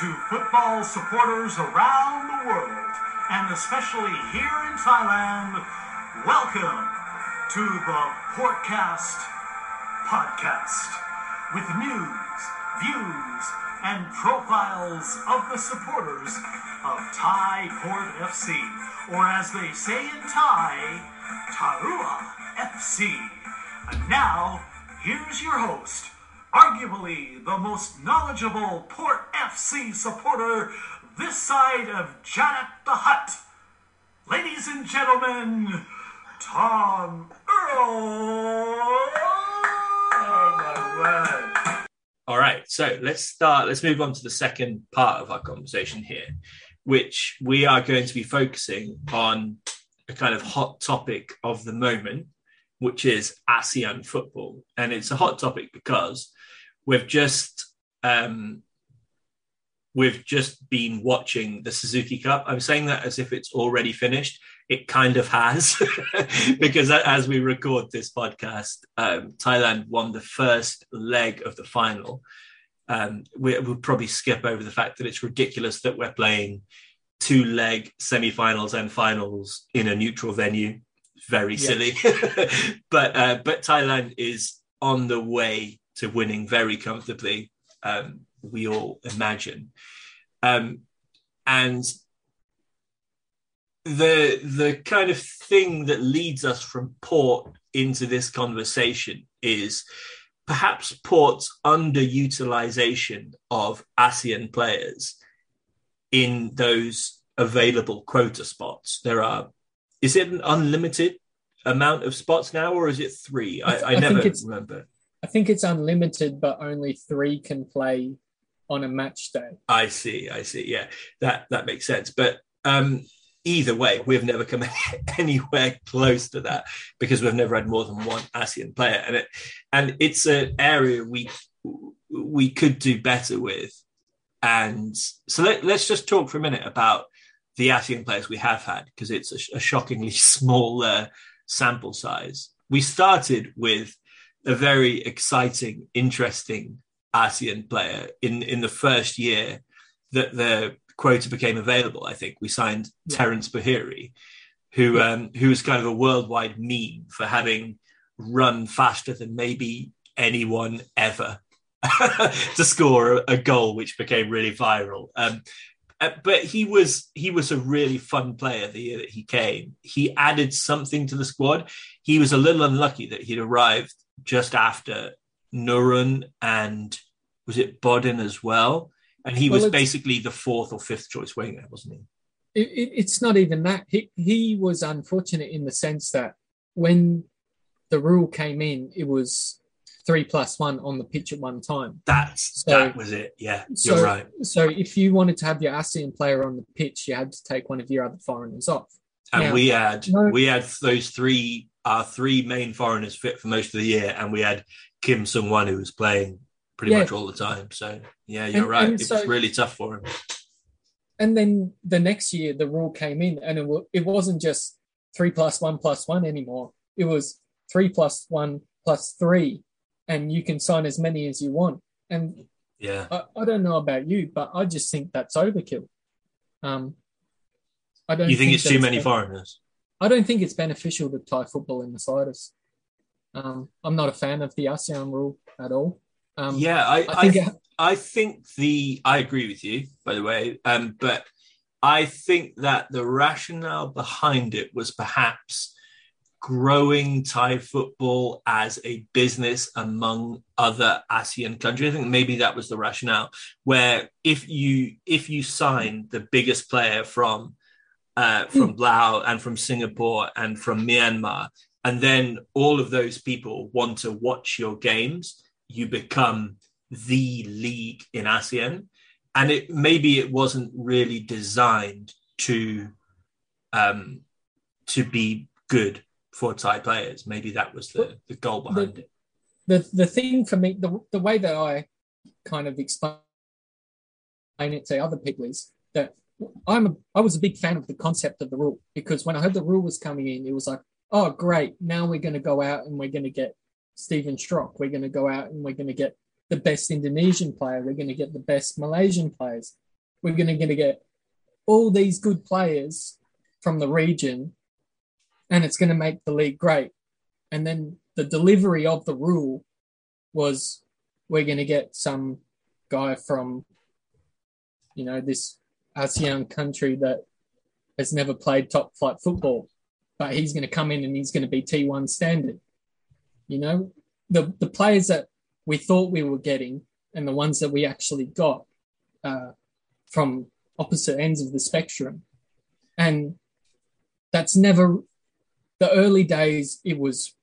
To football supporters around the world, and especially here in Thailand. Welcome to the Portcast podcast with news, views, and profiles of the supporters of Thai Port FC, or as they say in Thai, Tarua FC. And now, here's your host, arguably the most knowledgeable Port FC supporter this side of Janet the Hut. Ladies and gentlemen, Tom Earl. My word. All right, so let's start. Let's move on to the second part of our conversation here, which we are going to be focusing on a kind of hot topic of the moment, which is ASEAN football. And it's a hot topic because we've just um, we've just been watching the Suzuki Cup. I'm saying that as if it's already finished. It kind of has, because as we record this podcast, um, Thailand won the first leg of the final. Um, we, will probably skip over the fact that it's ridiculous that we're playing two leg semi-finals and finals in a neutral venue. Very silly, but uh, but Thailand is on the way to winning very comfortably. Um, we all imagine, um, and the the kind of thing that leads us from Port into this conversation is perhaps Port's underutilization of ASEAN players in those available quota spots. There are, is it an unlimited amount of spots now, or is it three? I, I, I never remember. I think it's unlimited, but only three can play on a match day. I see. I see. Yeah, that that makes sense. But um, either way, we've never come anywhere close to that because we've never had more than one ASEAN player, and it and it's an area we we could do better with. And so let, us just talk for a minute about the ASEAN players we have had because it's a, a shockingly small uh, sample size. We started with a very exciting, interesting ASEAN player in in the first year that the quota became available. I think we signed yeah. Terens Puhiri, who yeah. um, who was kind of a worldwide meme for having run faster than maybe anyone ever to score a, a, goal, which became really viral. Um, uh, but he was he was a really fun player the year that he came. He added something to the squad. He was a little unlucky that he'd arrived just after Nurul and was it Bodin as well? And he well, was basically the fourth or fifth choice winger, wasn't he? It, it, it's not even that. He, he was unfortunate in the sense that when the rule came in, it was three plus one on the pitch at one time. That's so, that was it. Yeah, so, you're right. So if you wanted to have your ASEAN player on the pitch, you had to take one of your other foreigners off. And now, we had no, we had those three our three main foreigners fit for most of the year, and we had Kim Sung Wan, who was playing pretty yeah. much all the time. So yeah, you're and, right. And it so, was really tough for him. And then the next year, the rule came in, and it, w- it wasn't just three plus one plus one anymore. It was three plus one plus three, and you can sign as many as you want. And yeah, I, I don't know about you, but I just think that's overkill. Um, I don't. You think, think it's too many foreigners? I don't think it's beneficial to Thai football in the slightest. Um, I'm not a fan of the ASEAN rule at all. Um, yeah, I, I think, I, I, think the I agree with you, by the way, um, but I think that the rationale behind it was perhaps growing Thai football as a business among other ASEAN countries. I think maybe that was the rationale. Where if you if you sign the biggest player from uh, from hmm. Laos and from Singapore and from Myanmar, and then all of those people want to watch your games, you become the league in ASEAN. And it maybe it wasn't really designed to um, to be good for Thai players. Maybe that was the, the goal behind the, it. The the thing for me, the the way that I kind of explain it to other people is that I'm a, I was a big fan of the concept of the rule because when I heard the rule was coming in, it was like, oh great, now we're going to go out and we're going to get Stephan Schröck. We're going to go out and we're going to get the best Indonesian player. We're going to get the best Malaysian players. We're going to get all these good players from the region, and it's going to make the league great. And then the delivery of the rule was we're going to get some guy from, you know, this ASEAN country that has never played top flight football, but he's going to come in and he's going to be T1 standard. You know, the, the players that we thought we were getting and the ones that we actually got uh, from opposite ends of the spectrum. And that's never, the early days, it was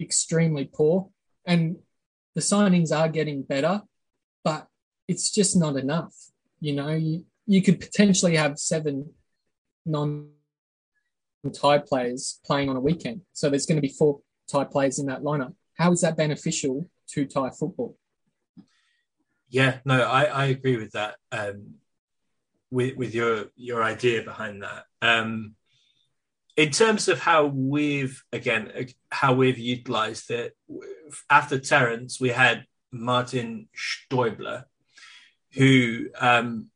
extremely poor. And the signings are getting better, but it's just not enough. You know, you, you could potentially have seven non Thai players playing on a weekend. So there's going to be four Thai players in that lineup. How is that beneficial to Thai football? Yeah, no, I, I agree with that. Um, with with your your idea behind that. Um, in terms of how we've again how we've utilized it after Terens, we had Martin Steuble, who um,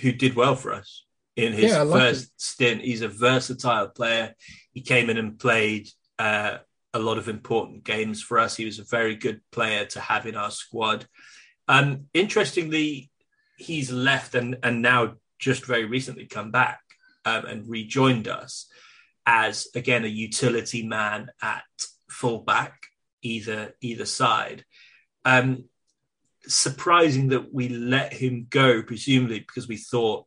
who did well for us in his yeah, first stint. He's a versatile player. He came in and played uh, a lot of important games for us. He was a very good player to have in our squad. Um, interestingly, he's left and, and now just very recently come back um, and rejoined us as again a utility man at fullback, either either side. Um, surprising that we let him go, presumably because we thought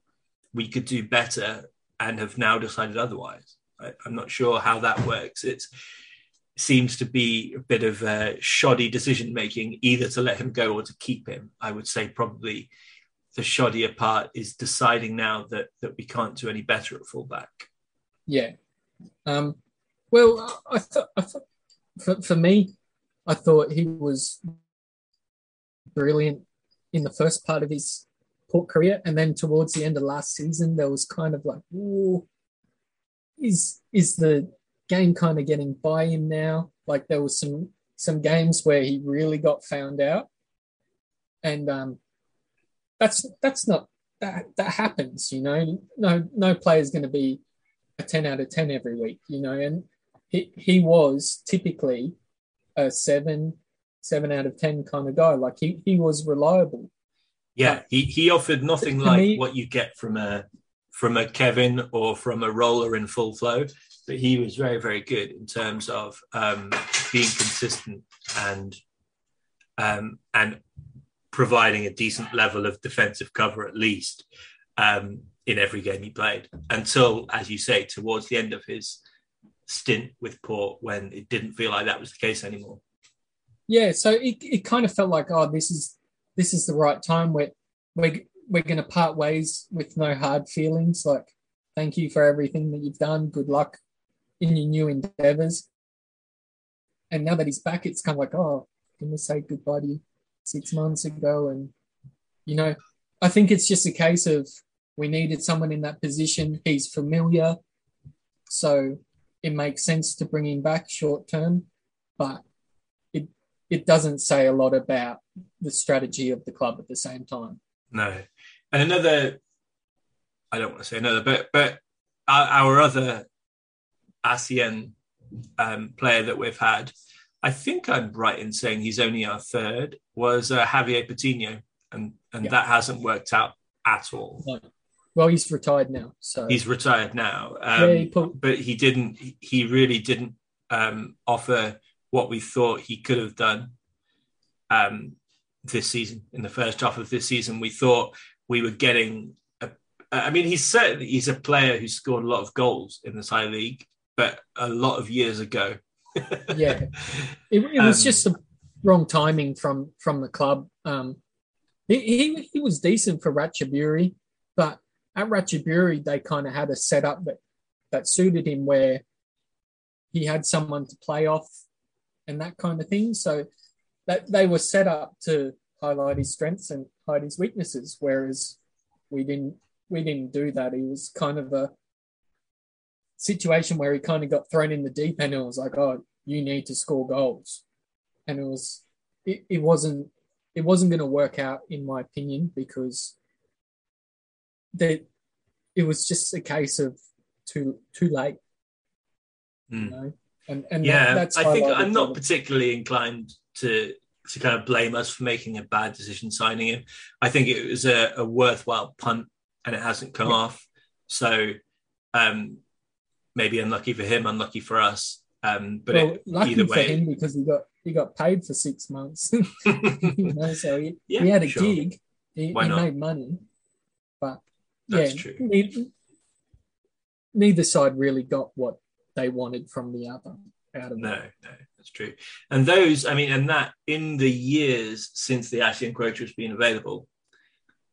we could do better, and have now decided otherwise. I, am not sure how that works. It seems to be a bit of a shoddy decision making, either to let him go or to keep him. I would say probably the shoddier part is deciding now that that we can't do any better at fullback. Yeah. Um, well, I thought, thought for, for me, I thought he was brilliant in the first part of his Port Korea, and then towards the end of last season, there was kind of like, "Ooh, is is the game kind of getting by him now?" Like there was some some games where he really got found out, and um, that's that's not that that happens, you know. No no player is going to be a ten out of ten every week, you know. And he he was typically a seven seven out of ten kind of guy. Like he he was reliable. Yeah, he he offered nothing like me, what you get from a from a Kevin or from a roller in full flow, but he was very very good in terms of um, being consistent and um, and providing a decent level of defensive cover at least um, in every game he played until, as you say, towards the end of his stint with Port when it didn't feel like that was the case anymore. Yeah, so it, it kind of felt like, oh, this is this is the right time. We're we're we're going to part ways with no hard feelings. Like, thank you for everything that you've done. Good luck in your new endeavors. And now that he's back, it's kind of like, oh, can we say goodbye to you? six months ago. And, you know, I think it's just a case of we needed someone in that position. He's familiar. So it makes sense to bring him back short term, but it doesn't say a lot about the strategy of the club at the same time. No. And another I don't want to say another, but but our, our other ASEAN um, player that we've had I think I'm right in saying he's only our third, was uh, Javier Patino, and and yeah. that hasn't worked out at all. No. Well, he's retired now, so he's retired now. Um, yeah, he put... But he didn't. He really didn't um, offer what we thought he could have done um, this season. In the first half of this season, we thought we were getting. A, I mean, he's certainly he's a player who scored a lot of goals in the Thai league, but a lot of years ago yeah, it, it was um, just the wrong timing from from the club. Um, he, he, he was decent for Ratchaburi, but at Ratchaburi they kind of had a setup that that suited him where he had someone to play off and that kind of thing. So that they were set up to highlight his strengths and hide his weaknesses, whereas we didn't we didn't do that. He was kind of a situation where he kind of got thrown in the deep end and it was like, oh, you need to score goals. And it was it, it wasn't it wasn't going to work out in my opinion because that it was just a case of too too late. Mm. You know? And and yeah, that, that's I think I'm not particularly inclined to to kind of blame us for making a bad decision signing him. I think it was a, a worthwhile punt and it hasn't come Yeah. off. So um, maybe unlucky for him, unlucky for us. Um, but well, it, lucky either for him because he got he got paid for six months. you know, so he, Yeah, he had a sure. gig. He, he made money, but That's yeah, true. Neither, neither side really got what they wanted from the other out of No, it. no, that's true. And those, I mean, and that in the years since the ASEAN quota has been available,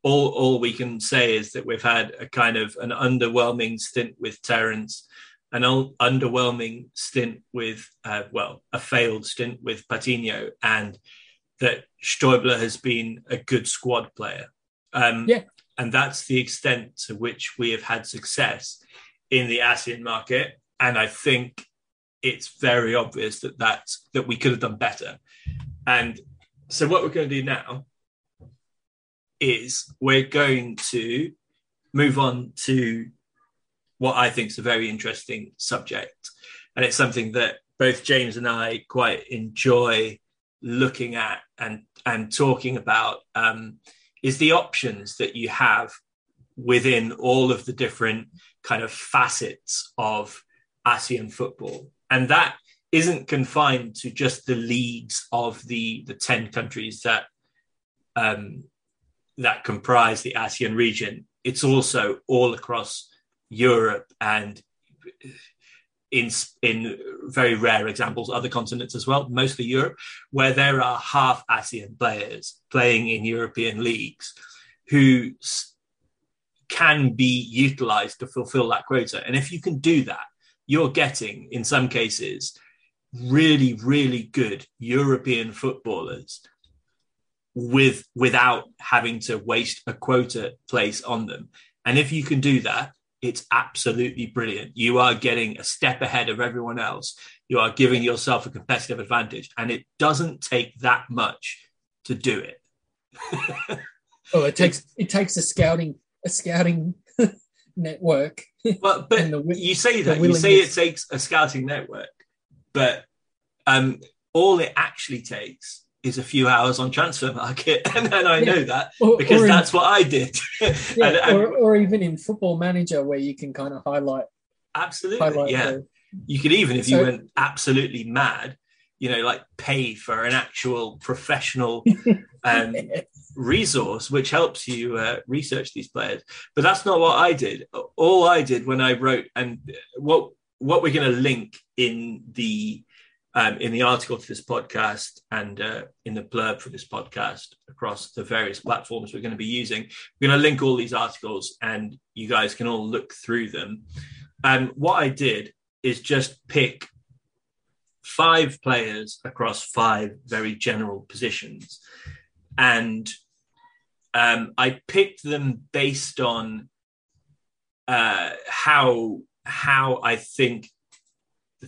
all all we can say is that we've had a kind of an underwhelming stint with Terens, an un- underwhelming stint with, uh, well, a failed stint with Patino, and that Steuble has been a good squad player. Um, Yeah. And that's the extent to which we have had success in the ASEAN market. And I think it's very obvious that that's that we could have done better. And so what we're going to do now is we're going to move on to what I think is a very interesting subject. And it's something that both James and I quite enjoy looking at and, and talking about um, is the options that you have within all of the different kind of facets of ASEAN football. And that isn't confined to just the leagues of the, the 10 countries that um, that comprise the ASEAN region. It's also all across Europe and in in very rare examples, other continents as well, mostly Europe, where there are half ASEAN players playing in European leagues who can be utilized to fulfill that quota. And if you can do that, you're getting, in some cases, really, really good European footballers with without having to waste a quota place on them. And if you can do that, it's absolutely brilliant. You are getting a step ahead of everyone else. You are giving yourself a competitive advantage, and it doesn't take that much to do it. Oh, it takes it takes a scouting a scouting network. But but the you say that you say it takes a scouting network, but um, all it actually takes is a few hours on transfer market, and, and I Yeah. know that Or, because or in- that's what I did. yeah, and, and or, or even in Football Manager, where you can kind of highlight absolutely, highlight yeah. the, You could even, if you went absolutely mad, you know, like pay for an actual professional um, resource which helps you uh, research these players. But that's not what I did. All I did when I wrote, and what what we're going to link in the um, in the article to this podcast and uh, in the blurb for this podcast across the various platforms we're going to be using. We're going to link all these articles, and you guys can all look through them. And what I did is just pick five players across five very general positions. And um, I picked them based on uh, how how I think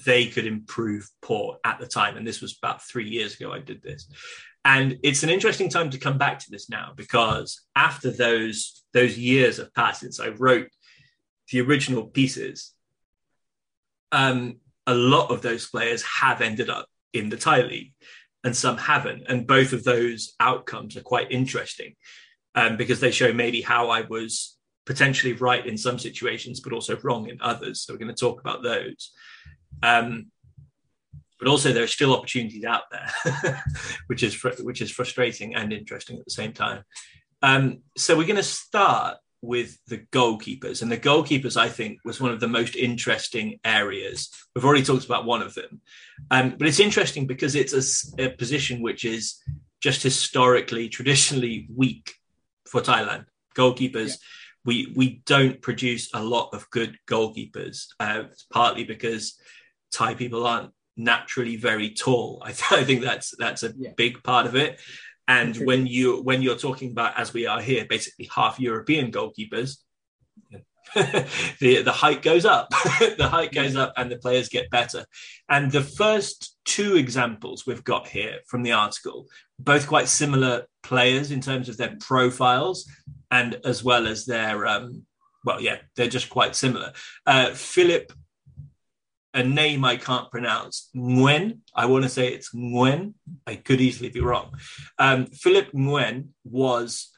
they could improve Port at the time. And this was about three years ago I did this. And it's an interesting time to come back to this now because after those those years have passed since I wrote the original pieces, um, a lot of those players have ended up in the Thai league and some haven't. And both of those outcomes are quite interesting um, because they show maybe how I was potentially right in some situations, but also wrong in others. So we're going to talk about those. Um, but also, there are still opportunities out there, which is fr- which is frustrating and interesting at the same time. Um, so we're going to start with the goalkeepers, and the goalkeepers, I think, was one of the most interesting areas. We've already talked about one of them, um, but it's interesting because it's a position which is just historically, traditionally weak for Thailand. Goalkeepers, Yeah. we we don't produce a lot of good goalkeepers. Uh, partly because Thai people aren't naturally very tall. I, th- I think that's that's a Yeah. big part of it. And when you when you're talking about as we are here, basically half European goalkeepers, the the height goes up, the height goes up, and the players get better. And the first two examples we've got here from the article, both quite similar players in terms of their profiles, and as well as their um, well, yeah, they're just quite similar. Uh, Filip, a name I can't pronounce, Nguyen. I want to say it's Nguyen. I could easily be wrong. Um, Filip Nguyen was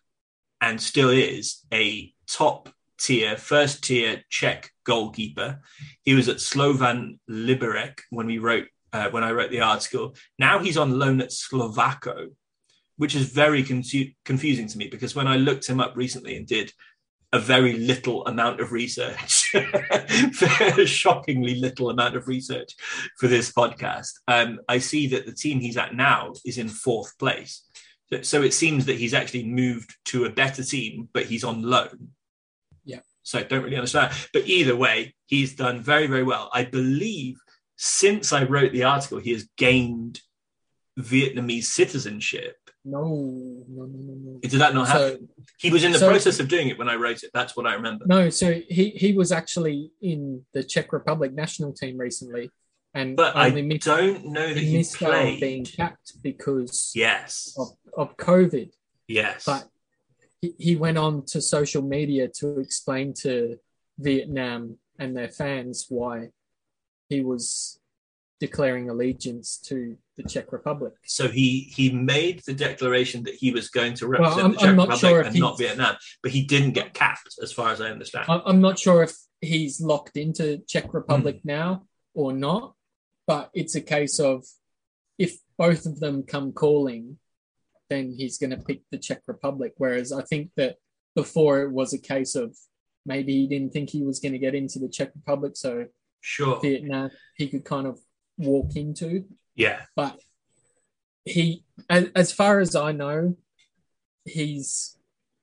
and still is a top tier, first tier Czech goalkeeper. He was at Slovan Liberec when we wrote uh, when I wrote the article. Now he's on loan at Slovácko, which is very confu- confusing to me because when I looked him up recently and did a very little amount of research, shockingly little amount of research for this podcast, um, I see that the team he's at now is in fourth place. So, so it seems that he's actually moved to a better team, but he's on loan. Yeah. So I don't really understand. But either way, he's done very, very well. I believe since I wrote the article, he has gained Vietnamese citizenship. No, no, no, no. Did that not So- happen? He was in the so- process of doing it when I wrote it. That's what I remember. No, so he, he was actually in the Czech Republic national team recently, and But I missed, don't know that he he missed out being capped because Yes. of, of COVID. Yes. But he, he went on to social media to explain to Vietnam and their fans why he was declaring allegiance to the Czech Republic. So he he made the declaration that he was going to Well, represent I'm- the Czech I'm not Republic sure if and he- not Vietnam, but he didn't get capped, as far as I understand. I'm not sure if he's locked into Czech Republic Hmm. now or not, but it's a case of if both of them come calling, then he's going to pick the Czech Republic. Whereas I think that before it was a case of maybe he didn't think he was going to get into the Czech Republic, so sure. Vietnam he could kind of walk into. Yeah. But he, as, as far as I know, he's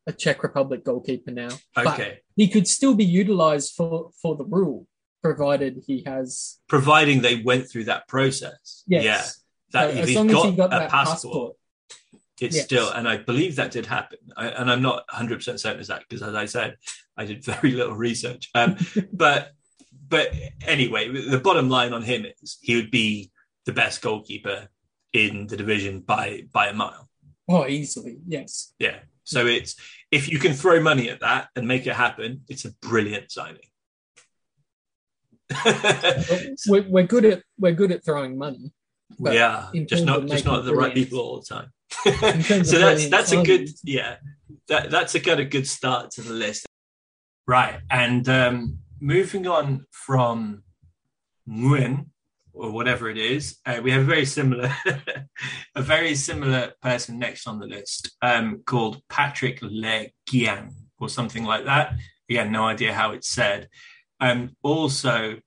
a Czech Republic goalkeeper now. But Okay. he could still be utilized for for the rule, provided he has Providing they went through that process. yes. Yeah. That So if as he's got, as he got a passport, passport. it's Yes. still, and I believe that did happen. I, and I'm not 100 percent certain of that because, as I said, I did very little research. Um, but but anyway, the bottom line on him is he would be the best goalkeeper in the division by by a mile. Oh, easily, yes. Yeah. So it's if you can throw money at that and make it happen, it's a brilliant signing. We're, we're good at we're good at throwing money. But we are in just not just not the right people all the time. So that's that's a good yeah. That that's a kind of good start to the list. Right, and um, moving on from Nguyen or whatever it is, uh, we have a very similar a very similar person next on the list um, called Patrik Le Giang or something like that. Again, no idea how it's said. Um, also,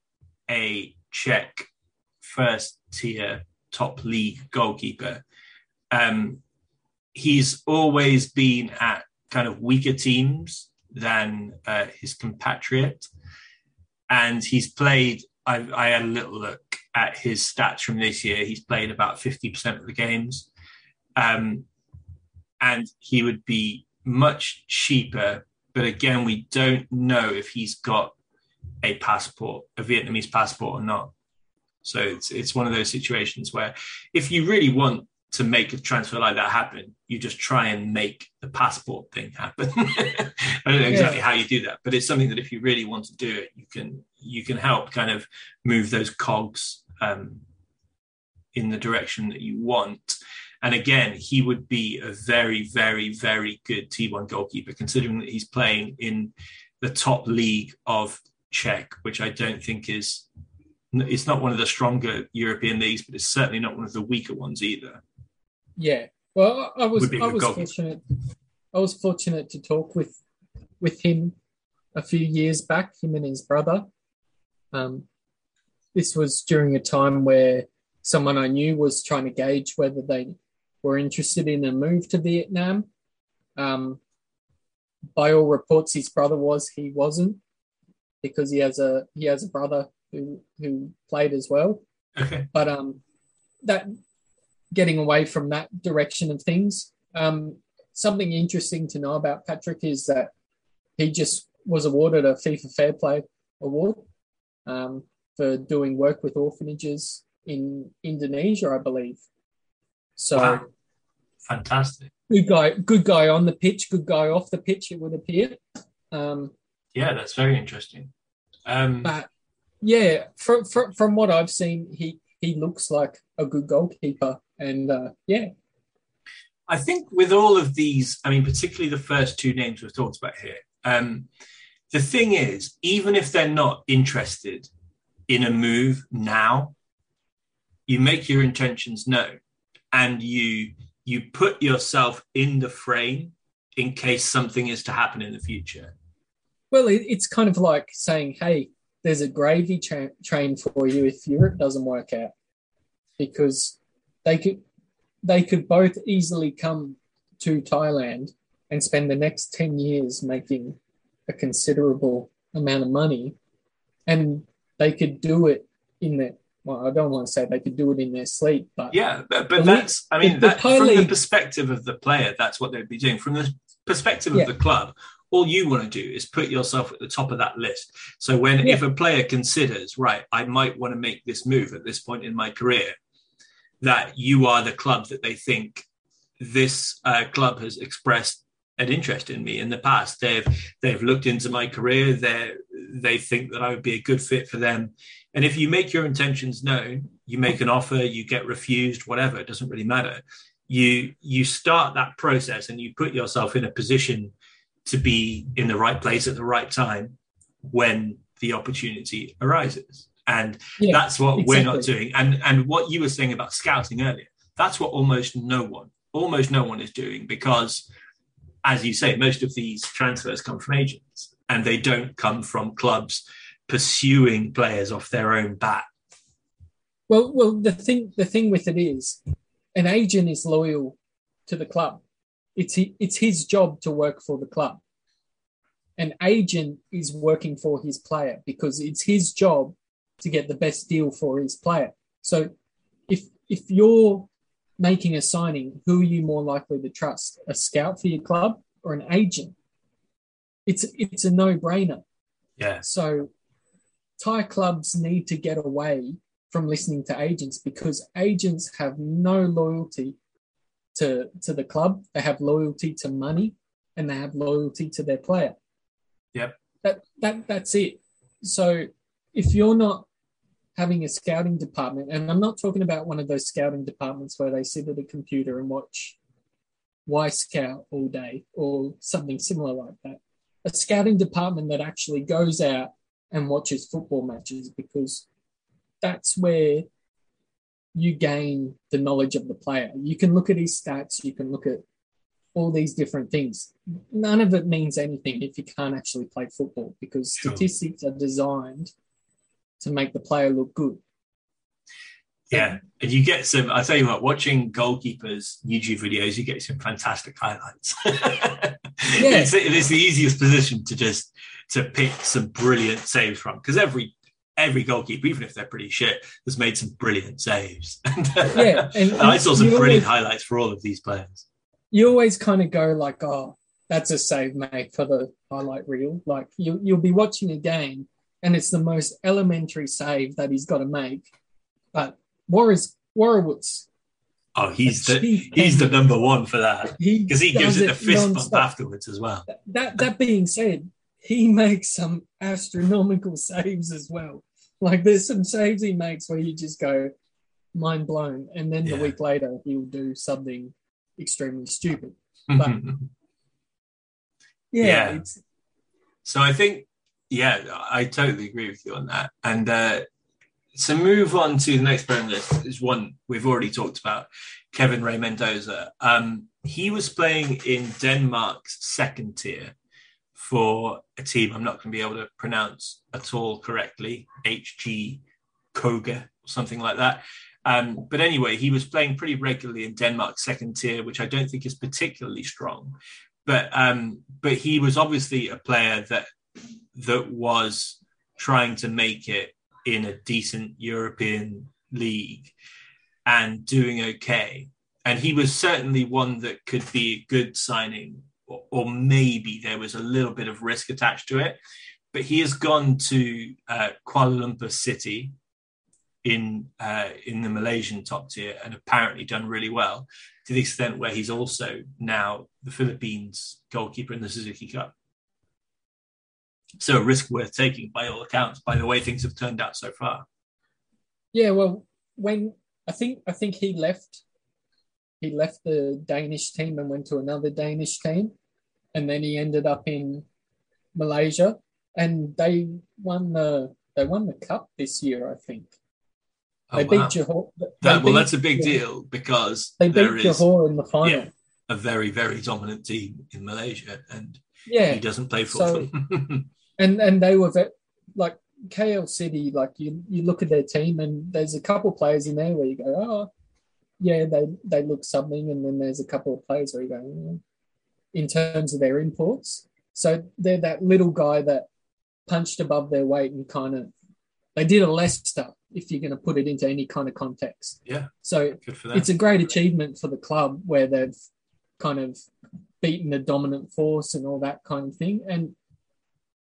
a Czech first tier top league goalkeeper. Um, he's always been at kind of weaker teams than uh, his compatriot, and he's played. I, I had a little look at his stats from this year. He's played about fifty percent of the games, um, and he would be much cheaper. But again, we don't know if he's got a passport, a Vietnamese passport, or not. So it's it's one of those situations where if you really want to make a transfer like that happen, you just try and make the passport thing happen. I don't know exactly Yeah. how you do that, but it's something that if you really want to do it, you can you can help kind of move those cogs um, in the direction that you want. And again, he would be a very, very, very good T1 goalkeeper, considering that he's playing in the top league of Czech, which I don't think is it's not one of the stronger European leagues, but it's certainly not one of the weaker ones either. Yeah. Well, I was Would be a I was fortunate. I was fortunate to talk with with him a few years back. Him and his brother. Um, this was during a time where someone I knew was trying to gauge whether they were interested in a move to Vietnam. Um, by all reports, his brother was. He wasn't because he has a he has a brother who who played as well Okay. but um that getting away from that direction of things um something interesting to know about patrick is that he just was awarded a FIFA Fair Play award um, for doing work with orphanages in Indonesia, I believe. So Wow. Fantastic. good guy, good guy on the pitch, good guy off the pitch. It would appear. Um, Yeah, that's very interesting. Um, but yeah, from, from from what I've seen, he he looks like a good goalkeeper, and uh, yeah, I think with all of these, I mean, particularly the first two names we've talked about here, um, the thing is, even if they're not interested in a move now, you make your intentions known and you you put yourself in the frame in case something is to happen in the future. Well, it, it's kind of like saying, "Hey, there's a gravy tra- train for you if Europe doesn't work out," because they could they could both easily come to Thailand and spend the next ten years making a considerable amount of money, and they could do it in their well, I don't want to say they could do it in their sleep, but Yeah, but, but The that's, I mean, the- the that, Thai from the perspective of the player, that's what they'd be doing. From the perspective Yeah. of the club, all you want to do is put yourself at the top of that list. So when Yeah. if a player considers, right, I might want to make this move at this point in my career, that you are the club that they think this uh, club has expressed an interest in me in the past. They've they've looked into my career. They they think that I would be a good fit for them. And if you make your intentions known, you make an offer, you get refused, whatever, it doesn't really matter. You you start that process and you put yourself in a position to be in the right place at the right time when the opportunity arises. And yeah, that's what we're not doing. And and what you were saying about scouting earlier, that's what almost no one, almost no one is doing because, as you say, most of these transfers come from agents and they don't come from clubs pursuing players off their own bat. Well, well, the thing the thing with it is, an agent is loyal to the club. It's it's his job to work for the club. An agent is working for his player because it's his job to get the best deal for his player. So, if if you're making a signing, who are you more likely to trust? A scout for your club or an agent? It's it's a no brainer. Yeah. So Thai clubs need to get away from listening to agents because agents have no loyalty to to the club. They have loyalty to money and they have loyalty to their player. Yep. That that that's it. So if you're not having a scouting department, and I'm not talking about one of those scouting departments where they sit at a computer and watch Wyscout all day or something similar like that. A scouting department that actually goes out and watches football matches because that's where you gain the knowledge of the player. You can look at his stats, you can look at all these different things. None of it means anything if you can't actually play football because Sure. statistics are designed to make the player look good. Yeah. And you get some, I tell you what, watching goalkeepers' YouTube videos, you get some fantastic highlights. it's, it is the easiest position to just to pick some brilliant saves from because every every goalkeeper, even if they're pretty shit, has made some brilliant saves. Yeah, and- and I saw some brilliant always- highlights for all of these players. You always kind of go like, oh, that's a save made for the highlight reel. Like you you'll be watching a game and it's the most elementary save that he's got to make. But Warriors Warrawitz, Oh, he's the he's the number one for that he because he gives does it the fist bump non-stop. afterwards as well. That that being said, he makes some astronomical saves as well. Like there's some saves he makes where you just go mind blown, and then Yeah. the week later he'll do something extremely stupid. But- Yeah, Yeah. it's So I think, yeah, I totally agree with you on that. And uh, to move on to the next the list is one we've already talked about, Kevin Ray Mendoza. Um, he was playing in Denmark's second tier for a team I'm not going to be able to pronounce at all correctly, HB Køge, or something like that. Um, but anyway, he was playing pretty regularly in Denmark's second tier, which I don't think is particularly strong but um, but he was obviously a player that that was trying to make it in a decent European league and doing okay. And he was certainly one that could be a good signing or, or maybe there was a little bit of risk attached to it. But he has gone to uh, Kuala Lumpur City in uh, in the Malaysian top tier and apparently done really well to the extent where he's also now the Philippines goalkeeper in the Suzuki Cup. So a risk worth taking by all accounts, by the way things have turned out so far. Yeah, well, when I think I think he left, he left the Danish team and went to another Danish team, and then he ended up in Malaysia, and they won the they won the cup this year, I think. Oh, they wow. beat Johor. they That, well, beat- that's a big deal because They beat there is Johor in the final. yeah, a very, very dominant team in Malaysia, and Yeah, he doesn't play for So- them. and and they were ve- like KL City. Like you, you look at their team, and there's a couple players in there where you go, oh, yeah, they they look something, and then there's a couple of players where you go, "Mm," in terms of their imports. So they're that little guy that punched above their weight and kind of they did a Leicester, if you're going to put it into any kind of context. Yeah. So Good for them. it's a great achievement for the club where they've kind of beaten the dominant force and all that kind of thing. And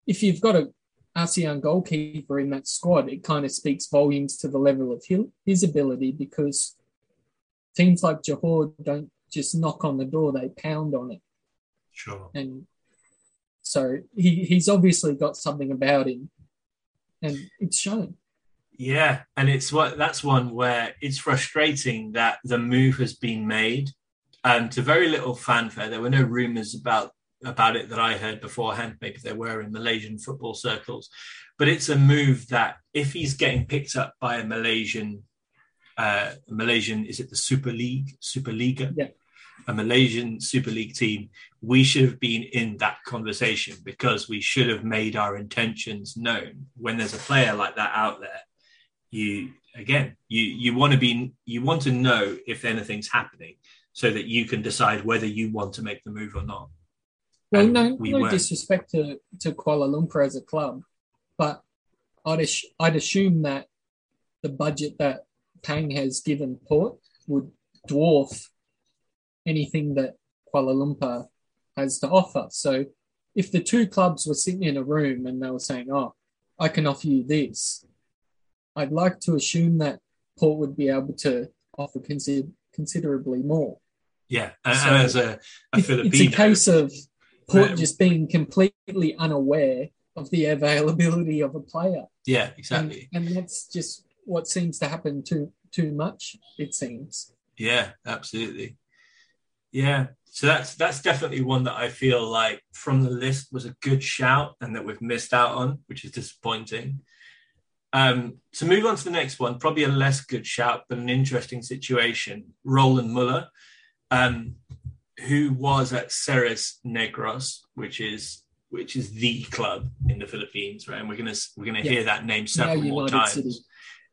if you've got a ASEAN goalkeeper in that squad, it kind of speaks volumes to the level of his, ability because teams like Johor don't just knock on the door, they pound on it. sure. And so he, he's obviously got something about him and it's shown. Yeah, and it's what that's one where it's frustrating that the move has been made, and to very little fanfare. There were no rumours about about it that I heard beforehand. Maybe there were in Malaysian football circles, but it's a move that if he's getting picked up by a Malaysian, uh, Malaysian is it the Super League, Superliga, Yeah. a Malaysian Super League team, we should have been in that conversation because we should have made our intentions known. When there's a player like that out there, you again, you you want to be you want to know if anything's happening so that you can decide whether you want to make the move or not. Well, no, we no weren't. disrespect to, to Kuala Lumpur as a club, but I'd, ass- I'd assume that the budget that Pang has given Port would dwarf anything that Kuala Lumpur has to offer. So if the two clubs were sitting in a room and they were saying, oh, I can offer you this, I'd like to assume that Port would be able to offer consider- considerably more. Yeah, and, So and as a, a Filipino, it's a case of Port Um, just being completely unaware of the availability of a player. yeah, And, exactly. and that's just what seems to happen too too much, it seems. Yeah, absolutely. Yeah. So that's that's definitely one that I feel like from the list was a good shout and that we've missed out on, which is disappointing. Um, to move on to the next one, probably a less good shout, but an interesting situation. Roland Muller, um, who was at Ceres Negros, which is which is the club in the Philippines, right? And we're gonna we're gonna Yeah. hear that name several Now more United times City.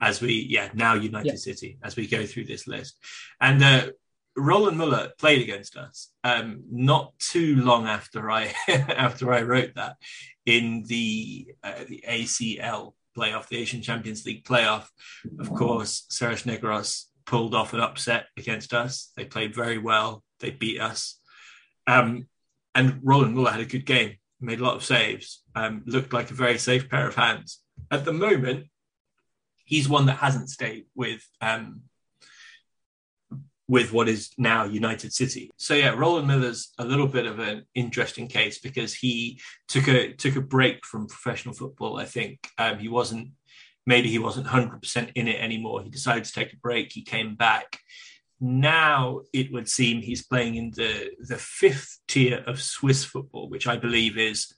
as we yeah now United Yeah. City as we go through this list, and uh, Roland Muller played against us um, not too long after I after I wrote that in the uh, the ACL playoff, the Asian Champions League playoff. Of course, Ceres Negros pulled off an upset against us. They played very well. They beat us, um, and Roland Muller had a good game. Made a lot of saves. Um, looked like a very safe pair of hands. At the moment, he's one that hasn't stayed with um, with what is now United City. So yeah, Roland Miller's a little bit of an interesting case because he took a took a break from professional football. I think um, he wasn't maybe he wasn't hundred percent in it anymore. He decided to take a break. He came back. Now it would seem he's playing in the the fifth tier of Swiss football, which I believe is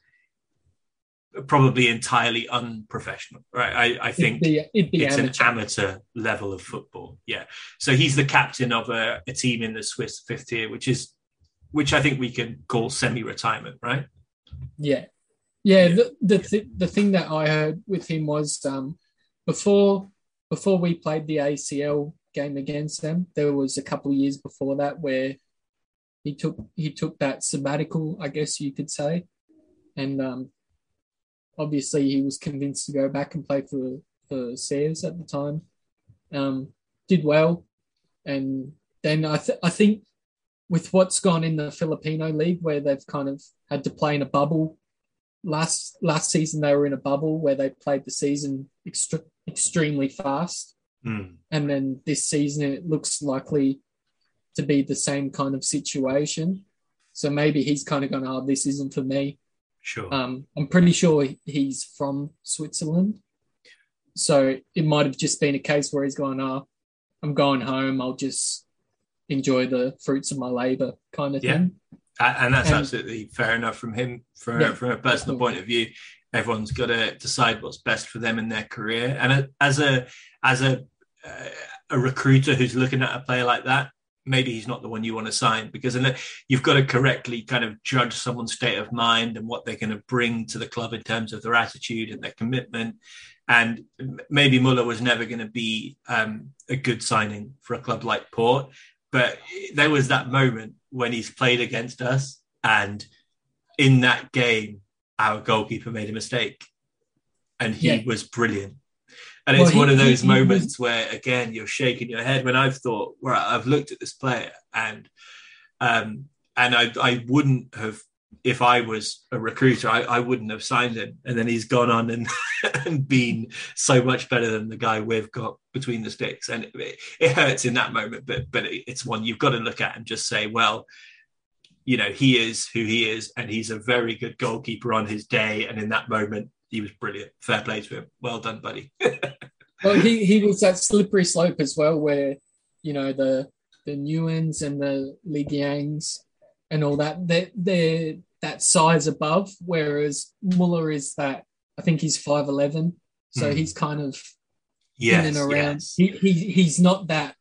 probably entirely unprofessional. Right? I, I think it'd be, it'd be it's amateur. an amateur level of football. Yeah. So he's the captain of a, a team in the Swiss fifth tier, which is which I think we can call semi-retirement, right? Yeah, yeah. Yeah. The the, th- the thing that I heard with him was um, before before we played the ACL game against them, there was a couple years before that where he took he took that sabbatical, I guess you could say, and um, obviously he was convinced to go back and play for for Ceres at the time. Um, did well, and then I th- I think with what's gone in the Filipino league, where they've kind of had to play in a bubble. Last last season, they were in a bubble where they played the season extre- extremely fast, Mm. and then this season it looks likely to be the same kind of situation. So maybe he's kind of going, "Oh, this isn't for me." Sure. Um, I'm pretty sure he's from Switzerland. So it might have just been a case where he's gone, oh, I'm going home. I'll just enjoy the fruits of my labor kind of Yeah. thing. And that's And- absolutely fair enough from him from, Yeah. from a personal point of view everyone's got to decide what's best for them in their career and as a as a uh, a recruiter who's looking at a player like that maybe he's not the one you want to sign because you've got to correctly kind of judge someone's state of mind and what they're going to bring to the club in terms of their attitude and their commitment and maybe Muller was never going to be um, a good signing for a club like Port but there was that moment when he's played against us and in that game our goalkeeper made a mistake and he Yeah. was brilliant and Well, it's he- one of those he moments where again you're shaking your head when i've thought right i've looked at this player and um and i i wouldn't have if I was a recruiter, I, I wouldn't have signed him. And then he's gone on and, and been so much better than the guy we've got between the sticks. And it, it hurts in that moment, but but it's one you've got to look at and just say, well, you know, he is who he is, and he's a very good goalkeeper on his day. And in that moment, he was brilliant. Fair play to him. Well done, buddy. Well, he, he was that slippery slope as well, where, you know, the the Nguyen's and the Le Giangs and all that, they're, they're that size above, whereas Muller is that, I think he's 5'11. So Hmm. he's kind of yes, in and around. yes. He, he he's not that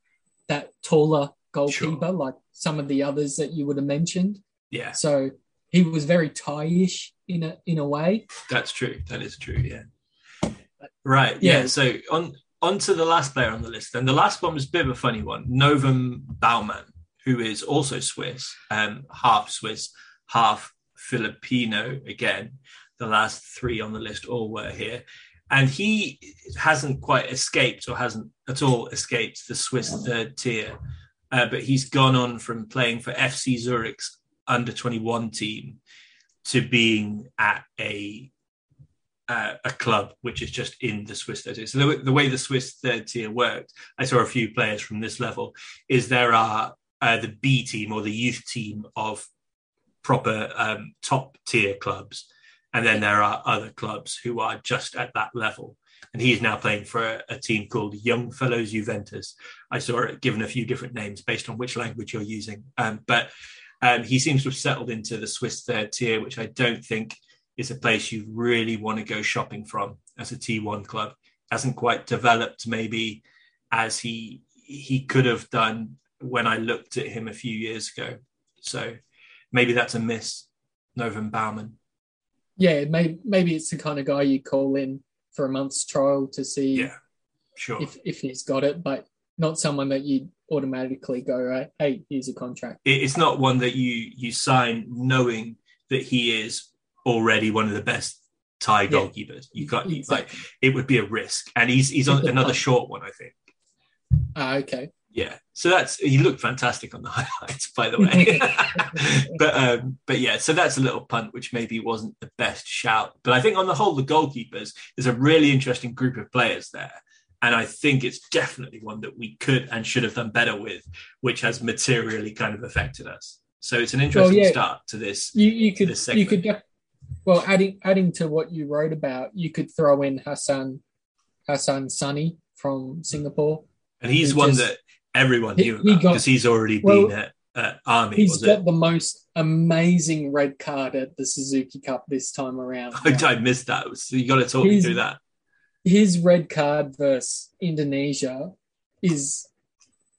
that taller goalkeeper like some of the others that you would have mentioned. yeah, So he was very tie-ish in a in a way. that's true. That is true. Yeah. Right. Yeah. Yeah. So on on to the last player on the list, and the last one was a bit of a funny one. Novum Baumann, who is also Swiss, um, half Swiss, half Filipino. Again, the last three on the list all were here, and he hasn't quite escaped or hasn't at all escaped the Swiss third tier. Uh, but he's gone on from playing for FC Zurich's under 21 team to being at a uh, a club which is just in the Swiss third tier. So the, the way the Swiss third tier worked, I saw a few players from this level. Is there are uh, the B team or the youth team of proper um, top tier clubs, and then there are other clubs who are just at that level. And he's now playing for a, a team called Young Fellows Juventus. I saw it given a few different names based on which language you're using, um, but um, he seems to have settled into the Swiss third tier, which I don't think is a place you really want to go shopping from as a T1 club. Hasn't quite developed maybe as he he could have done when I looked at him a few years ago. So maybe that's a miss, Novum Baumann. Yeah, maybe maybe it's the kind of guy you call in for a month's trial to see Yeah, sure. if if he's got it, but not someone that you automatically go, right, hey, here's a contract. It's not one that you you sign knowing that he is already one of the best Thai Yeah. goalkeepers. You got like Exactly. it would be a risk, and he's he's on another short one, I think. Ah, okay. Yeah, so that's he looked fantastic on the highlights, by the way. but um, but yeah, so that's a little punt, which maybe wasn't the best shout. But I think on the whole, the goalkeepers is a really interesting group of players there, and I think it's definitely one that we could and should have done better with, which has materially kind of affected us. So it's an interesting yeah. start to this. You you could This you could well adding adding to what you wrote about, you could throw in Hassan Hassan Sunny from Singapore. And he's one just- that everyone he- knew he about because he's already well, been at, at Army. He's got it? the most amazing red card at the Suzuki Cup this time around. I, I missed that. So you got to talk me through that. His red card versus Indonesia is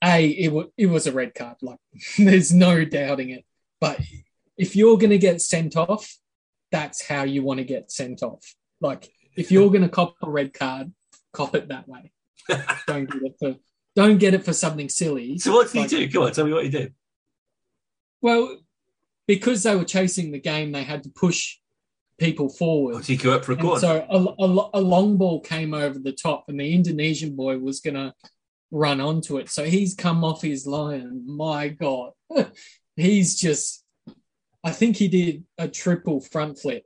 a it, w- it was a red card. Like there's no doubting it. But if you're going to get sent off, that's how you want to get sent off. Like if you're going to cop a red card, cop it that way. don't get it for don't get it for something silly. So what did Like- he do? Come on, tell me what he did. Well, because they were chasing the game, they had to push people forward. Oh, did he go up for a corner? so a, a, a long ball came over the top, and the Indonesian boy was going to run onto it. So he's come off his line. My God. he's just. I think he did a triple front flip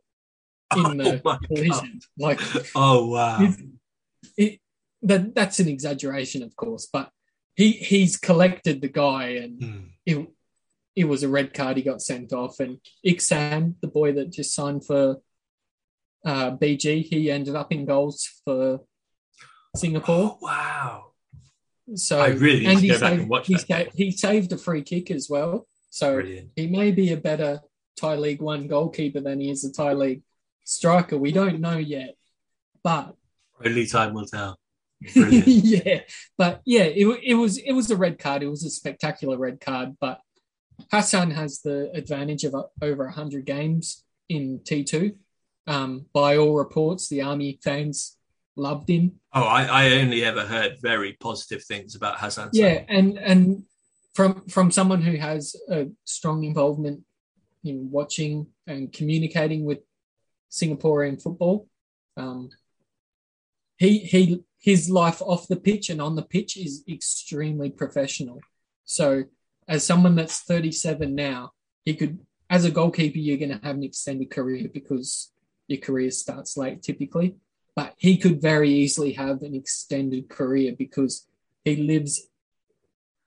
in the Oh collision. Like Oh wow! He's- it, that that's an exaggeration, of course, but he he's collected the guy, and Hmm. it it was a red card. He got sent off, and Ikhsan, the boy that just signed for uh, BG, he ended up in goals for Singapore. Oh, wow! So I really need and to he go back saved, and watch he, that he saved a free kick as well. So Brilliant. he may be a better Thai League One goalkeeper than he is a Thai League striker. We don't know yet, but Only time will tell. Yeah, but yeah, it, it was it was a red card. It was a spectacular red card. But Hassan has the advantage of over hundred games in T two. Um, by all reports, the army fans loved him. oh, I, I only ever heard very positive things about Hassan. Yeah, and and from from someone who has a strong involvement in watching and communicating with Singaporean football, um, he he his life off the pitch and on the pitch is extremely professional. So, as someone that's 37 now, he could, as a goalkeeper, you're going to have an extended career because your career starts late typically. But he could very easily have an extended career because he lives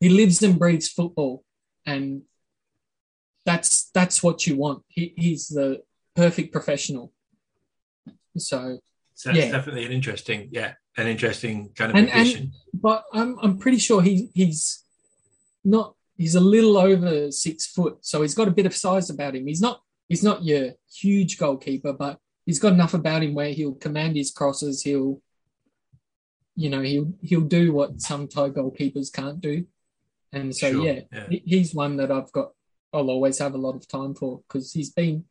he lives and breathes football and that's that's what you want he, he's the perfect professional so So Yeah. definitely an interesting, yeah, an interesting kind of And- addition. but i'm i'm pretty sure he he's not he's a little over six foot so he's got a bit of size about him he's not he's not your huge goalkeeper but he's got enough about him where he'll command his crosses he'll you know he'll he'll do what some Thai goalkeepers can't do and so Sure, yeah yeah. he's one that I've got. I'll always have a lot of time for because he's been.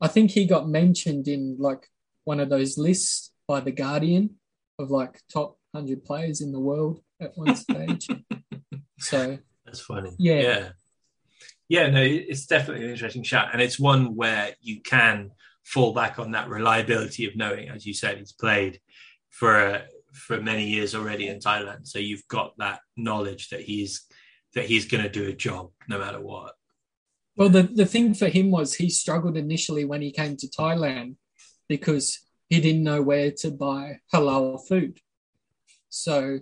I think he got mentioned in like one of those lists by the Guardian of like top hundred players in the world at one stage. so That's funny. Yeah. Yeah. Yeah, no, it's definitely an interesting shout. And it's one where you can fall back on that reliability of knowing, as you said, he's played for uh, for many years already in Thailand. So you've got that knowledge that he's that he's going to do a job no matter what. Well, the, the thing for him was he struggled initially when he came to Thailand because he didn't know where to buy halal food. So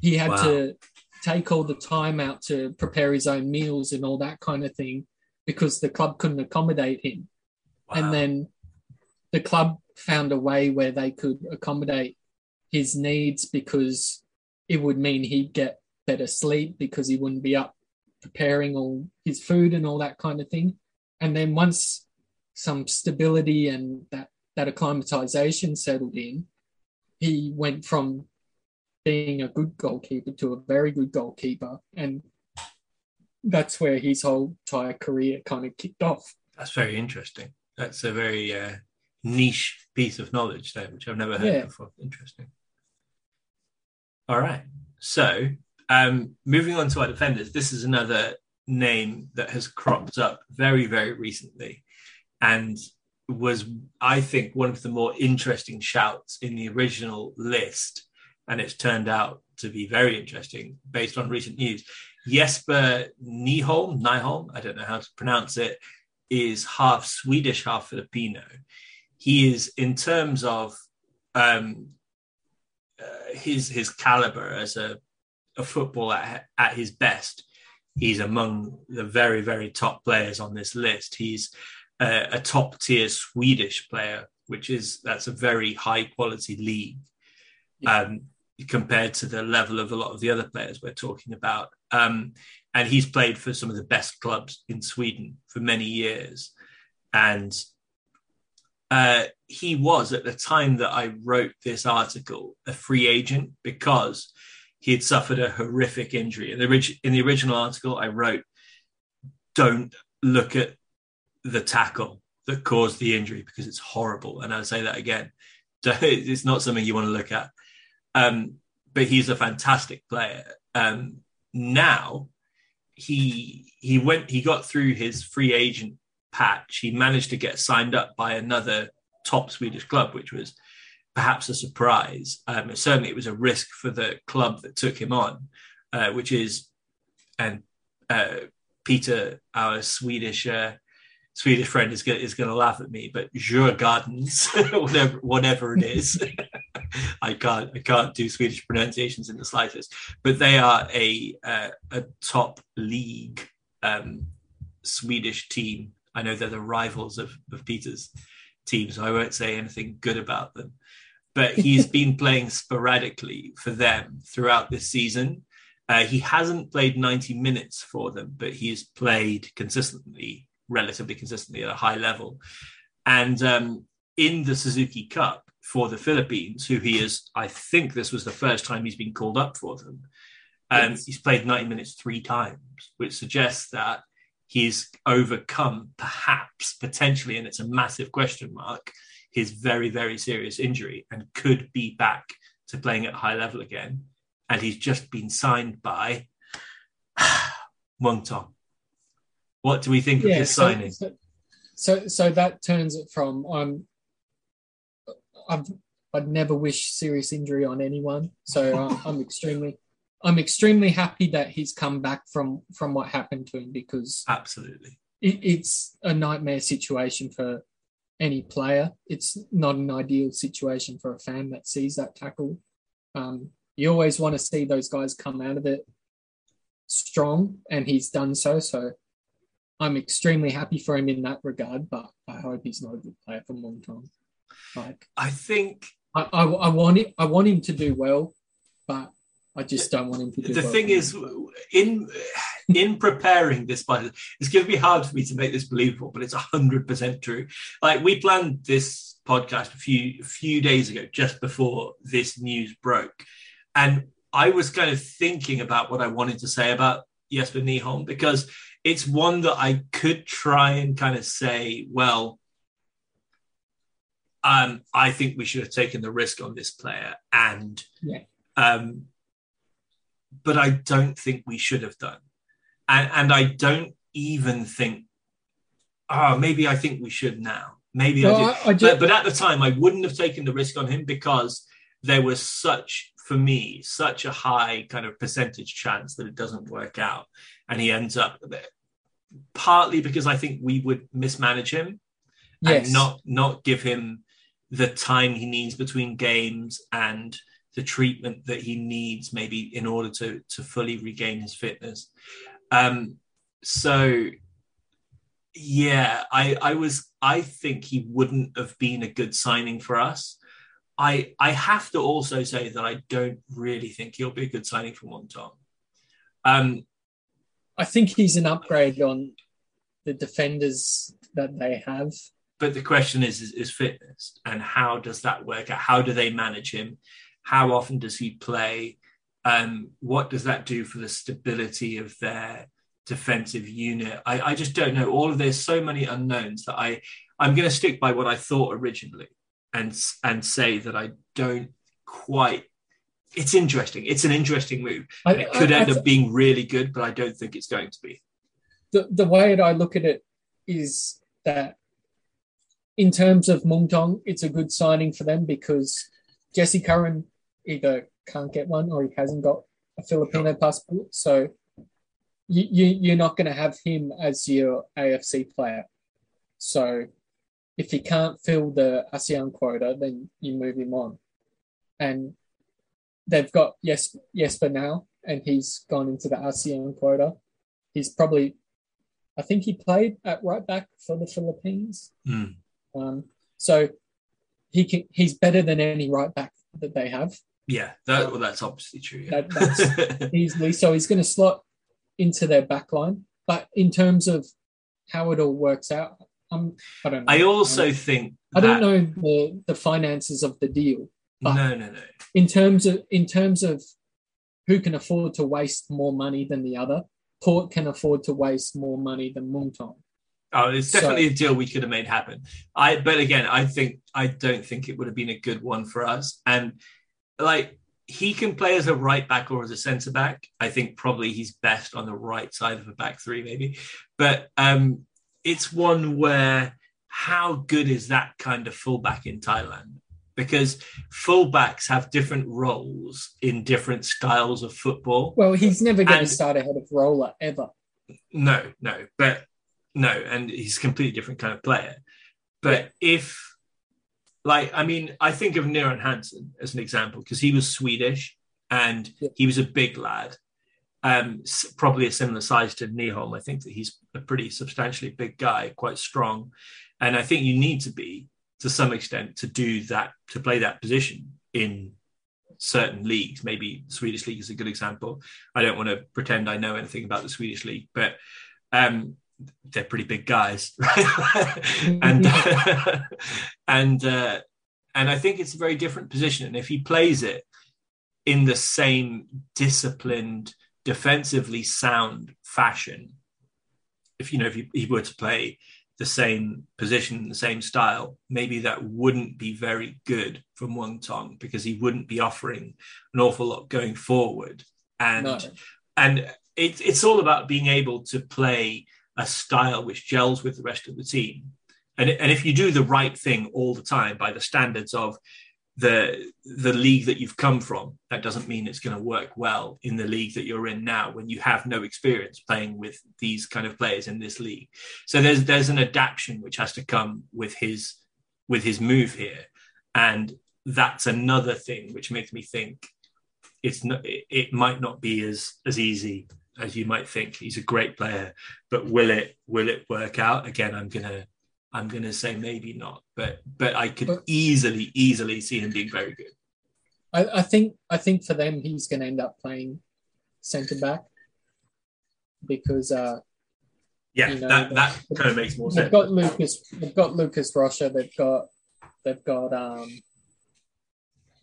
he had Wow. to take all the time out to prepare his own meals and all that kind of thing because the club couldn't accommodate him. Wow. And then the club found a way where they could accommodate his needs because it would mean he'd get better sleep because he wouldn't be up preparing all his food and all that kind of thing. And then once some stability and that, that acclimatization settled in, he went from being a good goalkeeper to a very good goalkeeper. And that's where his whole entire career kind of kicked off. That's very interesting. That's a very uh, niche piece of knowledge there, which I've never heard Yeah. before. Interesting. All right. So, um, moving on to our defenders, this is another name that has cropped up very, very recently and was, I think, one of the more interesting shouts in the original list. And it's turned out to be very interesting based on recent news. Jesper Nyholm, Nyholm, I don't know how to pronounce it, is half Swedish, half Filipino. He is, in terms of um, uh, his his caliber as a, a footballer at, at his best, he's among the very very top players on this list. He's uh, a top tier Swedish player, which is that's a very high quality league um, compared to the level of a lot of the other players we're talking about. Um, and he's played for some of the best clubs in Sweden for many years. And uh, he was, at the time that I wrote this article, a free agent because he had suffered a horrific injury. In the, orig- in the original article, I wrote, don't look at the tackle that caused the injury because it's horrible. And I'll say that again. It's not something you want to look at. Um, but he's a fantastic player. Um, now he he went he got through his free agent patch. He managed to get signed up by another top Swedish club, which was perhaps a surprise. Um, certainly, it was a risk for the club that took him on, uh, which is and uh, Peter, our Swedish uh, Swedish friend, is going is to laugh at me, but Djurgårdens, whatever whatever it is, I can't I can't do Swedish pronunciations in the slightest. But they are a uh, a top league um, Swedish team. I know they're the rivals of of Peter's team, so I won't say anything good about them. But he's been playing sporadically for them throughout this season. Uh, he hasn't played 90 minutes for them, but he's played consistently, relatively consistently at a high level. And um, in the Suzuki Cup for the Philippines, who he is, I think this was the first time he's been called up for them. Um, yes. He's played 90 minutes three times, which suggests that he's overcome, perhaps, potentially, and it's a massive question mark, his very, very serious injury and could be back to playing at high level again. And he's just been signed by Muangthong. What do we think yeah, of his so, signing? So, so, so that turns it from um, I've I'd never wish serious injury on anyone. So uh, I'm extremely I'm extremely happy that he's come back from from what happened to him because absolutely it, it's a nightmare situation for any player. It's not an ideal situation for a fan that sees that tackle. Um, you always want to see those guys come out of it strong, and he's done so. So I'm extremely happy for him in that regard, but I hope he's not a good player for a long time. Like I think I, I, I want it. I want him to do well, but I just don't want him to do. The well thing is, in in preparing this budget, it's going to be hard for me to make this believable, but it's hundred percent true. Like we planned this podcast a few a few days ago, just before this news broke, and I was kind of thinking about what I wanted to say about Jesper Nyholm because it's one that I could try and kind of say, well, um, I think we should have taken the risk on this player, and yeah. um, but I don't think we should have done. And, and I don't even think, oh, maybe I think we should now. Maybe I, I, I just, but, but at the time, I wouldn't have taken the risk on him because there was such, for me, such a high kind of percentage chance that it doesn't work out. And he ends up partly because I think we would mismanage him yes. and not not give him the time he needs between games and the treatment that he needs maybe in order to to fully regain his fitness. Um so yeah i i was i think he wouldn't have been a good signing for us. I i have to also say that i don't really think he'll be a good signing for Muangthong um i think he's an upgrade on the defenders that they have but the question is, is, is fitness and how does that work out how do they manage him how often does he play? Um, what does that do for the stability of their defensive unit? I, I just don't know. All of there's so many unknowns that I I'm going to stick by what I thought originally and and say that I don't quite. It's interesting. It's an interesting move. I, it could I, end up being really good, but I don't think it's going to be. The the way that I look at it is that in terms of Muangthong, it's a good signing for them because Jesse Curran either can't get one or he hasn't got a Filipino passport. So you, you you're not going to have him as your AFC player. So if he can't fill the ASEAN quota, then you move him on. And they've got yes Jesper now, and he's gone into the ASEAN quota. He's probably, I think he played at right back for the Philippines. Mm. Um, so he can, he's better than any right back that they have. Yeah, that, well, that's obviously true. Yeah. That, that's easily so he's going to slot into their back line. But in terms of how it all works out, I'm, I don't know. I also I think I don't know the, the finances of the deal. no, no, no. In terms of in terms of who can afford to waste more money than the other, Port can afford to waste more money than Muangthong. Oh, it's definitely so, a deal we could have made happen. I, but again, I think I don't think it would have been a good one for us. And like he can play as a right back or as a centre back. I think probably he's best on the right side of a back three, maybe. But um, it's one where how good is that kind of fullback in Thailand? Because fullbacks have different roles in different styles of football. Well, he's never going and, to start ahead of roller ever. no, no, but no, and he's a completely different kind of player. But if, like, I mean, I think of Niran Hansen as an example because he was Swedish and Yeah. he was a big lad, um, probably a similar size to Nyholm. I think that he's a pretty substantially big guy, quite strong, and I think you need to be to some extent to do that to play that position in certain leagues. Maybe Swedish league is a good example. I don't want to pretend I know anything about the Swedish league, but um, they're pretty big guys, and and uh, and I think it's a very different position. And if he plays it in the same disciplined, defensively sound fashion, if you know if he, he were to play the same position, the same style, maybe that wouldn't be very good from Muangthong because he wouldn't be offering an awful lot going forward. And No. and it, it's all about being able to play a style which gels with the rest of the team. And, and if you do the right thing all the time by the standards of the the league that you've come from, that doesn't mean it's going to work well in the league that you're in now when you have no experience playing with these kind of players in this league. So there's there's an adaptation which has to come with his with his move here, and that's another thing which makes me think it's not it, it might not be as as easy as you might think. He's a great player, but will it will it work out? Again, I'm gonna I'm gonna say maybe not, but but I could But- easily easily see him being very good. I, I think I think for them he's going to end up playing centre back because uh, Yeah, You know, that that kind of makes more they've sense. got Lucas, they've got Lucas Rocha, they've got they've got um,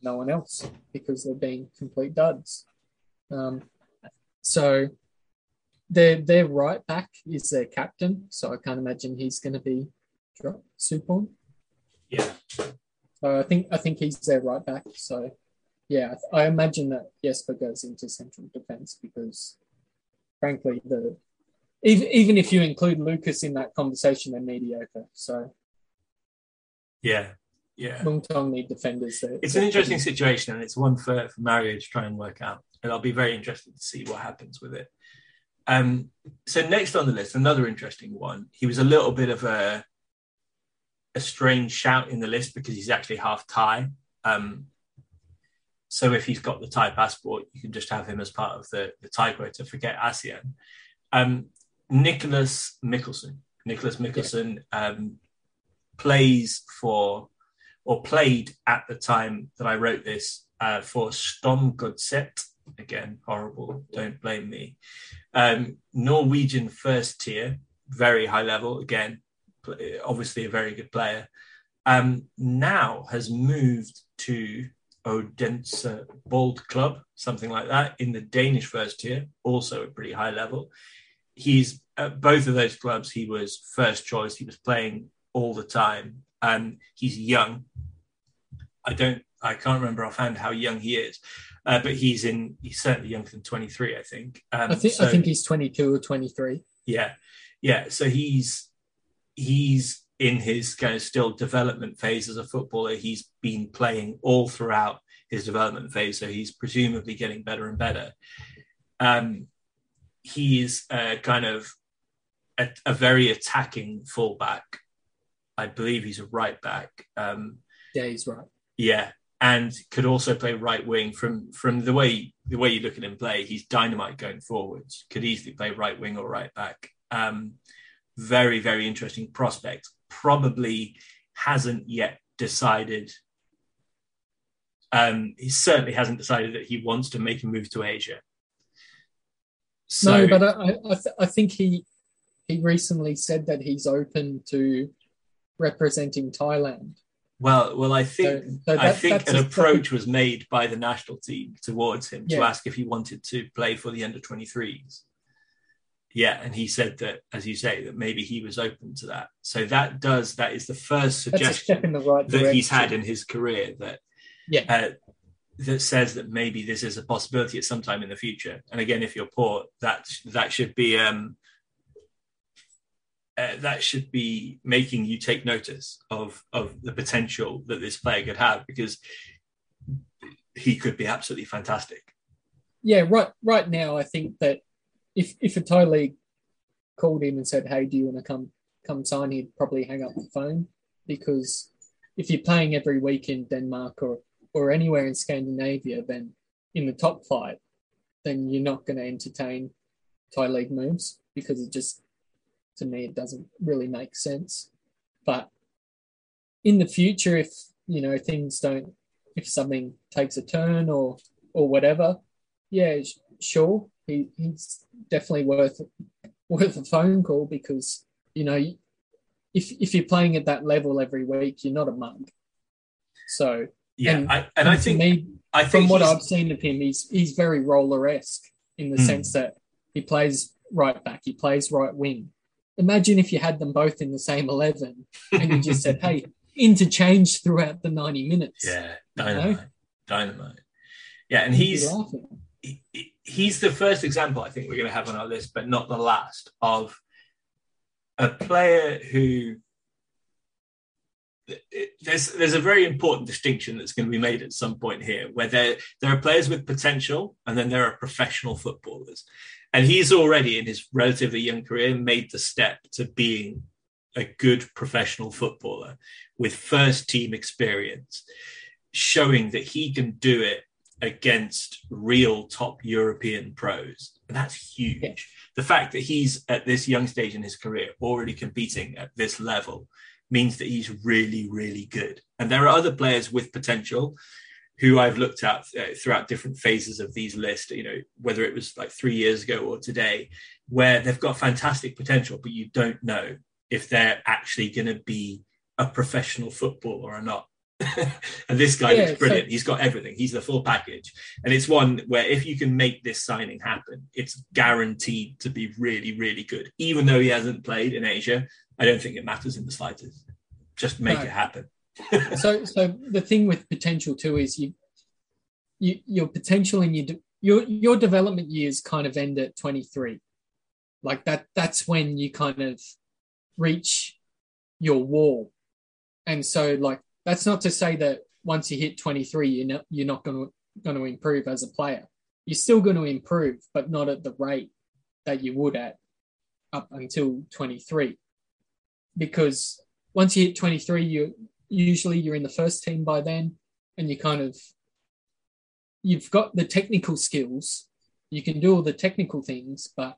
no one else because they're being complete duds. Um, so their their right back is their captain, so I can't imagine he's going to be dropped Supon. Yeah, So I think I think he's their right back. So yeah, I imagine that Jesper goes into central defense because, frankly, the even even if you include Lucas in that conversation, they're mediocre. So yeah, yeah. Muangthong need defenders. That, It's an interesting situation, and it's one for, for Mario to try and work out. And I'll be very interested to see what happens with it. Um, so next on the list, another interesting one. He was a little bit of a a strange shout in the list because he's actually half Thai. Um, so if he's got the Thai passport, you can just have him as part of the, the Thai quota. Forget ASEAN. Um, Nicholas Mickelson. Nicholas Mickelson um, plays for or played at the time that I wrote this uh, for Strømsgodset. Again, horrible. Don't blame me. Um, Norwegian first tier, very high level. Again, obviously a very good player. Um, now has moved to Odense Boldklub, something like that, in the Danish first tier, also a pretty high level. He's at both of those clubs. He was first choice. He was playing all the time. Um, he's young. I don't. I can't remember offhand how young he is, uh, but he's in. He's certainly younger than twenty three. I think. Um, I think so- I think he's twenty two or twenty three. yeah, yeah. So he's he's in his kind of still development phase as a footballer. He's been playing all throughout his development phase, so he's presumably getting better and better. Um, he's uh, kind of a, a very attacking fullback. I believe he's a right back. Um, Yeah, he's right. yeah, and could also play right wing from from the way the way you look at him play. He's dynamite going forwards. Could easily play right wing or right back. Um, very very interesting prospect. Probably hasn't yet decided. Um, he certainly hasn't decided that he wants to make a move to Asia. So, no, but I I, th- I think he he recently said that he's open to representing Thailand. Well, well, I think So, so I think an approach was made by the national team towards him to Yeah. ask if he wanted to play for the under 23s. Yeah, and he said that, as you say, that maybe he was open to that. So that does that is the first suggestion the right that he's had in his career that Yeah. uh, that says that maybe this is a possibility at some time in the future. And again, if you're poor, that that should be um, uh, that should be making you take notice of of the potential that this player could have because he could be absolutely fantastic. yeah, right. Right now, I think that if if a Thai league called him and said, "Hey, do you want to come come sign?" He'd probably hang up the phone because if you're playing every week in Denmark or or anywhere in Scandinavia, then in the top flight, then you're not going to entertain Thai league moves because it just, to me, it doesn't really make sense. But in the future, if you know things don't, if something takes a turn or or whatever, yeah, sure, he, he's definitely worth worth a phone call because you know if if you're playing at that level every week, you're not a mug. So yeah, and I, and I think me, I think from what I've seen of him, he's he's very roller esque in the mm. sense that he plays right back, he plays right wing. Imagine if you had them both in the same eleven and you just said, "Hey, interchange throughout the ninety minutes." Yeah, dynamite, you know? dynamite. Yeah, and he's he, he's the first example I think we're going to have on our list, but not the last of a player who there's there's a very important distinction that's going to be made at some point here where there there are players with potential and then there are professional footballers and he's already in his relatively young career made the step to being a good professional footballer with first team experience showing that he can do it against real top European pros and that's huge yeah. the fact that he's at this young stage in his career already competing at this level means that he's really, really good. And there are other players with potential who I've looked at uh, throughout different phases of these lists, you know, whether it was like three years ago or today, where they've got fantastic potential, but you don't know if they're actually going to be a professional footballer or not. and this guy yeah, looks brilliant. So- He's got everything. He's the full package. And it's one where if you can make this signing happen, it's guaranteed to be really, really good. Even though he hasn't played in Asia, I don't think it matters in the slightest. Just make no. it happen. So, so the thing with potential too is you, you your potential and your your your development years kind of end at 23. Like that, that's when you kind of reach your wall. And so, like, that's not to say that once you hit 23, you're not you're not going to going to improve as a player. You're still going to improve, but not at the rate that you would at up until 23 because once you hit 23, you usually you're in the first team by then, and you kind of you've got the technical skills. You can do all the technical things, but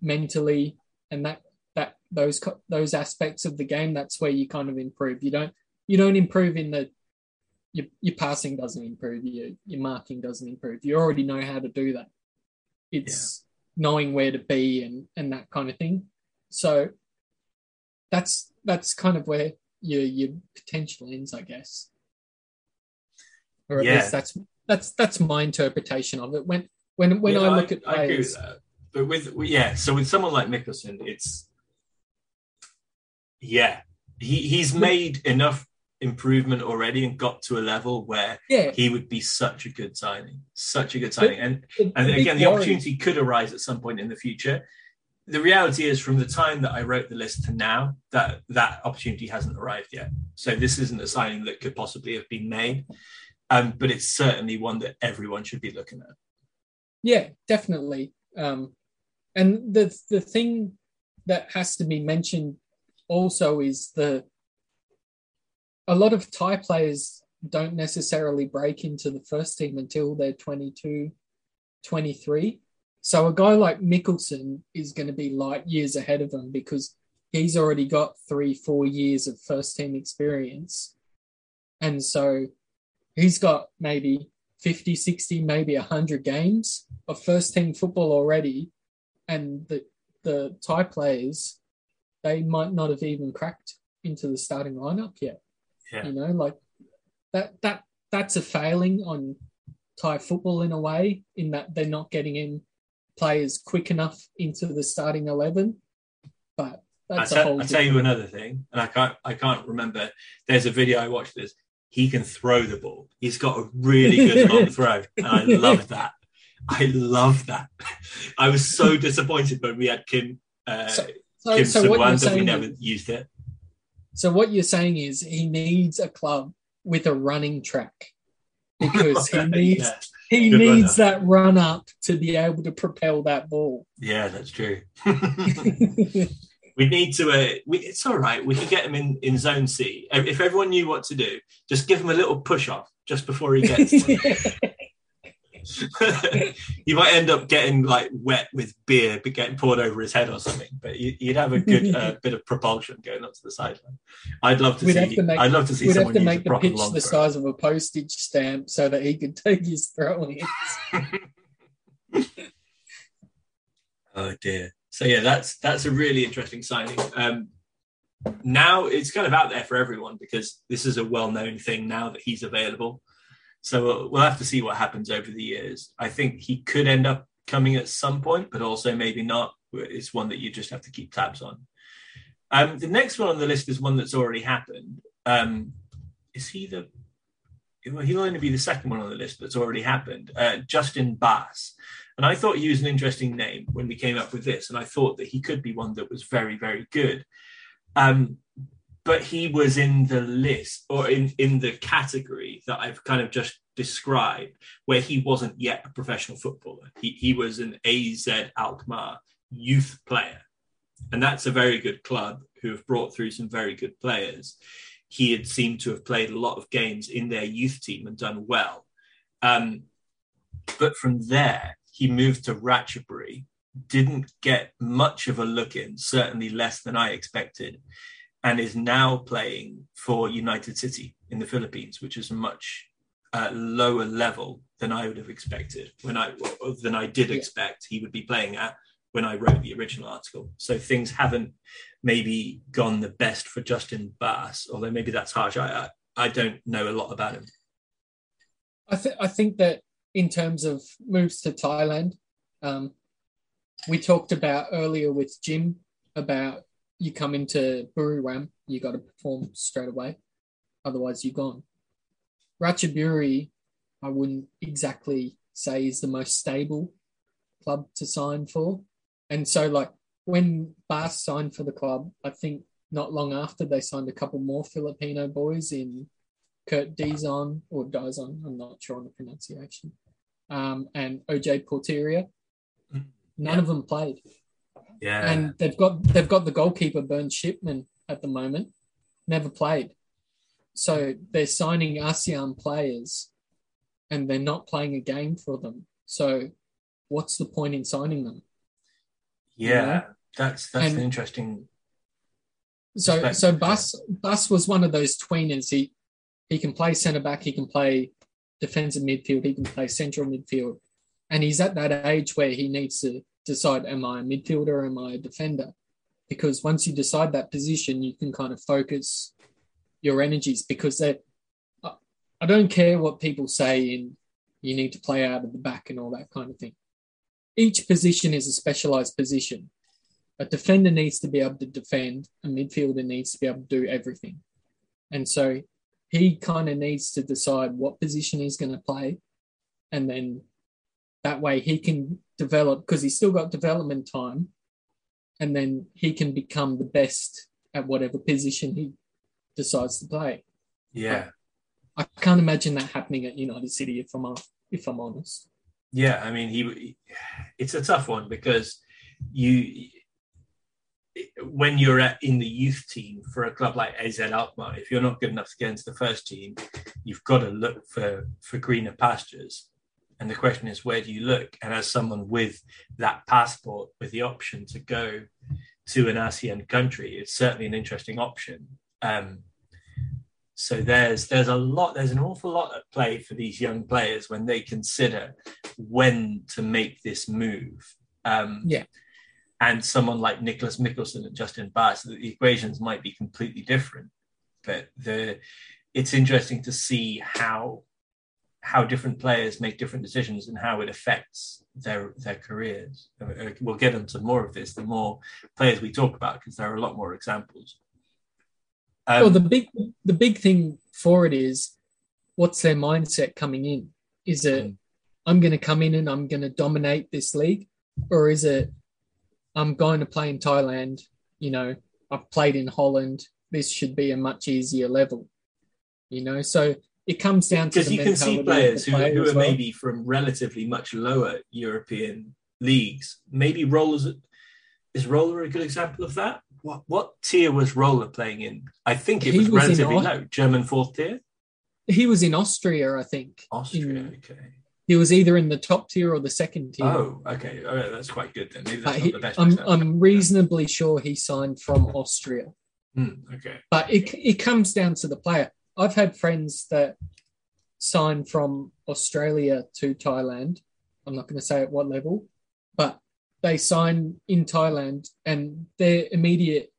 mentally and that that those those aspects of the game, that's where you kind of improve. You don't you don't improve in the your, your passing doesn't improve, your your marking doesn't improve. You already know how to do that. It's yeah. knowing where to be and and that kind of thing. So that's that's kind of where your your potential ends, I guess. Or at yeah. least that's that's that's my interpretation of it. When when when yeah, I look I, at players, I agree with that. But with yeah, so with someone like Mickelson, it's yeah, he he's made enough improvement already and got to a level where yeah. he would be such a good signing, such a good signing. And and again, the opportunity could arise at some point in the future the reality is from the time that I wrote the list to now that that opportunity hasn't arrived yet. So this isn't a signing that could possibly have been made, um, but it's certainly one that everyone should be looking at. Yeah, definitely. Um, and the the thing that has to be mentioned also is the a lot of Thai players don't necessarily break into the first team until they're 22, 23 so a guy like Mickelson is going to be light years ahead of him because he's already got three, four years of first team experience. And so he's got maybe 50, 60, maybe 100 games of first team football already. And the, the Thai players, they might not have even cracked into the starting lineup yet. Yeah. You know, like that, that, that's a failing on Thai football in a way, in that they're not getting in players quick enough into the starting eleven. But that's I tell, I tell you another thing, and I can't I can't remember. There's a video I watched. This he can throw the ball. He's got a really good long throw, and I love that. I love that. I was so disappointed when we had Kim uh, so, so, Kim so that we never is, used it. So what you're saying is he needs a club with a running track because he needs yeah he Good needs that run up to be able to propel that ball. Yeah, that's true. we need to. Uh, we, it's all right. We can get him in in zone C. If everyone knew what to do, just give him a little push off just before he gets. You might end up getting like wet with beer, but getting poured over his head or something. But you, would have a good uh, bit of propulsion going up to the sideline. I'd love to we'd see. Have to make, I'd love to see. We'd have to make the pitch the size of a postage stamp so that he could take his throwing. oh dear. So yeah, that's that's a really interesting signing. Um, now it's kind of out there for everyone because this is a well-known thing now that he's available. So we'll, we'll have to see what happens over the years. I think he could end up coming at some point, but also maybe not. It's one that you just have to keep tabs on. Um, the next one on the list is one that's already happened. Um, is he the? Well, he'll only be the second one on the list that's already happened. Uh, Justin Baas, and I thought he was an interesting name when we came up with this, and I thought that he could be one that was very, very good. Um, but he was in the list or in, in the category that I've kind of just described, where he wasn't yet a professional footballer. He, he was an AZ Alkmaar youth player. And that's a very good club who have brought through some very good players. He had seemed to have played a lot of games in their youth team and done well. Um, but from there, he moved to Ratchaburi, didn't get much of a look in, certainly less than I expected and is now playing for United City in the Philippines, which is a much uh, lower level than I would have expected when I than I did expect he would be playing at when I wrote the original article. So things haven't maybe gone the best for Justin Baas, although maybe that's harsh. I I, I don't know a lot about him. I think I think that in terms of moves to Thailand, um, we talked about earlier with Jim about you come into Buriram, you got to perform straight away. Otherwise, you're gone. Ratchaburi, I wouldn't exactly say is the most stable club to sign for. And so, like, when Baas signed for the club, I think not long after they signed a couple more Filipino boys in Kurt Dizon or Dizon, I'm not sure on the pronunciation, um, and OJ Porteria. Mm. None yeah. of them played. Yeah. And they've got they've got the goalkeeper Bernd Schipmann at the moment, never played. So they're signing ASEAN players and they're not playing a game for them. So what's the point in signing them? Yeah, you know? that's that's and an interesting so so Baas Baas was one of those tweeners. He he can play centre back, he can play defensive midfield, he can play central midfield. And he's at that age where he needs to decide am I a midfielder or am I a defender? Because once you decide that position, you can kind of focus your energies because they I don't care what people say in you need to play out of the back and all that kind of thing. Each position is a specialized position. A defender needs to be able to defend, a midfielder needs to be able to do everything. And so he kind of needs to decide what position he's going to play and then that way he can develop because he's still got development time and then he can become the best at whatever position he decides to play. Yeah. I, I can't imagine that happening at United City if I'm if I'm honest. Yeah, I mean he it's a tough one because you when you're at, in the youth team for a club like AZ Alkmaar, if you're not good enough to get into the first team, you've got to look for for greener pastures. And the question is, where do you look? And as someone with that passport, with the option to go to an ASEAN country, it's certainly an interesting option. Um, so there's there's a lot, there's an awful lot at play for these young players when they consider when to make this move. Um, yeah. And someone like Nicholas Mickelson and Justin Baas, the equations might be completely different. But the it's interesting to see how how different players make different decisions and how it affects their their careers. Uh, we'll get into more of this the more players we talk about because there are a lot more examples. Um, well, the big the big thing for it is what's their mindset coming in? Is it mm. I'm going to come in and I'm going to dominate this league, or is it I'm going to play in Thailand? You know, I've played in Holland. This should be a much easier level. You know, so it comes down to because you can see players who, player who are well. maybe from relatively much lower European leagues. Maybe Rollers is Roller a good example of that? What what tier was Roller playing in? I think it was, was relatively low, German fourth tier, He was in Austria, I think. Austria. In- okay. he was either in the top tier or the second tier. Oh, okay. Oh, that's quite good then. Maybe that's not the best. I'm. I'm reasonably sure he signed from Austria. Hmm, okay. But it, it comes down to the player. I've had friends that sign from Australia to Thailand. I'm not going to say at what level, but they sign in Thailand and their immediate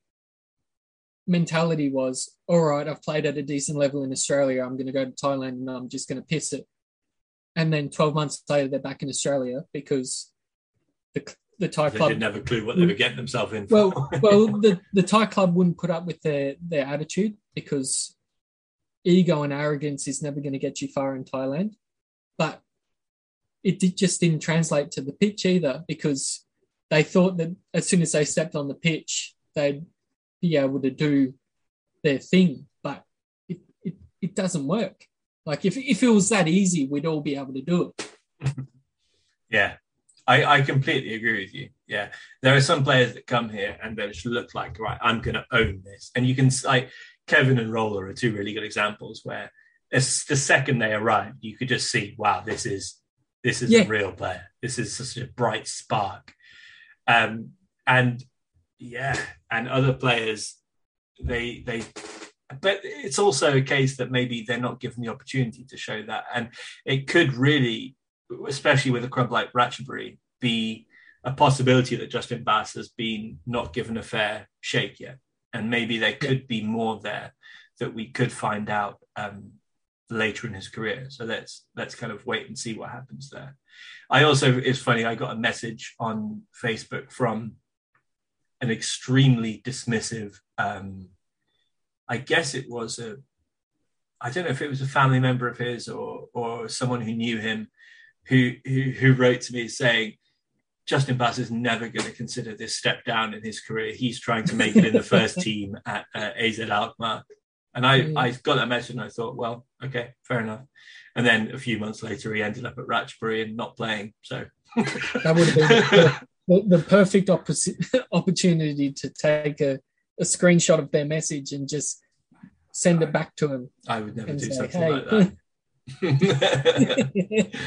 mentality was, all right, I've played at a decent level in Australia. I'm going to go to Thailand and I'm just going to piss it. And then 12 months later, they're back in Australia because the, the Thai They club didn't have a clue what they were getting themselves in. Well, well, the, the Thai club wouldn't put up with their their attitude because ego and arrogance is never going to get you far in Thailand. But it did, just didn't translate to the pitch either because they thought that as soon as they stepped on the pitch, they'd be able to do their thing. But it, it, it doesn't work. Like if, if it was that easy, we'd all be able to do it. Yeah, I, I completely agree with you. Yeah, there are some players that come here and they just look like, right, I'm going to own this. And you can, like, Kevin and Roller are two really good examples where as the second they arrive, you could just see, wow, this is this is Yeah. a real player. This is such a bright spark. Um, and yeah, and other players, they they, but it's also a case that maybe they're not given the opportunity to show that, and it could really especially with a club like Ratchaburi, be a possibility that Justin Baas has been not given a fair shake yet. And maybe there could be more there that we could find out um, later in his career. So let's let's kind of wait and see what happens there. I also it's funny, I got a message on Facebook from an extremely dismissive um, I guess it was a I don't know if it was a family member of his or or someone who knew him who who, who wrote to me saying Justin Baas is never going to consider this step down in his career. He's trying to make it in the first team at uh, AZ Alkmaar. And I, Mm. I got that message and I thought, well, okay, fair enough. And then a few months later, he ended up at Ratchaburi and not playing. So That would have been the, the, the perfect opportunity to take a, a screenshot of their message and just send it back to him. I would never do say, something "Hey." like that.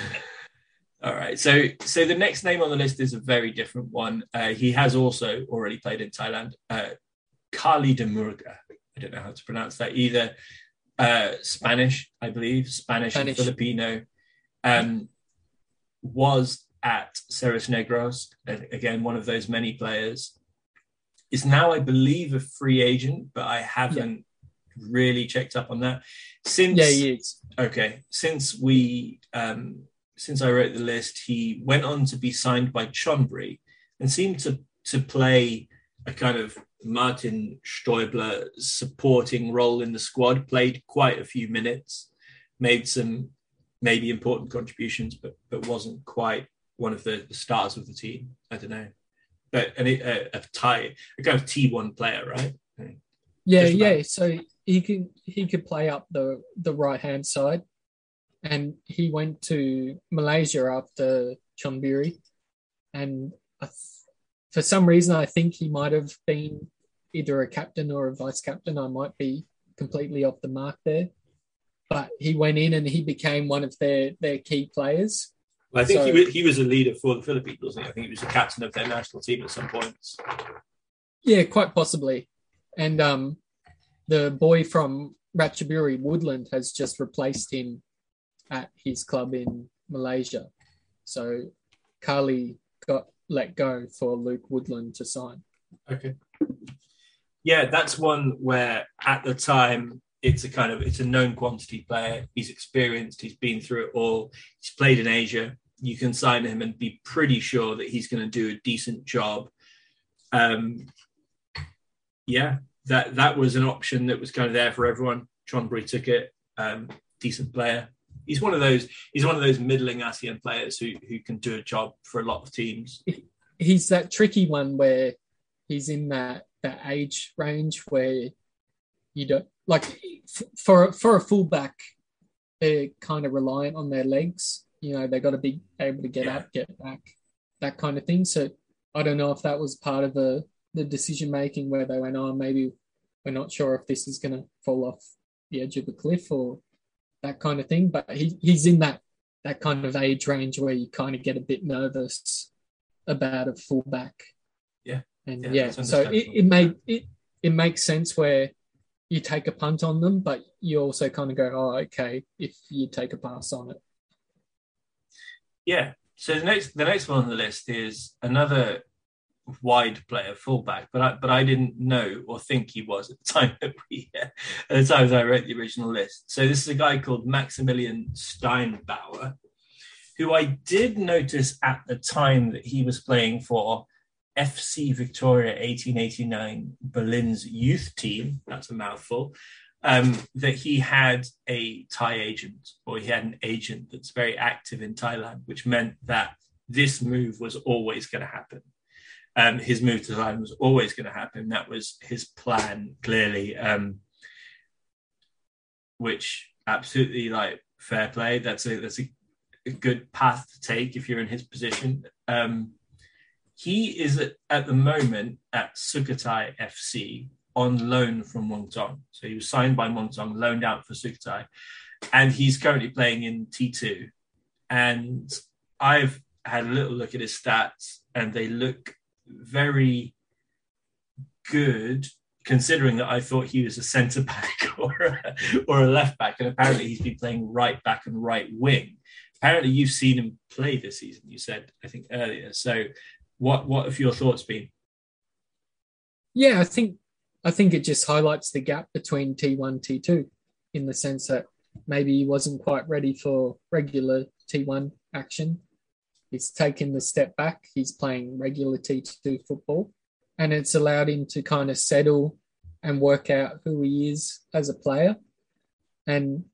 All right. So so the next name on the list is a very different one. Uh, he has also already played in Thailand. Uh, Carli de Murga. I don't know how to pronounce that either. Uh, Spanish, I believe, Spanish, Spanish. and Filipino. Um, was at Ceres Negros again, one of those many players. Is now, I believe, a free agent, but I haven't really checked up on that since. yeah, he is. Okay, since we um, since I wrote the list, he went on to be signed by Chonburi and seemed to to play a kind of Martin Steuble supporting role in the squad. Played quite a few minutes, made some maybe important contributions, but but wasn't quite one of the, the stars of the team. I don't know, but and it, a, a tie a kind of T one player, right? Yeah, yeah. So he could he could play up the the right hand side, and he went to Malaysia after Chonburi, and I th- for some reason I think he might have been either a captain or a vice captain. I might be completely off the mark there, but he went in and he became one of their their key players. Well, I think he, was, he was a leader for the Philippines, wasn't he? I think he was the captain of their national team at some points. Yeah, quite possibly. And um, the boy from Ratchaburi, Woodland, has just replaced him at his club in Malaysia. So Carli got let go for Luke Woodland to sign. Okay. Yeah, that's one where at the time it's a kind of it's a known quantity player. He's experienced. He's been through it all. He's played in Asia. You can sign him and be pretty sure that he's going to do a decent job. Um, yeah, that that was an option that was kind of there for everyone. Chonburi took it. Um, decent player. He's one of those. He's one of those middling ASEAN players who who can do a job for a lot of teams. He's that tricky one where he's in that that age range where you don't like for for a fullback. they're kind of reliant on their legs. You know, they got to be able to get Yeah. up, get back, that kind of thing. So I don't know if that was part of the the decision making where they went, oh, maybe we're not sure if this is going to fall off the edge of the cliff or that kind of thing. But he he's in that that kind of age range where you kind of get a bit nervous about a fullback. Yeah. and Yeah, yeah, so it, it made it it makes sense where you take a punt on them, but you also kind of go, oh, okay, if you take a pass on it. Yeah. So the next the next one on the list is another wide player, fullback, but I but I didn't know or think he was at the time that we at the time that I wrote the original list. So this is a guy called Maximilian Steinbauer, who I did notice at the time that he was playing for FC Victoria 1889 Berlin's youth team. That's a mouthful. Um, that he had a Thai agent, or he had an agent that's very active in Thailand, which meant that this move was always going to happen. Um, his move to Thailand was always going to happen. That was his plan, clearly. Um, which absolutely like fair play. That's a that's a, a good path to take if you're in his position. Um, he is at, at the moment at Sukhothai FC on loan from Muangthong. So he was signed by Muangthong, loaned out for Sukhothai, and he's currently playing in T2. And I've had a little look at his stats, and they look very good considering that I thought he was a centre back or a, or a left back, and apparently he's been playing right back and right wing. Apparently, you've seen him play this season. You said, I think earlier. So, what what have your thoughts been? Yeah, I think I think it just highlights the gap between T1 T2 in the sense that maybe he wasn't quite ready for regular T1 action. He's taken the step back. He's playing regular T2 football, and it's allowed him to kind of settle and work out who he is as a player, and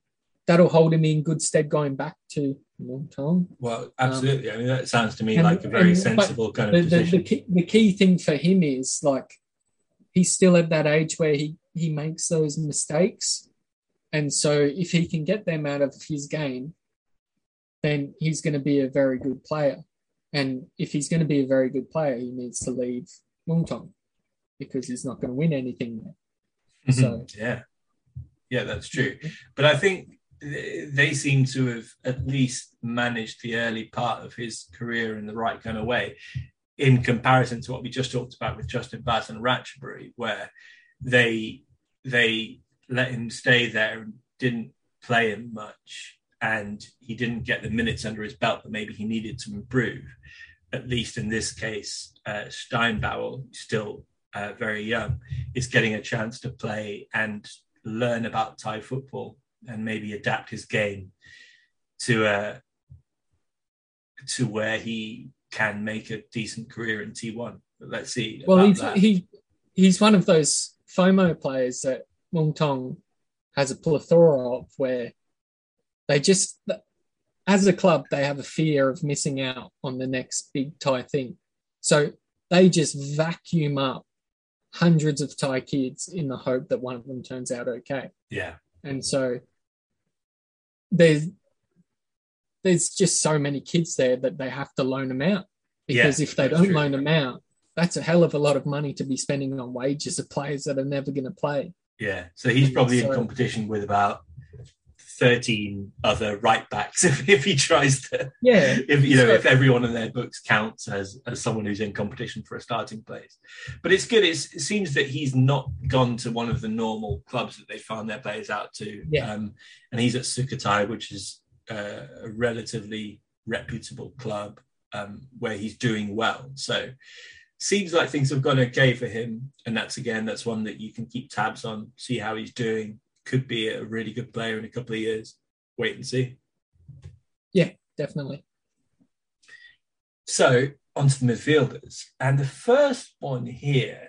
that'll hold him in good stead going back to Muangthong. Well, um, absolutely. I mean, that sounds to me and- like a very and- sensible kind the, of the, position. the, key, the key thing for him is like he's still at that age where he, he makes those mistakes. And so if he can get them out of his game, then he's going to be a very good player. And if he's going to be a very good player, he needs to leave Muangthong because he's not going to win anything there. Mm-hmm. So yeah, yeah, that's true. But I think they seem to have at least managed the early part of his career in the right kind of way, in comparison to what we just talked about with Justin Baas and Ratchaburi, where they they let him stay there and didn't play him much, and he didn't get the minutes under his belt that maybe he needed to improve. At least in this case, uh, Steinbauer still uh, very young is getting a chance to play and learn about Thai football and maybe adapt his game to uh, to where he can make a decent career in T1. But let's see. Well, he's, that. he he's one of those FOMO players that Muangthong has a plethora of, where they just, as a club, they have a fear of missing out on the next big Thai thing, so they just vacuum up hundreds of Thai kids in the hope that one of them turns out okay, yeah, and so there's there's just so many kids there that they have to loan them out because Yeah, if they don't true. loan them out, that's a hell of a lot of money to be spending on wages of players that are never going to play. yeah. So he's probably in competition with about thirteen other right backs if, if he tries to. Yeah, If you know, So- if everyone in their books counts as as someone who's in competition for a starting place, but it's good. It's, it seems that he's not gone to one of the normal clubs that they found their players out to. Yeah. Um, and he's at Sukhothai, which is uh, a relatively reputable club um, where he's doing well. So seems like things have gone okay for him. And that's again, that's one that you can keep tabs on, see how he's doing. Could be a really good player in a couple of years. Wait and see. Yeah, definitely. So onto the midfielders. And the first one here,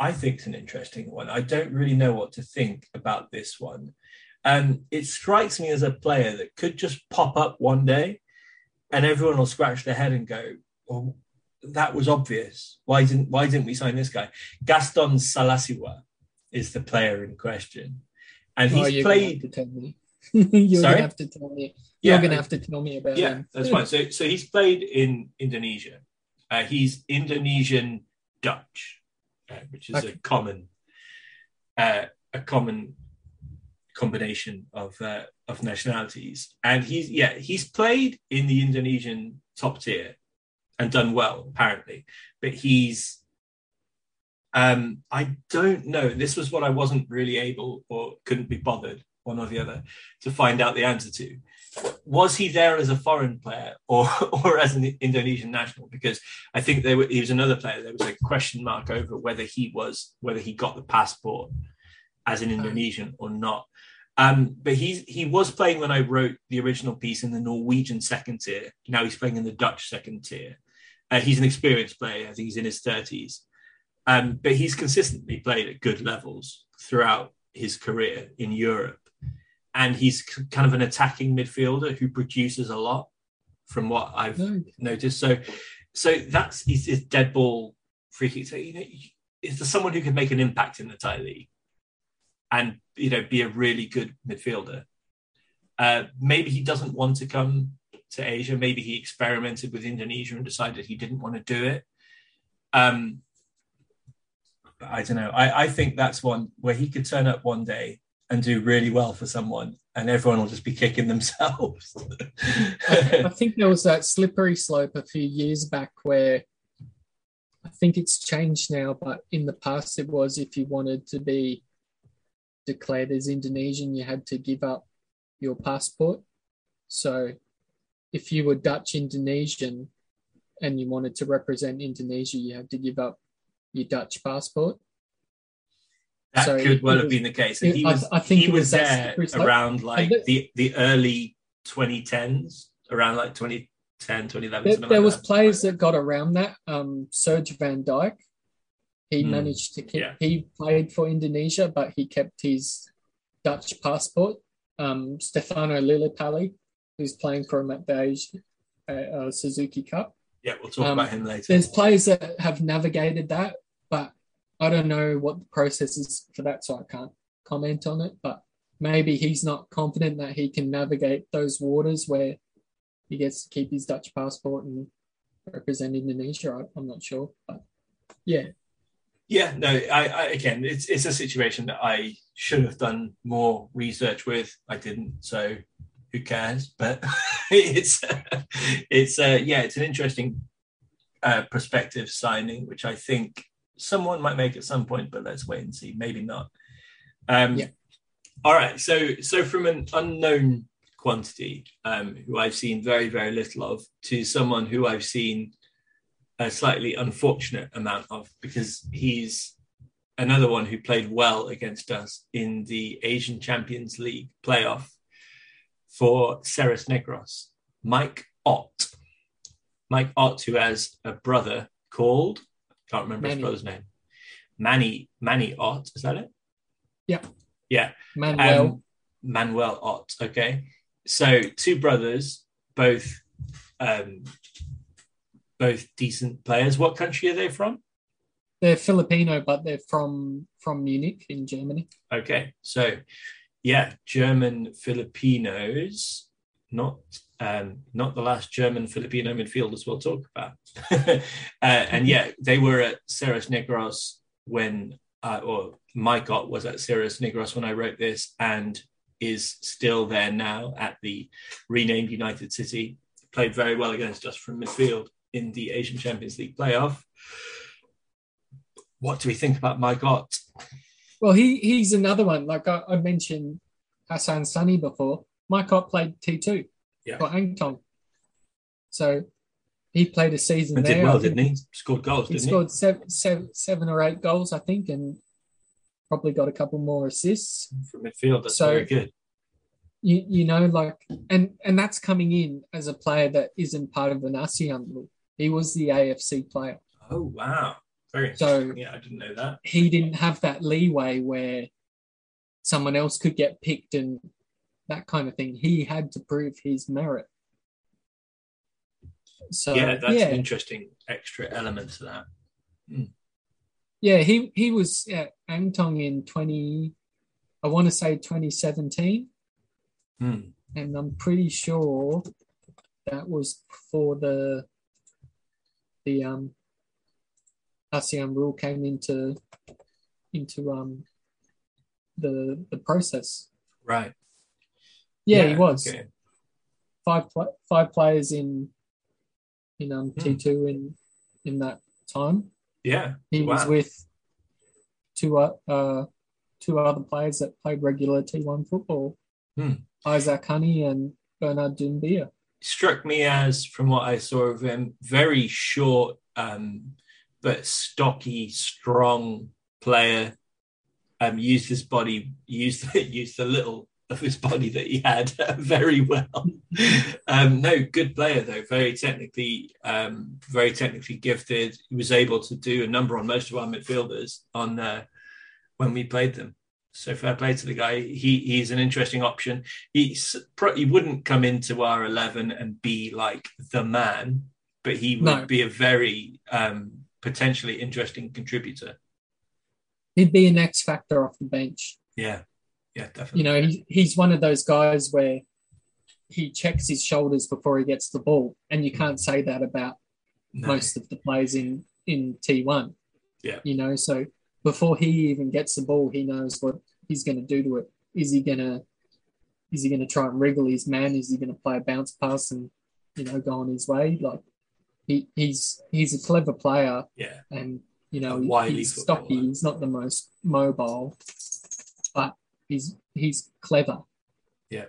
I think is an interesting one. I don't really know what to think about this one. Um, it strikes me as a player that could just pop up one day and everyone will scratch their head and go, well, that was obvious. Why didn't why didn't we sign this guy? Gaston Salasiwa is the player in question. And Oh, he's have played to tell me. You're Sorry? gonna have to tell me. You're Yeah, gonna have to tell me about yeah, him. that's fine. So, so he's played in Indonesia. Uh, he's Indonesian Dutch, uh, which is a common, uh, a common combination of uh, of nationalities. And he's yeah, he's played in the Indonesian top tier and done well apparently. But he's, um, I don't know. This was what I wasn't really able or couldn't be bothered one or the other to find out the answer to was he there as a foreign player or or as an Indonesian national? Because I think there were, he was another player. There was a question mark over whether he was whether he got the passport as an Indonesian or not. Um, but he's he was playing when I wrote the original piece in the Norwegian second tier. Now he's playing in the Dutch second tier. Uh, he's an experienced player. I think he's in his thirties, um, but he's consistently played at good levels throughout his career in Europe and he's kind of an attacking midfielder who produces a lot from what I've No, noticed. So, so that's his, he's dead ball free kick. So you know, is there someone who can make an impact in the Thai league and you know be a really good midfielder? Uh, maybe he doesn't want to come to Asia. Maybe he experimented with Indonesia and decided he didn't want to do it. Um, I don't know. I, I think that's one where he could turn up one day and do really well for someone, and everyone will just be kicking themselves. I, I think there was that slippery slope a few years back where I think it's changed now, but in the past it was if you wanted to be declared as Indonesian, you had to give up your passport. So if you were Dutch Indonesian and you wanted to represent Indonesia, you had to give up your Dutch passport. that So could well have been the case. And he I- was, I think he was, was there around like the, the early 2010s, around like 2010, 2011. There, there like was that. players that got around that. Um, Serge Van Dijk, he Hmm. managed to keep. Yeah. He played for Indonesia, but he kept his Dutch passport. Um, Stefano Lilipaly, who's playing for him at the Asia, uh, uh, Suzuki Cup. Yeah, we'll talk um, about him later. There's players that have navigated that, but I don't know what the process is for that, so I can't comment on it. But maybe he's not confident that he can navigate those waters where he gets to keep his Dutch passport and represent Indonesia. I, I'm not sure, but yeah, Yeah, no, I, I again, it's it's a situation that I should have done more research with. I didn't, so who cares? But it's it's uh, yeah, it's an interesting uh, prospective signing, which I think someone might make at some point. But let's wait and see. Maybe not. Um, Yeah. All right. So so from an unknown quantity, um, who I've seen very very little of, to someone who I've seen a slightly unfortunate amount of because he's another one who played well against us in the Asian Champions League playoff for Ceres Negros. Mike Ott. Mike Ott, who has a brother called, can't remember his Manny. brother's name. Manny, Manny Ott, is that it? Yeah. Yeah. Manuel. Um, Manuel Ott. Okay. So two brothers, both um, both decent players. What country are they from? they're Filipino, but they're from from Munich in Germany. Okay. So yeah, German Filipinos, not um, not the last German Filipino midfielders we'll talk about. uh, and yeah, they were at Ceres Negros when uh, or Mike Ott was at Ceres Negros when I wrote this and is still there now at the renamed United City. Played very well against us from midfield in the Asian Champions League playoff. What do we think about Mike Ott? Well, he he's another one. Like I, I mentioned Hassan Sunny before. Mike Ott played T two Yeah. for Angthong. So he played a season And there. did well, didn't he? Scored goals, He didn't he? scored seven, seven, seven or eight goals, I think, and probably got a couple more assists. From midfield, that's So- very good. You you know, like and and that's coming in as a player that isn't part of the ASEAN group. He was the AFC player. Oh wow, very So- yeah, I didn't know that. He didn't have that leeway where someone else could get picked and that kind of thing. He had to prove his merit. So yeah, that's yeah, an interesting extra element to that. yeah, he he was at Angthong in twenty, I want to say twenty seventeen. Hmm. and I'm pretty sure that was before the the um ASEAN rule came into into um the the process. Right. Yeah, he was okay. five pla- five players in in um Hmm. T two in in that time. Yeah. He was with two uh, uh two other players that played regular T one football, Hmm. Isaac Honny and Bernard Doumbia. struck me as, from what I saw of him, very short um, but stocky, strong player. Um, used his body, used used the little of his body that he had very well. Um, no, good player though, very technically, um, very technically gifted. He was able to do a number on most of our midfielders on uh, when we played them. So fair play to the guy. He he's an interesting option. He's he wouldn't come into our eleven and be like the man, but he would No. be a very um, potentially interesting contributor. He'd be an X factor off the bench. Yeah, yeah, definitely. You know, he, he's one of those guys where he checks his shoulders before he gets the ball, and you can't say that about No. most of the players in in T1. Yeah. You know, so before he even gets the ball, he knows what he's going to do to it. Is he going to is he going to try and wriggle his man? Is he going to play a bounce pass and you know go on his way? Like he, he's he's a clever player, Yeah, and you know he's stocky. He's not the most mobile, but he's he's clever. yeah,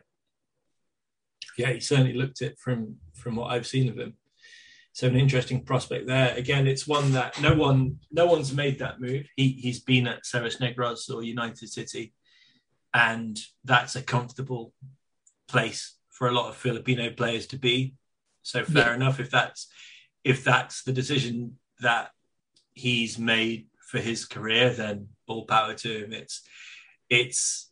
Yeah, he certainly looked it from from what I've seen of him. So an interesting prospect there. Again, it's one that no one no one's made that move. He he's been at Ceres Negros or United City, and that's a comfortable place for a lot of Filipino players to be. So fair Yeah. enough if that's if that's the decision that he's made for his career, then all power to him. It's it's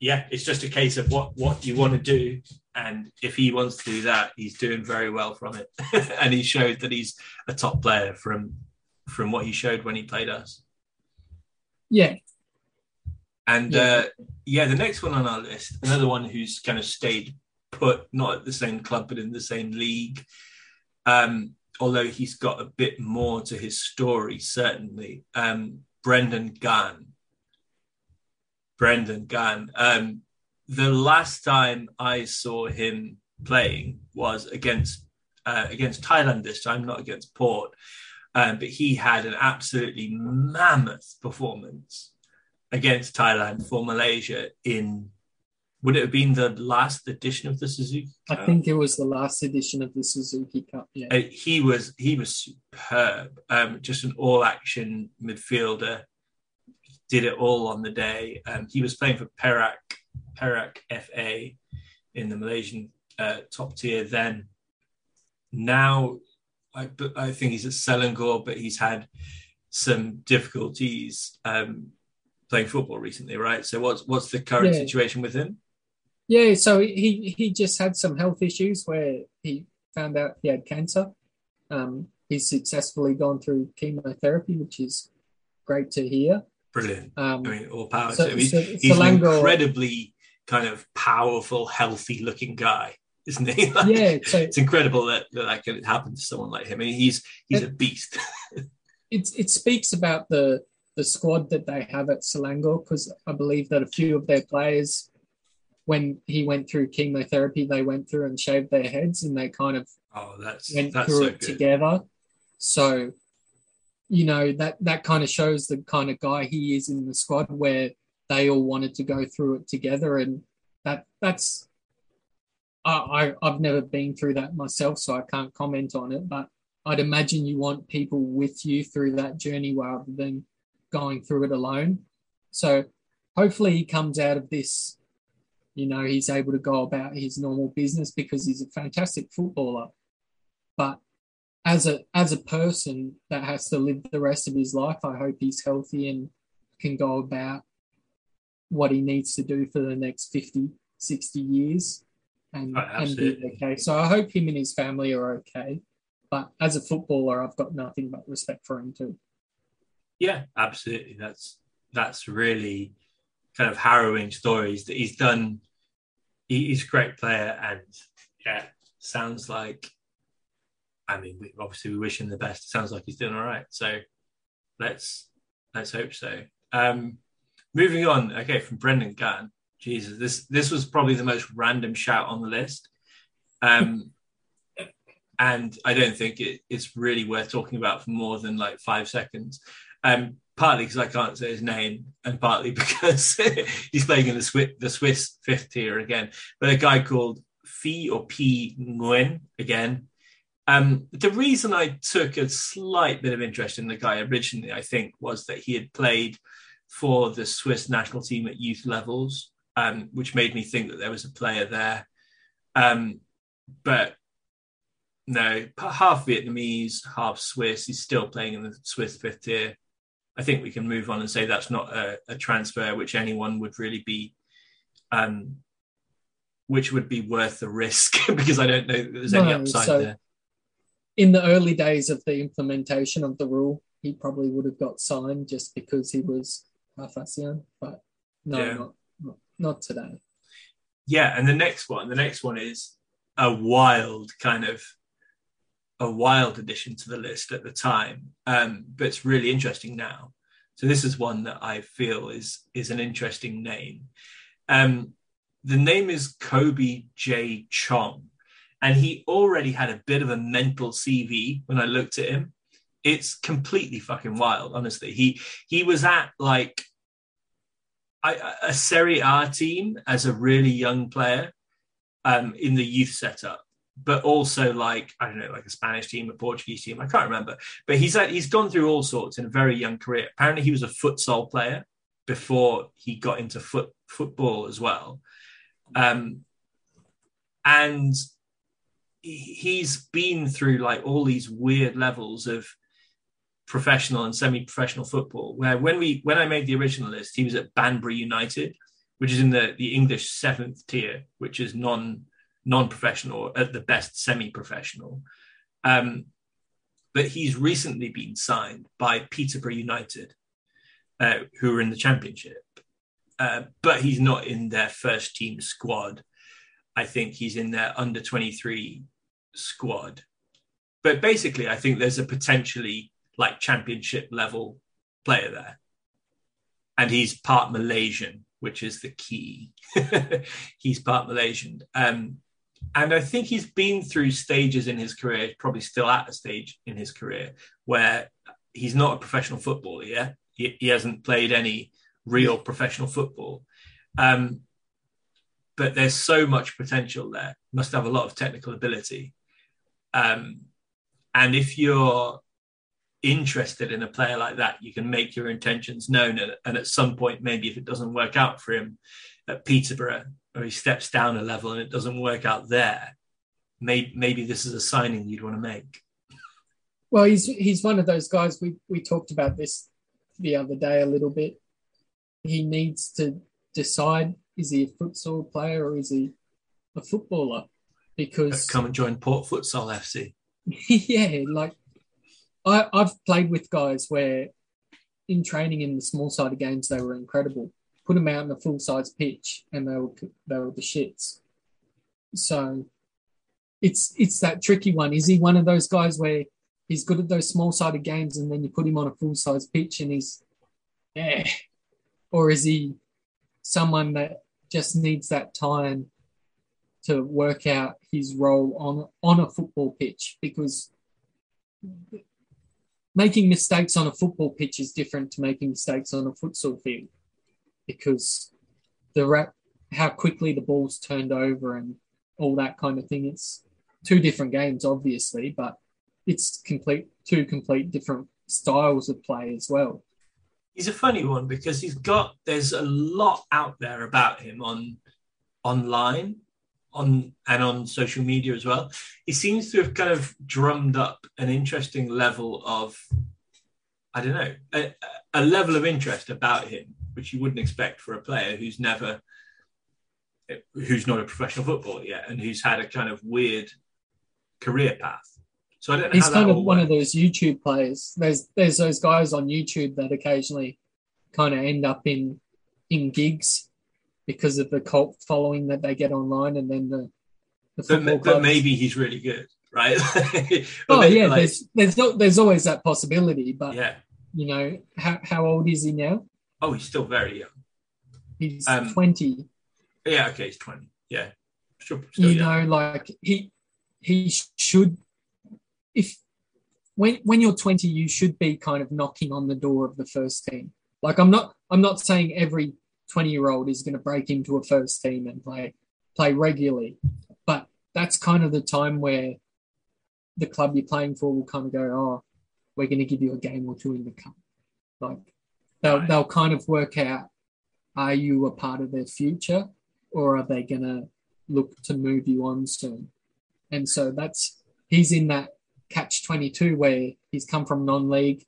yeah, it's just a case of what what you want to do, and if he wants to do that, he's doing very well from it, and he showed that he's a top player from from what he showed when he played us. Yeah, And Yeah. uh, yeah, the next one on our list, another one who's kind of stayed put, not at the same club, but in the same league. Um, although he's got a bit more to his story, certainly. Um, Brendan Gunn. Brendan Gunn. Um, the last time I saw him playing was against uh, against Thailand this time, not against Port. Um, but he had an absolutely mammoth performance against Thailand for Malaysia in would it have been the last edition of the Suzuki I think it was the last edition of the Suzuki Cup. Yeah, Uh, he was he was superb. Um, just an all action midfielder. Did it all on the day. Um, he was playing for Perak Perak FA in the Malaysian uh, top tier then. Now, I, I think he's at Selangor, but he's had some difficulties um, playing football recently, right? So, what's what's the current Yeah. situation with him? Yeah, so he he just had some health issues where he found out he had cancer. Um, he's successfully gone through chemotherapy, which is great to hear. Brilliant. Um, I mean, all power So- to him. He's, so- he's an incredibly kind of powerful, healthy-looking guy, isn't he? Like, yeah, so it's incredible that, that that could happen to someone like him. I mean, he's he's a beast. it it speaks about the the squad that they have at Selangor because I believe that a few of their players, when he went through chemotherapy, they went through and shaved their heads and they kind of oh, that's went that's through so it good. together. So, you know that that kind of shows the kind of guy he is in the squad, where they all wanted to go through it together, and that that's. I, I I've never been through that myself, so I can't comment on it. But I'd imagine you want people with you through that journey rather than going through it alone. So hopefully he comes out of this. You know, he's able to go about his normal business because he's a fantastic footballer. But as a as a person that has to live the rest of his life i hope he's healthy and can go about what he needs to do for the next 50 60 years and, Oh, and be okay. So i hope him and his family are okay. But as a footballer i've got nothing but respect for him too. Yeah, absolutely. That's that's really kind of harrowing stories that he's done he, he's a great player, and yeah, sounds like. I mean, we, obviously, we wish him the best. It sounds like he's doing all right. So let's let's hope so. Um, moving on. Okay, from Brendan Gunn. Jesus, this this was probably the most random shout on the list. Um, and I don't think it, it's really worth talking about for more than like five seconds. Um, partly because I can't say his name, and partly because he's playing in the Swiss, the Swiss fifth tier again. But a guy called Phi or P Nguyen again. Um, the reason I took a slight bit of interest in the guy originally, I think, was that he had played for the Swiss national team at youth levels, um, which made me think that there was a player there. Um, but no, half Vietnamese, half Swiss. He's still playing in the Swiss fifth tier. I think we can move on and say that's not a, a transfer which anyone would really be, um, which would be worth the risk because I don't know that there's any upside so there. In the early days of the implementation of the rule, he probably would have got signed just because he was half ASEAN, but no, yeah. not, not not today. Yeah, and the next one, the next one is a wild kind of a wild addition to the list at the time, um, but it's really interesting now. So this is one that I feel is is an interesting name. Um, the name is Kobe J Chong, and he already had a bit of a mental CV when I looked at him. It's completely fucking wild, honestly. He he was at like a, a Serie A team as a really young player um, in the youth setup but also like I don't know, like a Spanish team, a Portuguese team. I can't remember, but he's like, he's gone through all sorts in a very young career. Apparently, he was a futsal player before he got into foot football as well, um, and he's been through like all these weird levels of professional and semi-professional football. Where when we when I made the original list, he was at Banbury United, which is in the the English seventh tier, which is non non-professional, at the best semi-professional. Um, but he's recently been signed by Peterborough United, uh, who are in the Championship. Uh, but he's not in their first team squad. I think he's in their under 23 squad. But basically, I think there's a potentially like championship level player there. And he's part Malaysian, which is the key. he's part Malaysian. Um, and I think he's been through stages in his career, probably still at a stage in his career where he's not a professional footballer. He, he hasn't played any real professional football. Um, but there's so much potential there. Must have a lot of technical ability. Um, and if you're interested in a player like that, you can make your intentions known. And, and at some point, maybe if it doesn't work out for him at Peterborough, or he steps down a level and it doesn't work out there, maybe maybe this is a signing you'd want to make. Well, he's he's one of those guys. We we talked about this the other day a little bit. He needs to decide: is he a futsal player or is he a footballer? Because come and join Port Futsal FC. yeah, like I, I've played with guys where in training in the small sided games they were incredible, put them out in a full size pitch, and they were they were the shits. So it's it's that tricky one. Is he one of those guys where he's good at those small sided games, and then you put him on a full size pitch and he's eh, or is he someone that just needs that time to work out his role on on a football pitch because making mistakes on a football pitch is different to making mistakes on a futsal field because the rap, how quickly the ball's turned over and all that kind of thing. It's two different games, obviously, but it's complete two complete different styles of play as well. He's a funny one because he's got there's a lot out there about him on online on and on social media as well. He seems to have kind of drummed up an interesting level of I don't know a, a level of interest about him which you wouldn't expect for a player who's never who's not a professional footballer yet and who's had a kind of weird career path. So I don't know. He's kind of one works. of those YouTube players. There's there's those guys on YouTube that occasionally kind of end up in in gigs because of the cult following that they get online, and then the, the But, but clubs. maybe he's really good, right? Oh maybe, yeah, like- there's there's there's always that possibility, but yeah. you know how how old is he now? Oh, he's still very young. He's Um, twenty. Yeah, okay, he's twenty. Yeah, still, still you young. know, like he he should if when when you're 20, you should be kind of knocking on the door of the first team. Like I'm not I'm not saying every 20 year old is going to break into a first team and play play regularly, but that's kind of the time where the club you're playing for will kind of go, oh, we're going to give you a game or two in the cup. Like they'll Right. they'll kind of work out, are you a part of their future, or are they going to look to move you on soon? And so that's he's in that catch 22 where he's come from non-league,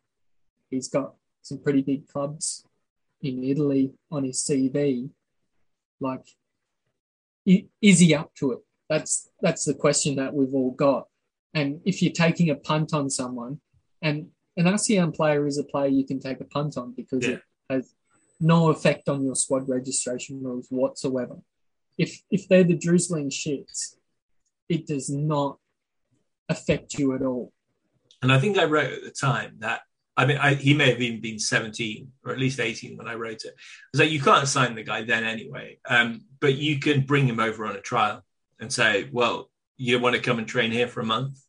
he's got some pretty big clubs in Italy on his CV. Like, is he up to it? That's that's the question that we've all got. And if you're taking a punt on someone, and an ASEAN player is a player you can take a punt on because Yeah. it has no effect on your squad registration rules whatsoever. If if they're the drizzling shits, it does not affect you at all. And I think I wrote at the time that I mean I, he may have even been 17 or at least 18 when I wrote it. I was like, you can't sign the guy then anyway, um, but you can bring him over on a trial and say, well, you want to come and train here for a month?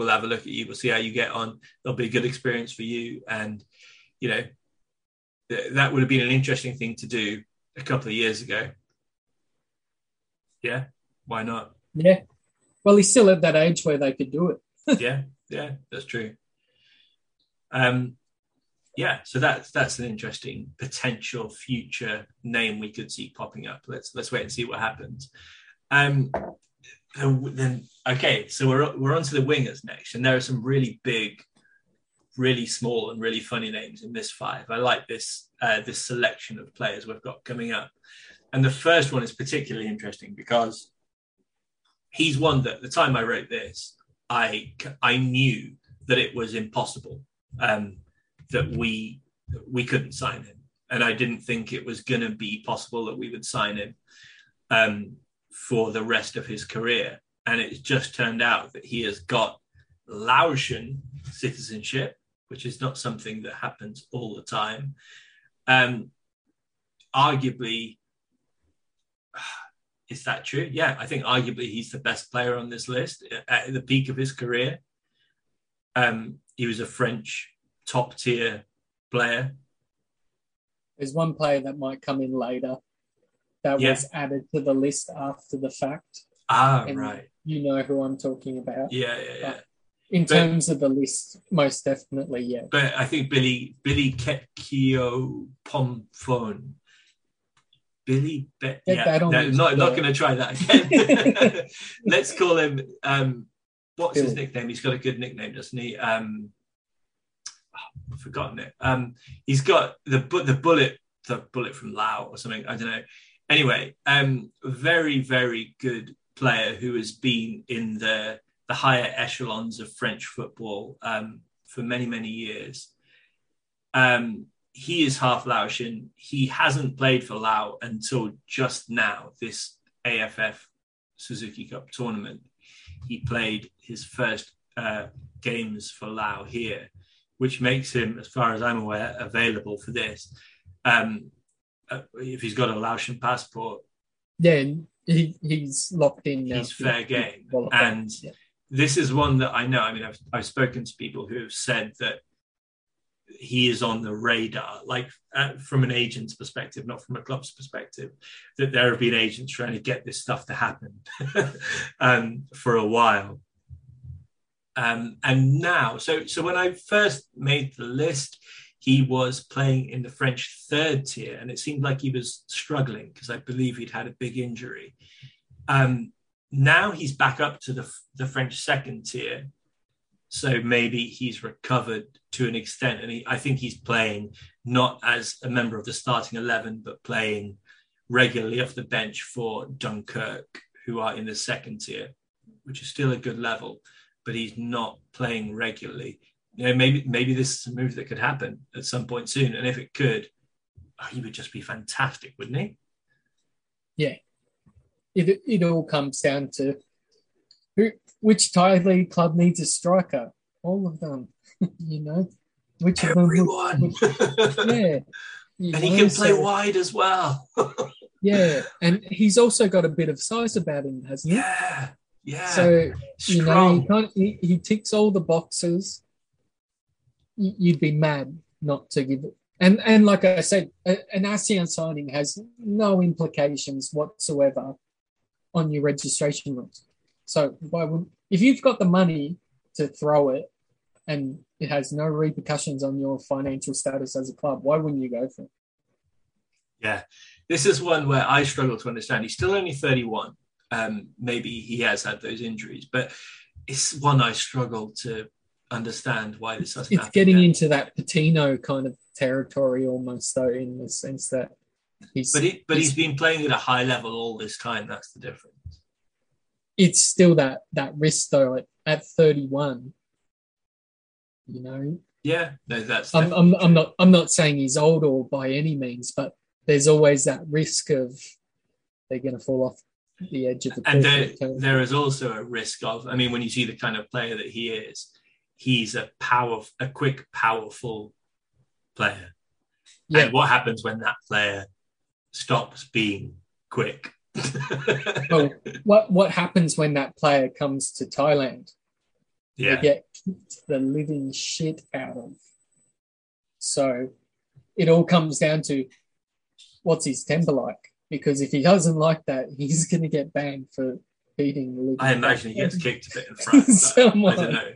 We'll have a look at you. We'll see how you get on. It'll be a good experience for you, and you know th- that would have been an interesting thing to do a couple of years ago. Yeah, why not? Yeah. Well, he's still at that age where they could do it. yeah, yeah, that's true. Um, yeah, so that's that's an interesting potential future name we could see popping up. Let's let's wait and see what happens. Um, and then okay, so we're we're on to the wingers next, and there are some really big, really small, and really funny names in this five. I like this uh, this selection of players we've got coming up, and the first one is particularly interesting because he's one that at the time I wrote this, I I knew that it was impossible um, that we we couldn't sign him, and I didn't think it was going to be possible that we would sign him. Um, for the rest of his career. And it's just turned out that he has got Laotian citizenship, which is not something that happens all the time. Um, arguably, is that true? Yeah, I think arguably he's the best player on this list at the peak of his career. Um, he was a French top tier player. There's one player that might come in later that Yeah. was added to the list after the fact. Ah, And right. You know who I'm talking about. Yeah, yeah, yeah. In But- terms of the list, most definitely, yeah. But I think Billy Billy Kekio Pomphone. Billy Be- yeah, that no, not not going to try that again. Let's call him. Um, what's his nickname? He's got a good nickname, doesn't he? Um, oh, I've forgotten it. Um, he's got the the bullet the bullet from Lao or something. I don't know. Anyway, um, very very good player who has been in the the higher echelons of French football um, for many many years. Um, he is half Laotian. He hasn't played for Lao until just now, this AFF Suzuki Cup tournament. He played his first uh, games for Lao here, which makes him, as far as I'm aware, available for this. Um, if he's got a Laotian passport, then he, he's locked in now. he's fair game. And Yeah. this is one that I know. I mean, I've, I've spoken to people who have said that he is on the radar, like uh, from an agent's perspective, not from a club's perspective, that there have been agents trying to get this stuff to happen um, for a while. Um, and now, so so when I first made the list, he was playing in the French third tier, and it seemed like he was struggling because I believe he'd had a big injury. Um, now he's back up to the the French second tier, so maybe he's recovered to an extent, and he, I think he's playing not as a member of the starting eleven, but playing regularly off the bench for Dunkirk, who are in the second tier, which is still a good level, but he's not playing regularly. You know, maybe maybe this is a move that could happen at some point soon, and if it could, oh, he would just be fantastic, wouldn't he? Yeah. It it all comes down to who which Thai league club needs a striker. All of them, you know. Which of them? would- Everyone. would- yeah. and he can play so- wide as well. Yeah, and he's also got a bit of size about him, hasn't he? yeah. Yeah. So you know, he, he, he ticks all the boxes. You'd be mad not to give it. And and like I said, an ASEAN signing has no implications whatsoever on your registration rules. So why would if you've got the money to throw it and it has no repercussions on your financial status as a club, why wouldn't you go for it? Yeah, this is one where I struggle to understand. He's still only 31. Um, maybe he has had those injuries, but it's one I struggle to understand why this hasn't It's getting into that Patino kind of territory almost, though, in the sense that he's But he, but he's- he's been playing at a high level all this time. That's the difference. it's still that that risk though at, at 31 you know Yeah, no, that's. I'm, I'm, I'm not i'm not saying he's old or by any means but there's always that risk of they're going to fall off the edge of the And there, there is also a risk of. I mean, when you see the kind of player that he is, he's a power, a quick, powerful player. yeah And what happens when that player stops being quick? well what what happens when that player comes to thailand yeah, they get kicked the living shit out of so it all comes down to what's his temper like because if he doesn't like that he's going to get banned for beating the living I imagine he gets kicked a bit in front. Someone. I don't know,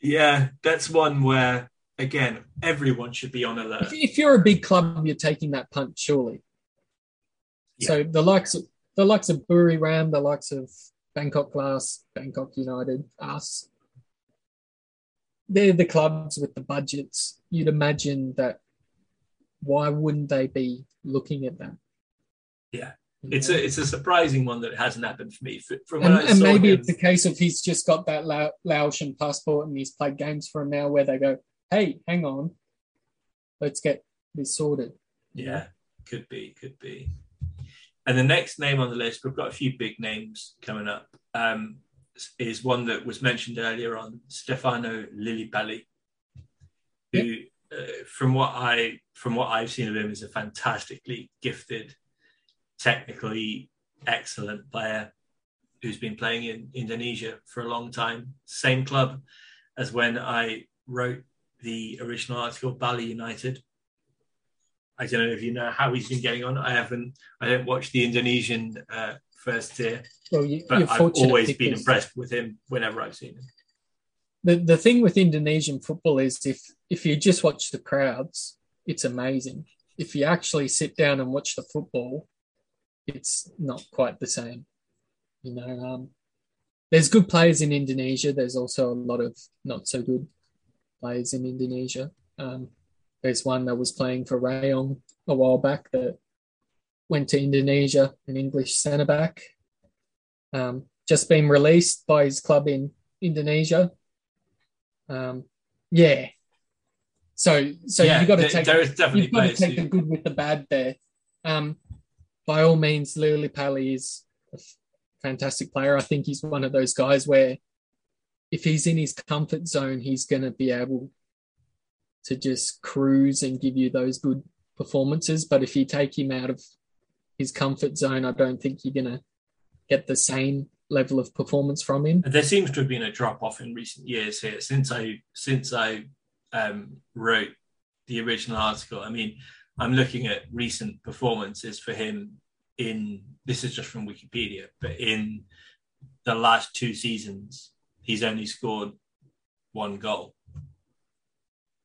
yeah, that's one where again everyone should be on alert. If, if you're a big club, you're taking that punt, surely. So the likes of the likes of Buriram, the likes of Bangkok Glass, Bangkok United, us, they're the clubs with the budgets. You'd imagine that why wouldn't they be looking at that? Yeah. It's a it's a surprising one that hasn't happened for me. From when and, I and saw maybe him, it's a case of he's just got that Lao- Laotian passport and he's played games for him now where they go, hey, hang on, let's get this sorted. yeah, could be, could be. And the next name on the list, we've got a few big names coming up. Um, is one that was mentioned earlier on, Stefano Lilipaly, who, uh, from what I from what I've seen of him, is a fantastically gifted, technically excellent player who's been playing in Indonesia for a long time. Same club as when I wrote the original article, Bali United. I don't know if you know how he's been getting on. I haven't. I don't watch the Indonesian uh, first tier, Well, you, but I've always been impressed with him whenever I've seen him. the the thing with Indonesian football is if if you just watch the crowds, it's amazing. If you actually sit down and watch the football, it's not quite the same. You know, um, there's good players in Indonesia. There's also a lot of not so good players in Indonesia. Um, there's one that was playing for Rayong a while back that went to Indonesia, an English centre back. Um, just been released by his club in Indonesia. Um, yeah. So so yeah, you got to take there is definitely you've got to take the good with the bad there. Um, by all means, Lilipaly is a fantastic player. I think he's one of those guys where if he's in his comfort zone, he's going to be able to just cruise and give you those good performances. But if you take him out of his comfort zone, I don't think you're going to get the same level of performance from him. there seems to have been a drop off in recent years here since I since I um, wrote the original article. I mean, I'm looking at recent performances for him in this is just from Wikipedia, but in the last two seasons, he's only scored one goal.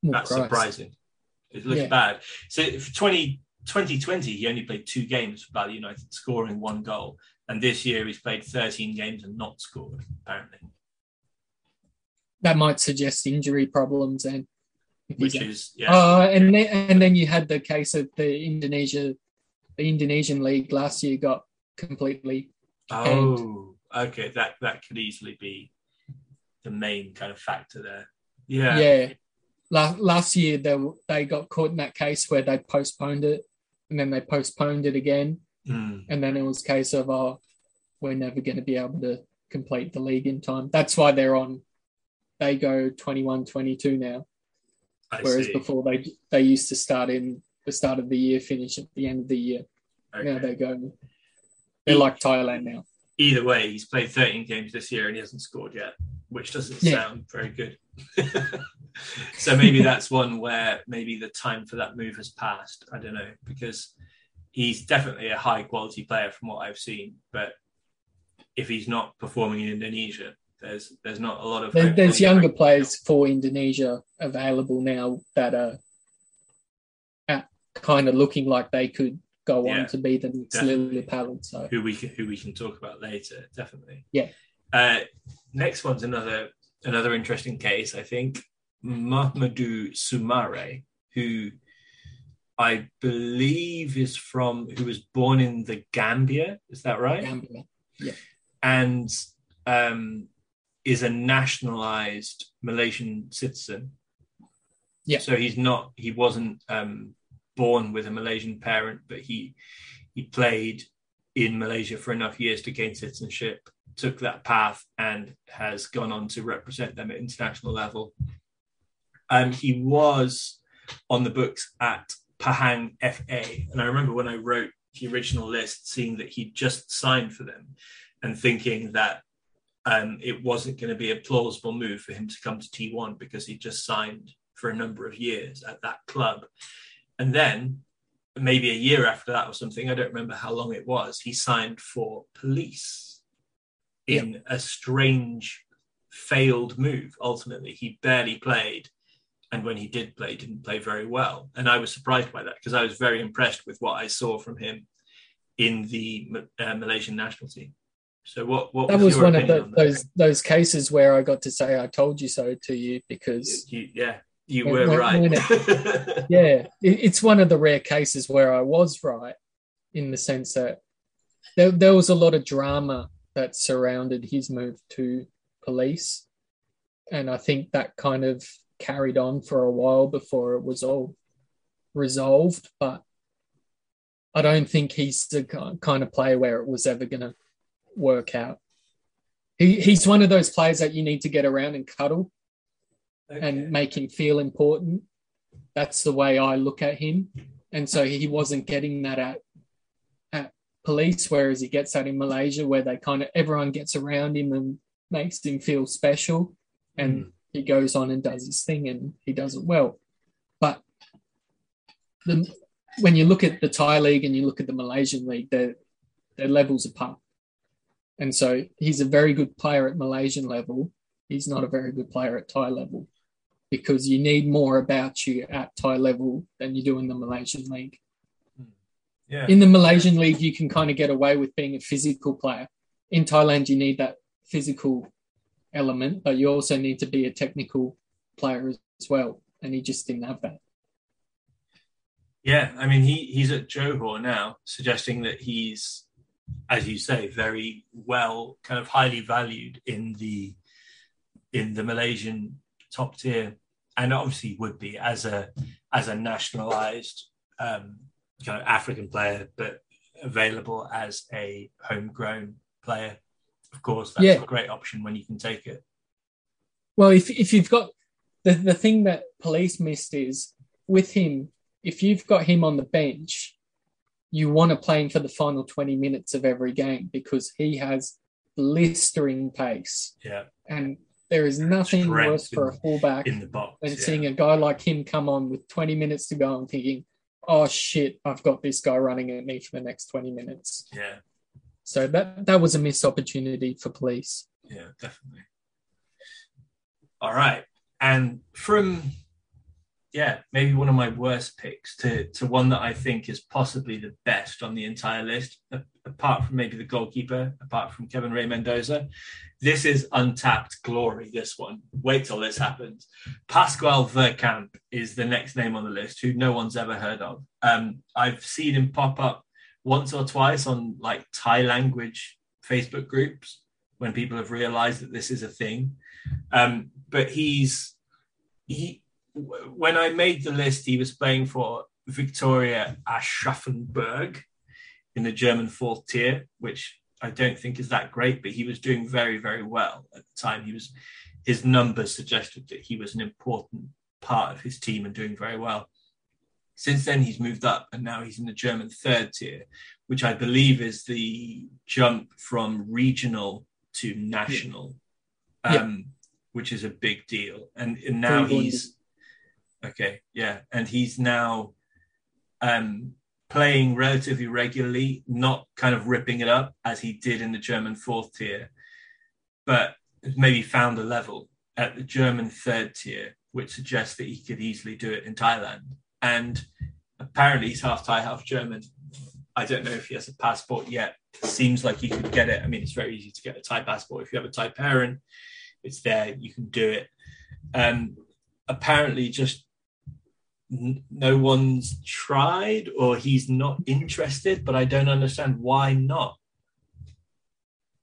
Oh, That's Christ. surprising. It looks Yeah. bad. So for 20, 2020, he only played two games for Bali United, scoring one goal. And this year he's played 13 games and not scored, apparently, That might suggest injury problems and which he's is, yeah. Uh, and then, and then you had the case of the Indonesia, the Indonesian league last year got completely. oh, okay. That, that could easily be the main kind of factor there. Yeah. Yeah, last last year they they got caught in that case where they postponed it, and then they postponed it again, Mm. and then it was a case of oh, we're never going to be able to complete the league in time. That's why they're on. They go 21, 22 now, I whereas see. before they they used to start in the start of the year, finish at the end of the year. Okay. Now they go. They're like Thailand now. Either way, he's played 13 games this year and he hasn't scored yet, which doesn't Yeah. sound very good. so maybe that's one where maybe the time for that move has passed. I don't know because he's definitely a high quality player from what I've seen, but if he's not performing in Indonesia, there's there's not a lot of There, there's there. younger players for Indonesia available now that are at kind of looking like they could go Yeah, on to be the next. Lilipaly. So who we can who we can talk about later, definitely. Yeah. Uh, next one's another another interesting case, I think. Mohamadou Sumareh, who I believe is from who was born in the Gambia, is that right? Gambia. Yeah. And um, is a nationalized Malaysian citizen. Yeah. So he's not he wasn't um, born with a Malaysian parent, but he he played in Malaysia for enough years to gain citizenship, took that path, and has gone on to represent them at international level. Um, he was on the books at Pahang FA, and I remember when I wrote the original list, seeing that he'd just signed for them, and thinking that um, it wasn't going to be a plausible move for him to come to T1 because he just signed for a number of years at that club. And then maybe a year after that or something, I don't remember how long it was, he signed for police in a strange failed move. Ultimately, he barely played. And when he did play, didn't play very well. And I was surprised by that because I was very impressed with what I saw from him in the uh, Malaysian national team. So what, what that was your one of the, on those those cases where I got to say I told you so to you because You, yeah, you When- were when- right. when yeah, it, it's one of the rare cases where I was right in the sense that there, there was a lot of drama that surrounded his move to police. And I think that kind of carried on for a while before it was all resolved. But I don't think he's the kind of player where it was ever going to work out. He, he's one of those players that you need to get around and cuddle Okay. and make him feel important. That's the way I look at him. And so he wasn't getting that at at police, whereas he gets that in Malaysia, where they kind of everyone gets around him and makes him feel special, and Mm. he goes on and does his thing, and he does it well. But the when you look at the Thai league and you look at the Malaysian league, they're they're levels apart. And so he's a very good player at Malaysian level. He's not a very good player at Thai level because you need more about you at Thai level than you do in the Malaysian league. Hmm. yeah. In the Malaysian league, you can kind of get away with being a physical player. In Thailand, you need that physical element, but you also need to be a technical player as well. And he just didn't have that. Yeah, I mean he he's at Johor now, suggesting that he's, as you say, very well, kind of highly valued in the in the Malaysian top tier, and obviously would be as a as a nationalized um, kind of African player, but available as a homegrown player. Of course, that's Yeah. a great option when you can take it. Well, if if you've got the the thing that police missed is with him, if you've got him on the bench, you want to play him for the final twenty minutes of every game because he has blistering pace, Yeah, and there is nothing Strength worse for a fullback in the box. than yeah. seeing a guy like him come on with twenty minutes to go and thinking, "Oh shit, I've got this guy running at me for the next twenty minutes." yeah. So that that was a missed opportunity for police. Yeah, definitely. All right. And from yeah, maybe one of my worst picks to to one that I think is possibly the best on the entire list, apart from maybe the goalkeeper, apart from Kevin Ray Mendoza. This is untapped glory, this one. Wait till this happens. Pascual Verkamp is the next name on the list, who no one's ever heard of. Um, I've seen him pop up once or twice on like Thai language Facebook groups when people have realized that this is a thing. Um, but he's he when I made the list, he was playing for Viktoria Aschaffenburg in the German fourth tier, which I don't think is that great, but he was doing very, very well at the time. He was his numbers suggested that he was an important part of his team and doing very well. Since then, he's moved up and now he's in the German third tier, which I believe is the jump from regional to national, yeah. Um, yeah. which is a big deal. And, and now he's okay, yeah, and he's now um, playing relatively regularly, not kind of ripping it up as he did in the German fourth tier, but maybe found a level at the German third tier, which suggests that he could easily do it in Thailand. And apparently he's half Thai, half German. I don't know if he has a passport yet. Seems like he could get it. I mean, it's very easy to get a Thai passport. If you have a Thai parent, it's there, you can do it. Um, apparently, just no one's tried or he's not interested, but I don't understand why not.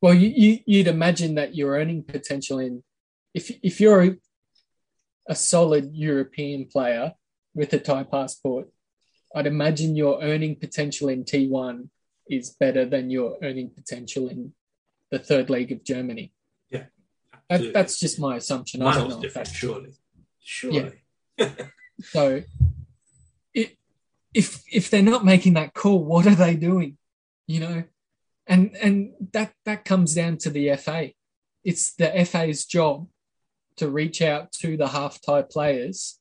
Well, you, you, would imagine that your earning potential in, if, if you're a, a solid European player with a Thai passport, I'd imagine your earning potential in T1 is better than your earning potential in the third league of Germany. Yeah. That, that's just my assumption. Miles I don't know different, surely. Surely. Yeah. so it, if if they're not making that call, what are they doing? You know? And and that that comes down to the FA. It's the FA's job to reach out to the half Thai players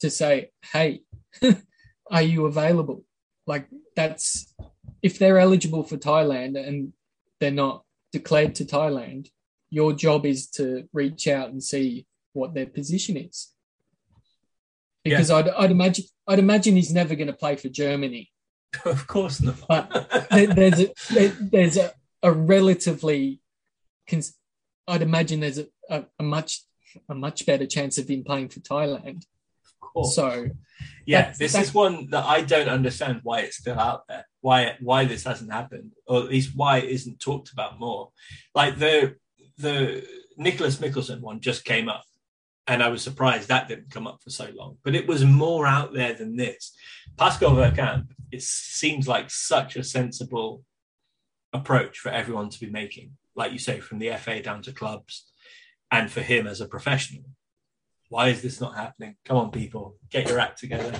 to say, hey, are you available? Like that's if they're eligible for Thailand and they're not declared to Thailand, your job is to reach out and see what their position is. Because yeah. I'd, I'd imagine I'd imagine he's never going to play for Germany. Of course not. but there's a, there's a, a relatively, I'd imagine there's a, a, a much a much better chance of him playing for Thailand. So, yeah, this is one that I don't understand why it's still out there. Why why this hasn't happened, or at least why it isn't talked about more. Like the the Nicholas Mickelson one just came up, and I was surprised that didn't come up for so long. But it was more out there than this. Pascal Verkamp, it seems like such a sensible approach for everyone to be making, like you say, from the FA down to clubs, and for him as a professional why is this not happening? Come on, people, get your act together.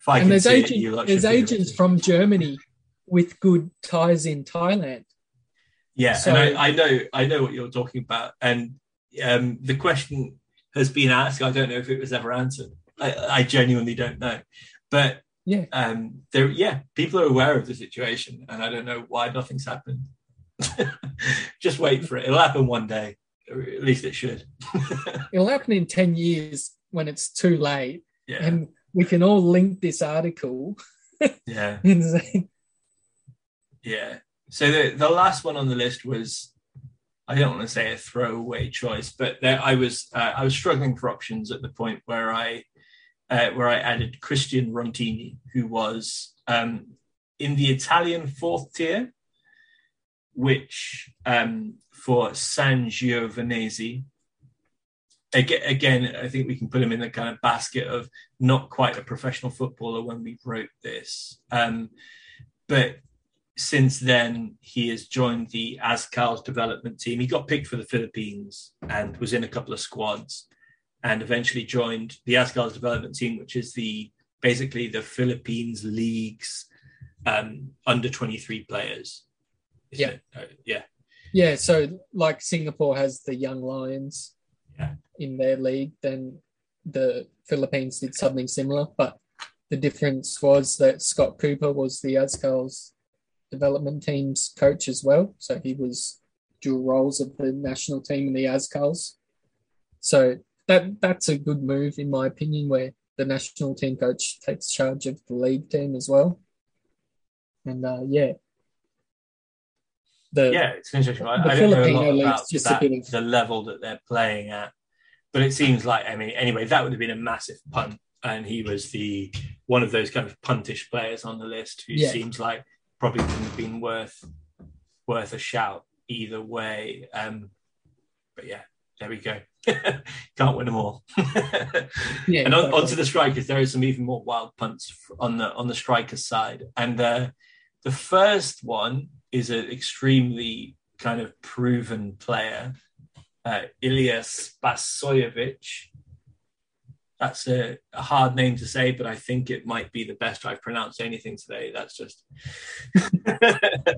If I and there's, agent, it, there's agents from Germany with good ties in Thailand. Yeah, so, and I, I, know I know what you're talking about, and um, the question has been asked. I don't know if it was ever answered. I, I genuinely don't know, but yeah, um, there, yeah, people are aware of the situation, and I don't know why nothing's happened. Just wait for it; it'll happen one day at least it should. It'll happen in 10 years when it's too late. Yeah. And we can all link this article. yeah. Yeah. So the, the last one on the list was I don't want to say a throwaway choice, but there I was uh, I was struggling for options at the point where I uh, where I added Christian Rontini, who was um, in the Italian fourth tier, which um, for Sangiovannese. Again, I think we can put him in the kind of basket of not quite a professional footballer when we wrote this. Um, but since then, he has joined the Azkals development team. He got picked for the Philippines and was in a couple of squads and eventually joined the Azkals development team, which is the basically the Philippines league's um, under 23 players. Yeah. Uh, yeah. Yeah, so like Singapore has the Young Lions yeah. in their league, then the Philippines did something similar, but the difference was that Scott Cooper was the Azkals development team's coach as well. So he was dual roles of the national team and the Azkals. So that that's a good move in my opinion, where the national team coach takes charge of the league team as well. And uh, yeah, the yeah, it's interesting. I, I don't know a lot about that, of... the level that they're playing at, but it seems like I mean, anyway, that would have been a massive punt, and he was the one of those kind of puntish players on the list who yeah. seems like probably wouldn't have been worth worth a shout either way. Um, but yeah, there we go. Can't win them all. yeah, and on, onto the strikers, there are some even more wild punts on the on the strikers side, and uh, the first one is an extremely kind of proven player, uh, Ilya Spasojevic. That's a, a, hard name to say, but I think it might be the best I've pronounced anything today. That's just,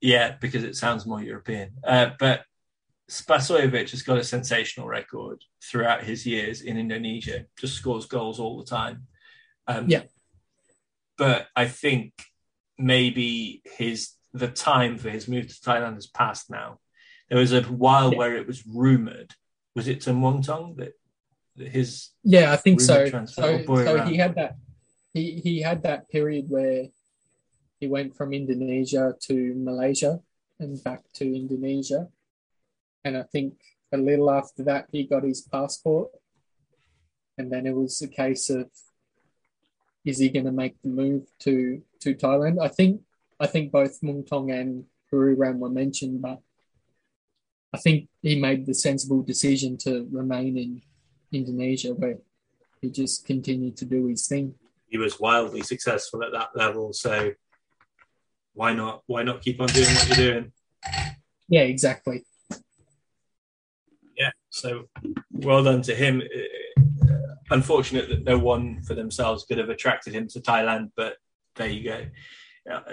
yeah, because it sounds more European. Uh, but Spasojevic has got a sensational record throughout his years in Indonesia, just scores goals all the time. Um, yeah. But I think maybe his the time for his move to Thailand has passed now. There was a while yeah. where it was rumored. Was it to Muangthong that, that his Yeah, I think so. So, so he had that he, he had that period where he went from Indonesia to Malaysia and back to Indonesia. And I think a little after that he got his passport. And then it was a case of is he going to make the move to to Thailand? I think I think both Muangthong and Ram were mentioned, but I think he made the sensible decision to remain in Indonesia, where he just continued to do his thing. He was wildly successful at that level, so why not? Why not keep on doing what you're doing? Yeah, exactly. Yeah, so well done to him. Unfortunate that no one for themselves could have attracted him to Thailand, but there you go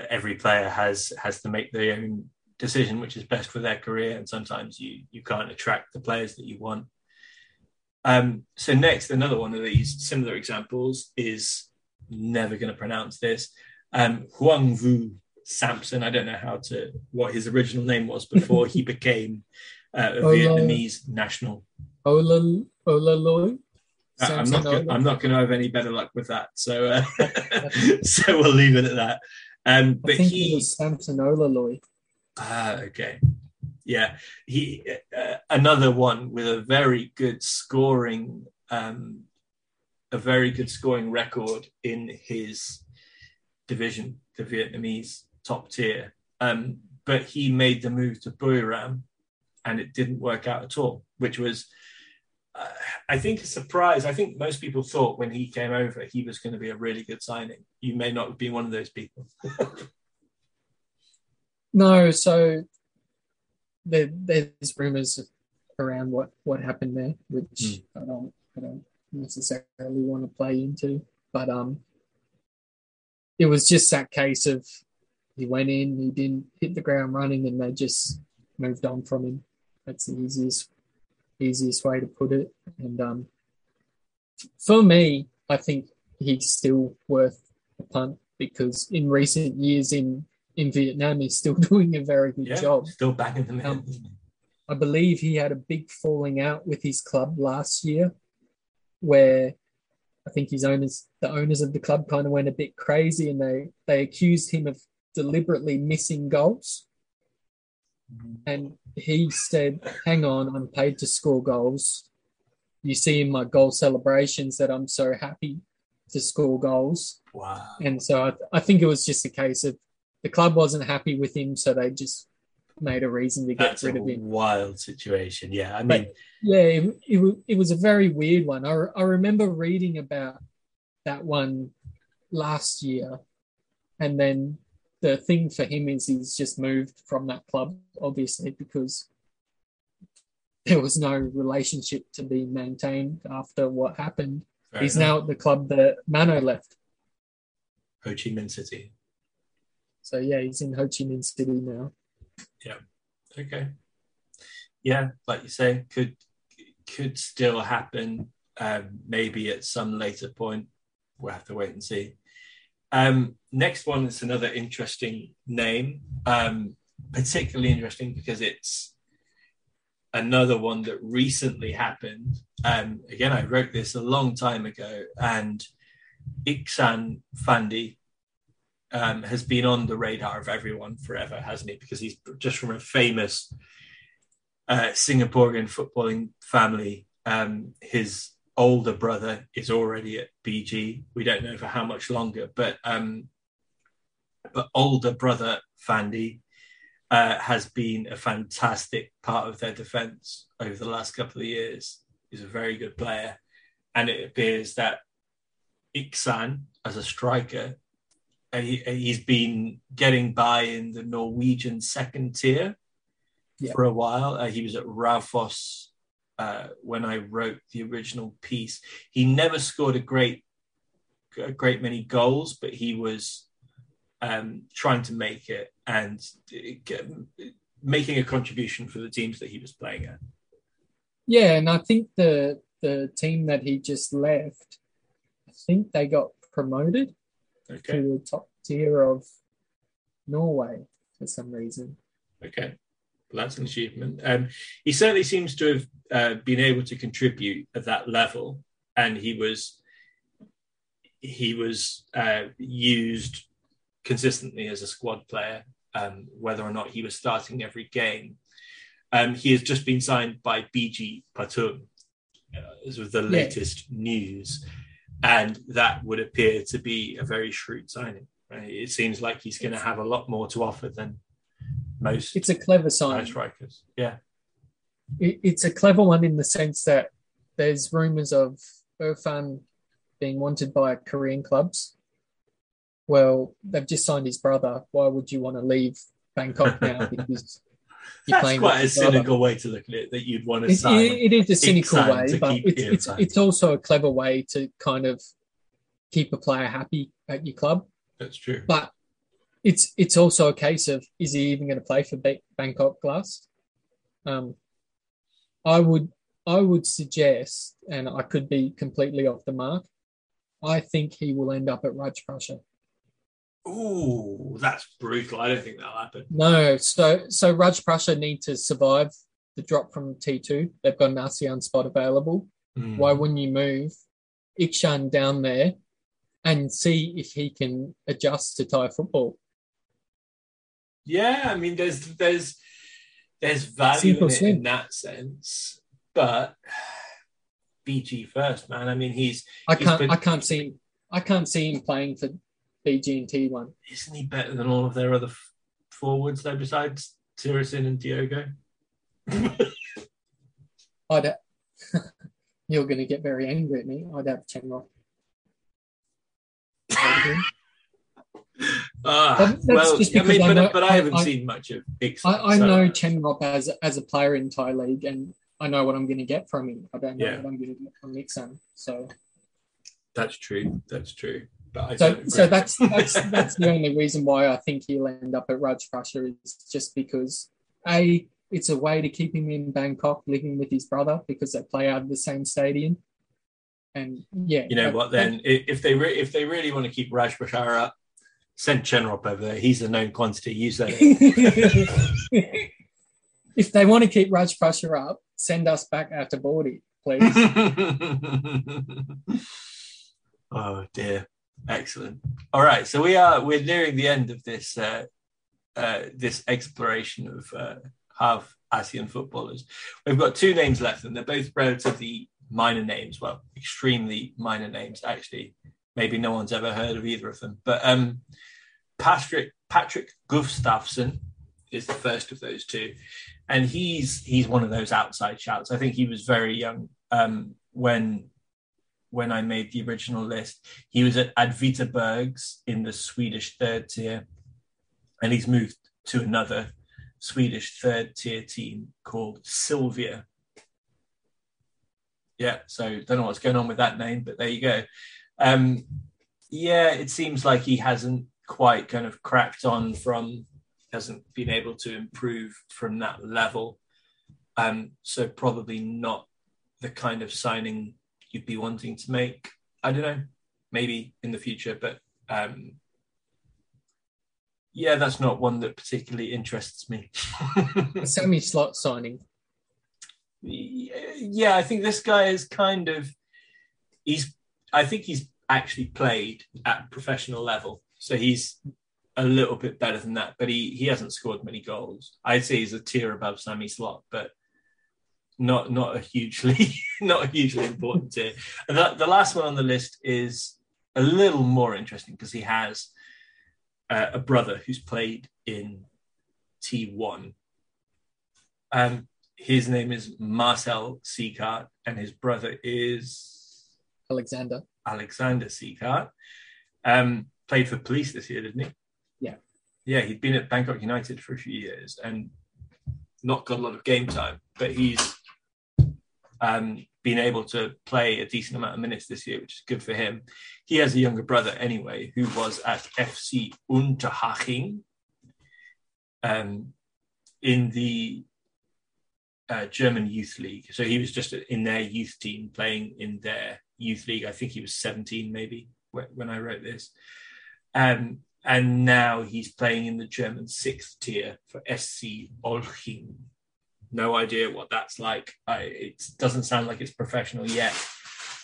every player has has to make their own decision which is best for their career and sometimes you you can't attract the players that you want um, so next another one of these similar examples is never going to pronounce this um, Hoang Vu Samson I don't know how to what his original name was before he became uh, a Ola, Vietnamese national Ola Ola I'm not. I'm not going to have any better luck with that. So, uh, so we'll leave it at that. Um, but I think he was Samson Olaleye. Ah, okay. Yeah, he uh, another one with a very good scoring, um, a very good scoring record in his division, the Vietnamese top tier. Um, but he made the move to Buriram, and it didn't work out at all, which was uh, I think a surprise. I think most people thought when he came over he was going to be a really good signing. You may not have been one of those people. no, so there, there's rumours around what, what happened there, which mm. I don't I don't necessarily want to play into. But um, it was just that case of he went in, he didn't hit the ground running, and they just moved on from him. That's the easiest easiest way to put it. And um, for me, I think he's still worth a punt because in recent years in in Vietnam, he's still doing a very good yeah, job. Still back in the um, I believe he had a big falling out with his club last year, where I think his owners, the owners of the club, kind of went a bit crazy, and they they accused him of deliberately missing goals. And he said, Hang on, I'm paid to score goals. You see in my goal celebrations that I'm so happy to score goals. Wow. And so I, I think it was just a case of the club wasn't happy with him, so they just made a reason to get That's rid of him. Wild situation. Yeah. I mean, but, yeah, it, it, it was a very weird one. I, I remember reading about that one last year. And then the thing for him is he's just moved from that club, obviously, because there was no relationship to be maintained after what happened. Fair he's enough. now at the club that Mano left. Ho Chi Minh City. So yeah, he's in Ho Chi Minh City now. Yeah. Okay. Yeah, like you say, could could still happen. Um, maybe at some later point. We'll have to wait and see. Um, next one is another interesting name, um, particularly interesting because it's another one that recently happened. Um, again, I wrote this a long time ago, and Ikhsan Fandi um, has been on the radar of everyone forever, hasn't he? Because he's just from a famous uh, Singaporean footballing family. Um, his older brother is already at BG. We don't know for how much longer, but um, but older brother Fandi uh, has been a fantastic part of their defence over the last couple of years. He's a very good player, and it appears that Ikhsan as a striker he's been getting by in the Norwegian second tier Yeah. for a while. Uh, he was at Raufoss uh, when I wrote the original piece. He never scored a great, a great many goals, but he was um, trying to make it and get, making a contribution for the teams that he was playing at. Yeah, and I think the the team that he just left, I think they got promoted Okay. to the top tier of Norway for some reason. Okay. Well, that's an achievement. Um, he certainly seems to have uh, been able to contribute at that level, and he was he was uh, used consistently as a squad player, um, whether or not he was starting every game. Um, he has just been signed by BG Pathum, uh, as of the latest news, and that would appear to be a very shrewd signing. Right? It seems like he's going to have a lot more to offer than most It's a clever high sign. strikers. Yeah. It, it's a clever one in the sense that there's rumors of Irfan being wanted by Korean clubs. Well, they've just signed his brother. Why would you want to leave Bangkok now? Because you're That's quite a with your brother. cynical way to look at it. That you'd want to It, sign. it- it is a cynical way, but it's, it's it's also a clever way to kind of keep a player happy at your club. That's true. But it's it's also a case of is he even going to play for Bangkok Glass? Um, I would I would suggest, and I could be completely off the mark. I think he will end up at Rajpracha. Ooh, that's brutal. I don't think that'll happen. No, so so Rajpracha need to survive the drop from T two. They've got an ASEAN spot available. Mm. Why wouldn't you move Ikhsan down there and see if he can adjust to Thai football? Yeah, I mean, there's there's there's value in in that sense, but BG first, man. I mean, he's I can't been- I can't see I can't see him playing for BG and T one. isn't he better than all of their other f- forwards though, besides Teerasil and Diogo? I'd ha- you're going to get very angry at me. I'd have Chenrop. Ah, That- that's well, just I mean, because I but, know- but I haven't I- I- seen much of Ikhsan. I, I so- know Chenrop as as a player in Thai league, and I know what I'm going to get from him. I don't know Yeah. what I'm going to get from Nixon. So That's true. That's true. But so so that's that's that's the only reason why I think he'll end up at Rajpracha is just because a it's a way to keep him in Bangkok living with his brother because they play out of the same stadium. And yeah, you know that- what? Then i- if they re- if they really want to keep Rajpracha up, send Chenrop over there. He's a known quantity. Use that. if they want to keep Rajpracha up, send us back after Bordy, please. oh dear! Excellent. All right, so we are we're nearing the end of this uh, uh, this exploration of uh, half ASEAN footballers. We've got two names left, and they're both relatively minor names. Well, extremely minor names, actually. Maybe no one's ever heard of either of them. But um, Patrick Patrick Gustafsson is the first of those two, and he's he's one of those outside shouts. I think he was very young um, when when I made the original list. He was at Åtvidabergs in the Swedish third tier, and he's moved to another Swedish third tier team called Sylvia. Yeah, so don't know what's going on with that name, but there you go. Um, yeah, it seems like he hasn't quite kind of cracked on from, hasn't been able to improve from that level. Um, so probably not the kind of signing you'd be wanting to make. I don't know, maybe in the future, but um, yeah, that's not one that particularly interests me. Sammy slot signing. yeah, I think this guy is kind of he's I think he's actually played at professional level. So he's a little bit better than that, but he he hasn't scored many goals. I'd say he's a tier above Sammy Slot, but not not a hugely not a hugely important tier. And the last one on the list is a little more interesting because he has uh, a brother who's played in T1. Um, his name is Marcel Sieghart, and his brother is Alexander. Alexander Sieghart. Um, played for police this year, didn't he? Yeah. Yeah, he'd been at Bangkok United for a few years and not got a lot of game time, but he's um, been able to play a decent amount of minutes this year, which is good for him. He has a younger brother anyway, who was at FC Unterhaching um, in the uh, German youth league. So he was just in their youth team playing in their youth league. I think he was 17 maybe when I wrote this. Um, and now he's playing in the German sixth tier for SC Olching. No idea what that's like. I, it doesn't sound like it's professional yet.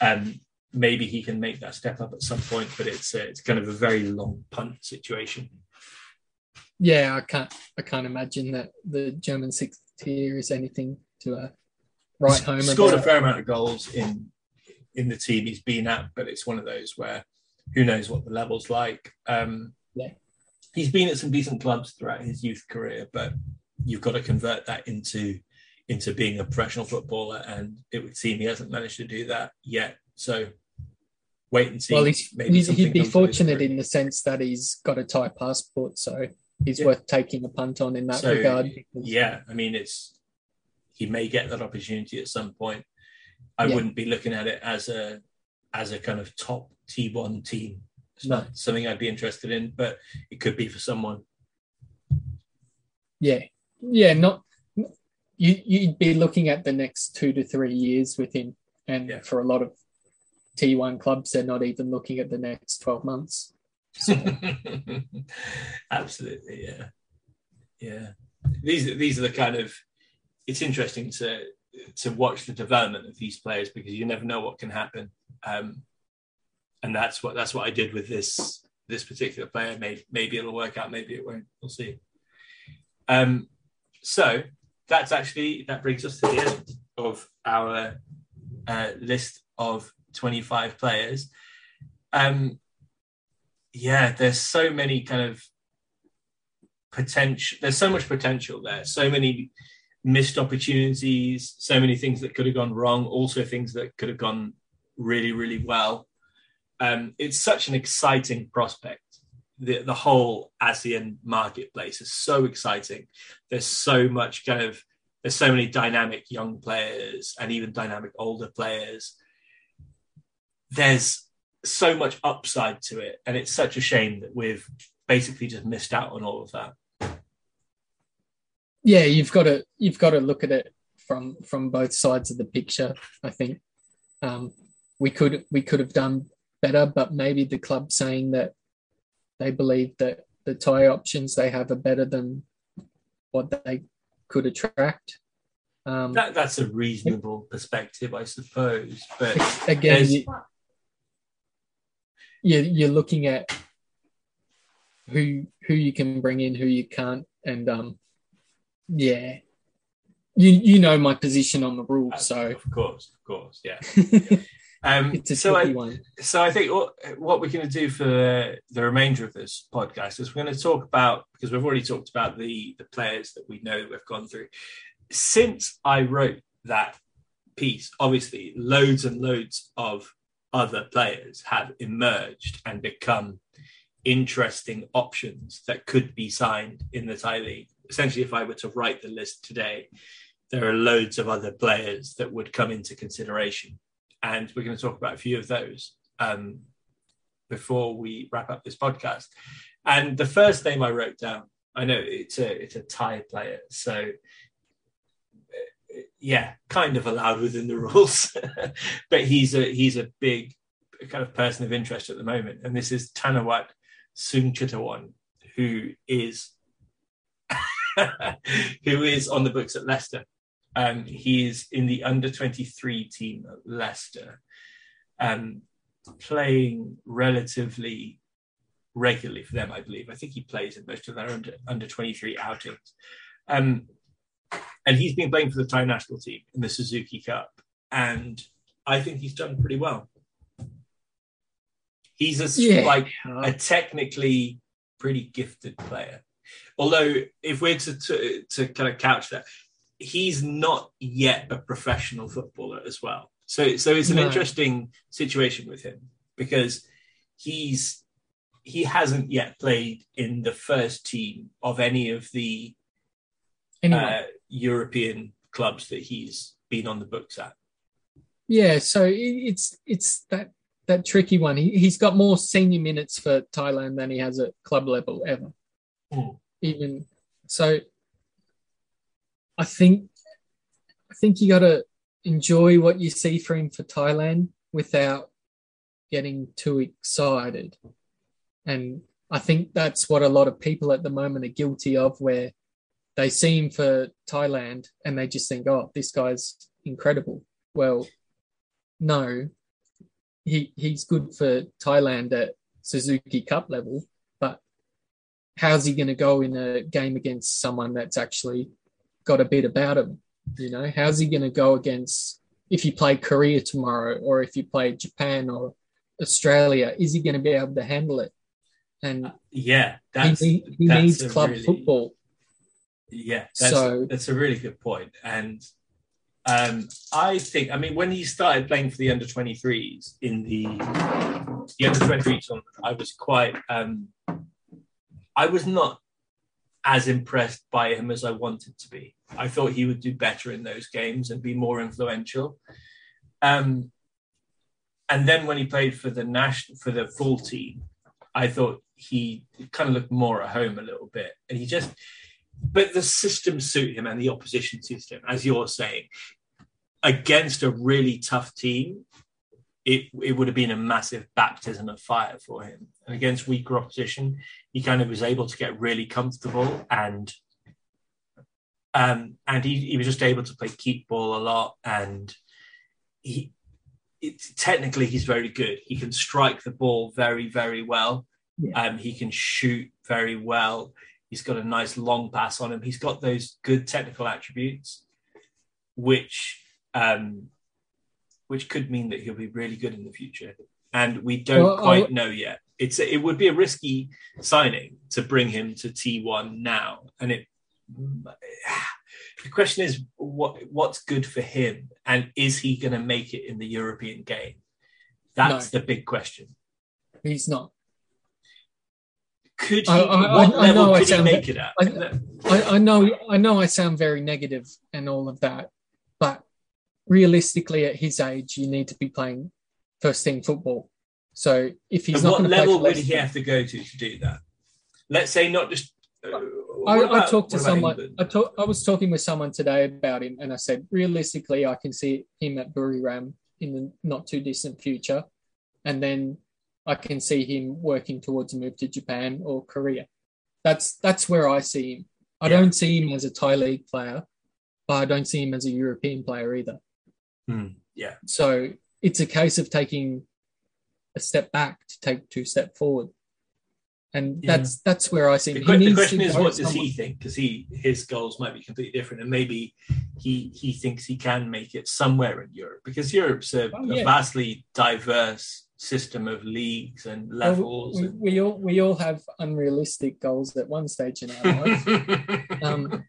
Um, maybe he can make that step up at some point, but it's it's kind of a very long punt situation. Yeah, I can't I can't imagine that the German sixth tier is anything to uh, write home. Scored about. a fair amount of goals in in the team he's been at, but it's one of those where who knows what the level's like. Um, yeah, he's been at some decent clubs throughout his youth career, but you've got to convert that into into being a professional footballer, and it would seem he hasn't managed to do that yet. So wait and see. Well, he's, he'd be fortunate in the sense that he's got a Thai passport, so he's yeah. worth taking a punt on in that so, regard. Yeah, I mean, it's he may get that opportunity at some point. I yeah. wouldn't be looking at it as a as a kind of top T1 team. It's no. not something I'd be interested in, but it could be for someone. Yeah, yeah, not you. You'd be looking at the next two to three years with him, and yeah. for a lot of T1 clubs, they're not even looking at the next twelve months. So. Absolutely, yeah, yeah. These these are the kind of. It's interesting to to watch the development of these players because you never know what can happen. Um, and that's what that's what I did with this this particular player. Maybe maybe it'll work out, maybe it won't. We'll see. Um, so that's actually that brings us to the end of our uh, list of 25 players. Um, yeah, there's so many kind of potential. There's so much potential there. So many missed opportunities. So many things that could have gone wrong. Also things that could have gone really, really well. Um, it's such an exciting prospect. The, the whole ASEAN marketplace is so exciting. There's so much kind of there's so many dynamic young players and even dynamic older players. There's so much upside to it, and it's such a shame that we've basically just missed out on all of that. Yeah, you've got to you've got to look at it from from both sides of the picture. I think um, we could we could have done better, but maybe the club saying that they believe that the Thai options they have are better than what they could attract. Um, that, that's a reasonable perspective, I suppose. But again, you, you're looking at who who you can bring in, who you can't, and um, yeah, you you know my position on the rules, so of course, of course, yeah. Um, it's a so I, one. So I think what, what we're going to do for the remainder of this podcast is we're going to talk about because we've already talked about the the players that we know that we've gone through. Since I wrote that piece, obviously, loads and loads of other players have emerged and become interesting options that could be signed in the Thai league. Essentially, if I were to write the list today, there are loads of other players that would come into consideration and we're going to talk about a few of those um, before we wrap up this podcast. And the first name I wrote down, I know it's a it's a Thai player, so yeah, kind of allowed within the rules, but he's a he's a big kind of person of interest at the moment, and this is Thanawat Suengchitthawon, who is who is on the books at Leicester. Um, he is in the under 23 team at Leicester, um, playing relatively regularly for them, I believe. I think he plays in most of their under, under 23 outings. Um, and he's been playing for the Thai national team in the Suzuki Cup. And I think he's done pretty well. He's a, yeah. like a technically pretty gifted player. Although, if we're to, to, to kind of couch that, he's not yet a professional footballer as well. So so it's an no. interesting situation with him because he's he hasn't yet played in the first team of any of the Anyway, uh, European clubs that he's been on the books at. yeah, so it's it's that that tricky one. He, he's got more senior minutes for Thailand than he has at club level ever. Mm. Even so, I think I think you got to enjoy what you see for him for Thailand without getting too excited. And I think that's what a lot of people at the moment are guilty of, where they see him for Thailand and they just think, oh, this guy's incredible. Well, no, he he's good for Thailand at Suzuki Cup level, but how's he going to go in a game against someone that's actually got a bit about him? You know, how's he going to go against if you play Korea tomorrow or if you play Japan or Australia? Is he going to be able to handle it? And Yeah, that's he, he that's needs club really- football. Yeah, that's, So- that's a really good point. And um, I think, I mean, when he started playing for the under 23s in the the under 23s tournament, I was quite, um, I was not as impressed by him as I wanted to be. I thought he would do better in those games and be more influential. Um, and then when he played for the national for the full team, I thought he kind of looked more at home a little bit, and he just. But the system suit him and the opposition him, as you're saying. Against a really tough team, it it would have been a massive baptism of fire for him. And against weaker opposition, he kind of was able to get really comfortable and um and he, he was just able to play keep ball a lot and he it, technically he's very good. He can strike the ball very, very well. Yeah. Um, he can shoot very well. He's got a nice long pass on him. He's got those good technical attributes, which um, which could mean that he'll be really good in the future. And we don't Well, quite know yet. It's it would be a risky signing to bring him to T1 now, and it. The question is, what what's good for him, and is he going to make it in the European game? That's the big question. He's not. Could he? I- I- what I- level know I could he sound- make it at? I- I, I know I know I sound very negative and all of that, realistically at his age you need to be playing first team football. So if he's And not what going to play level would he have to go to to do that? Let's say not just. uh, I, what I talked to someone. I, talk, I was talking with someone today about him, and I said, realistically, I can see him at Buriram in the not too distant future, and then I can see him working towards a move to Japan or Korea. That's that's where I see him. I Yeah. don't see him as a Thai league player, but I don't see him as a European player either. Hmm, yeah. So it's a case of taking a step back to take two step forward, and Yeah. that's that's where I see The, the needs question to is, what does somewhere- he think? Because he his goals might be completely different, and maybe he he thinks he can make it somewhere in Europe because Europe's a, Oh, a vastly diverse system of leagues and Well, levels. we, we all we all have unrealistic goals at one stage in our life. Um,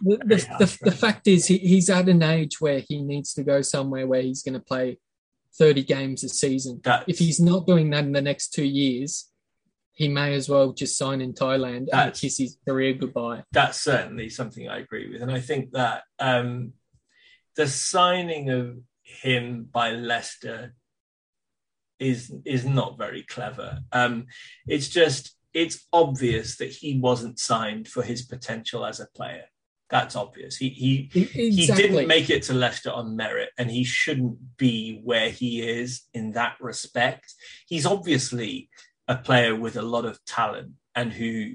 the, the, the, the fact is, he, he's at an age where he needs to go somewhere where he's going to play 30 games a season. That's- If he's not doing that in the next two years, he may as well just sign in Thailand and kiss his career goodbye. that's certainly something I agree with, and I think that um, the signing of him by Leicester is is not very clever. Um, it's just it's obvious that he wasn't signed for his potential as a player. That's obvious. He he E- he didn't make it to Leicester on merit, and he shouldn't be where he is in that respect. He's obviously a player with a lot of talent and who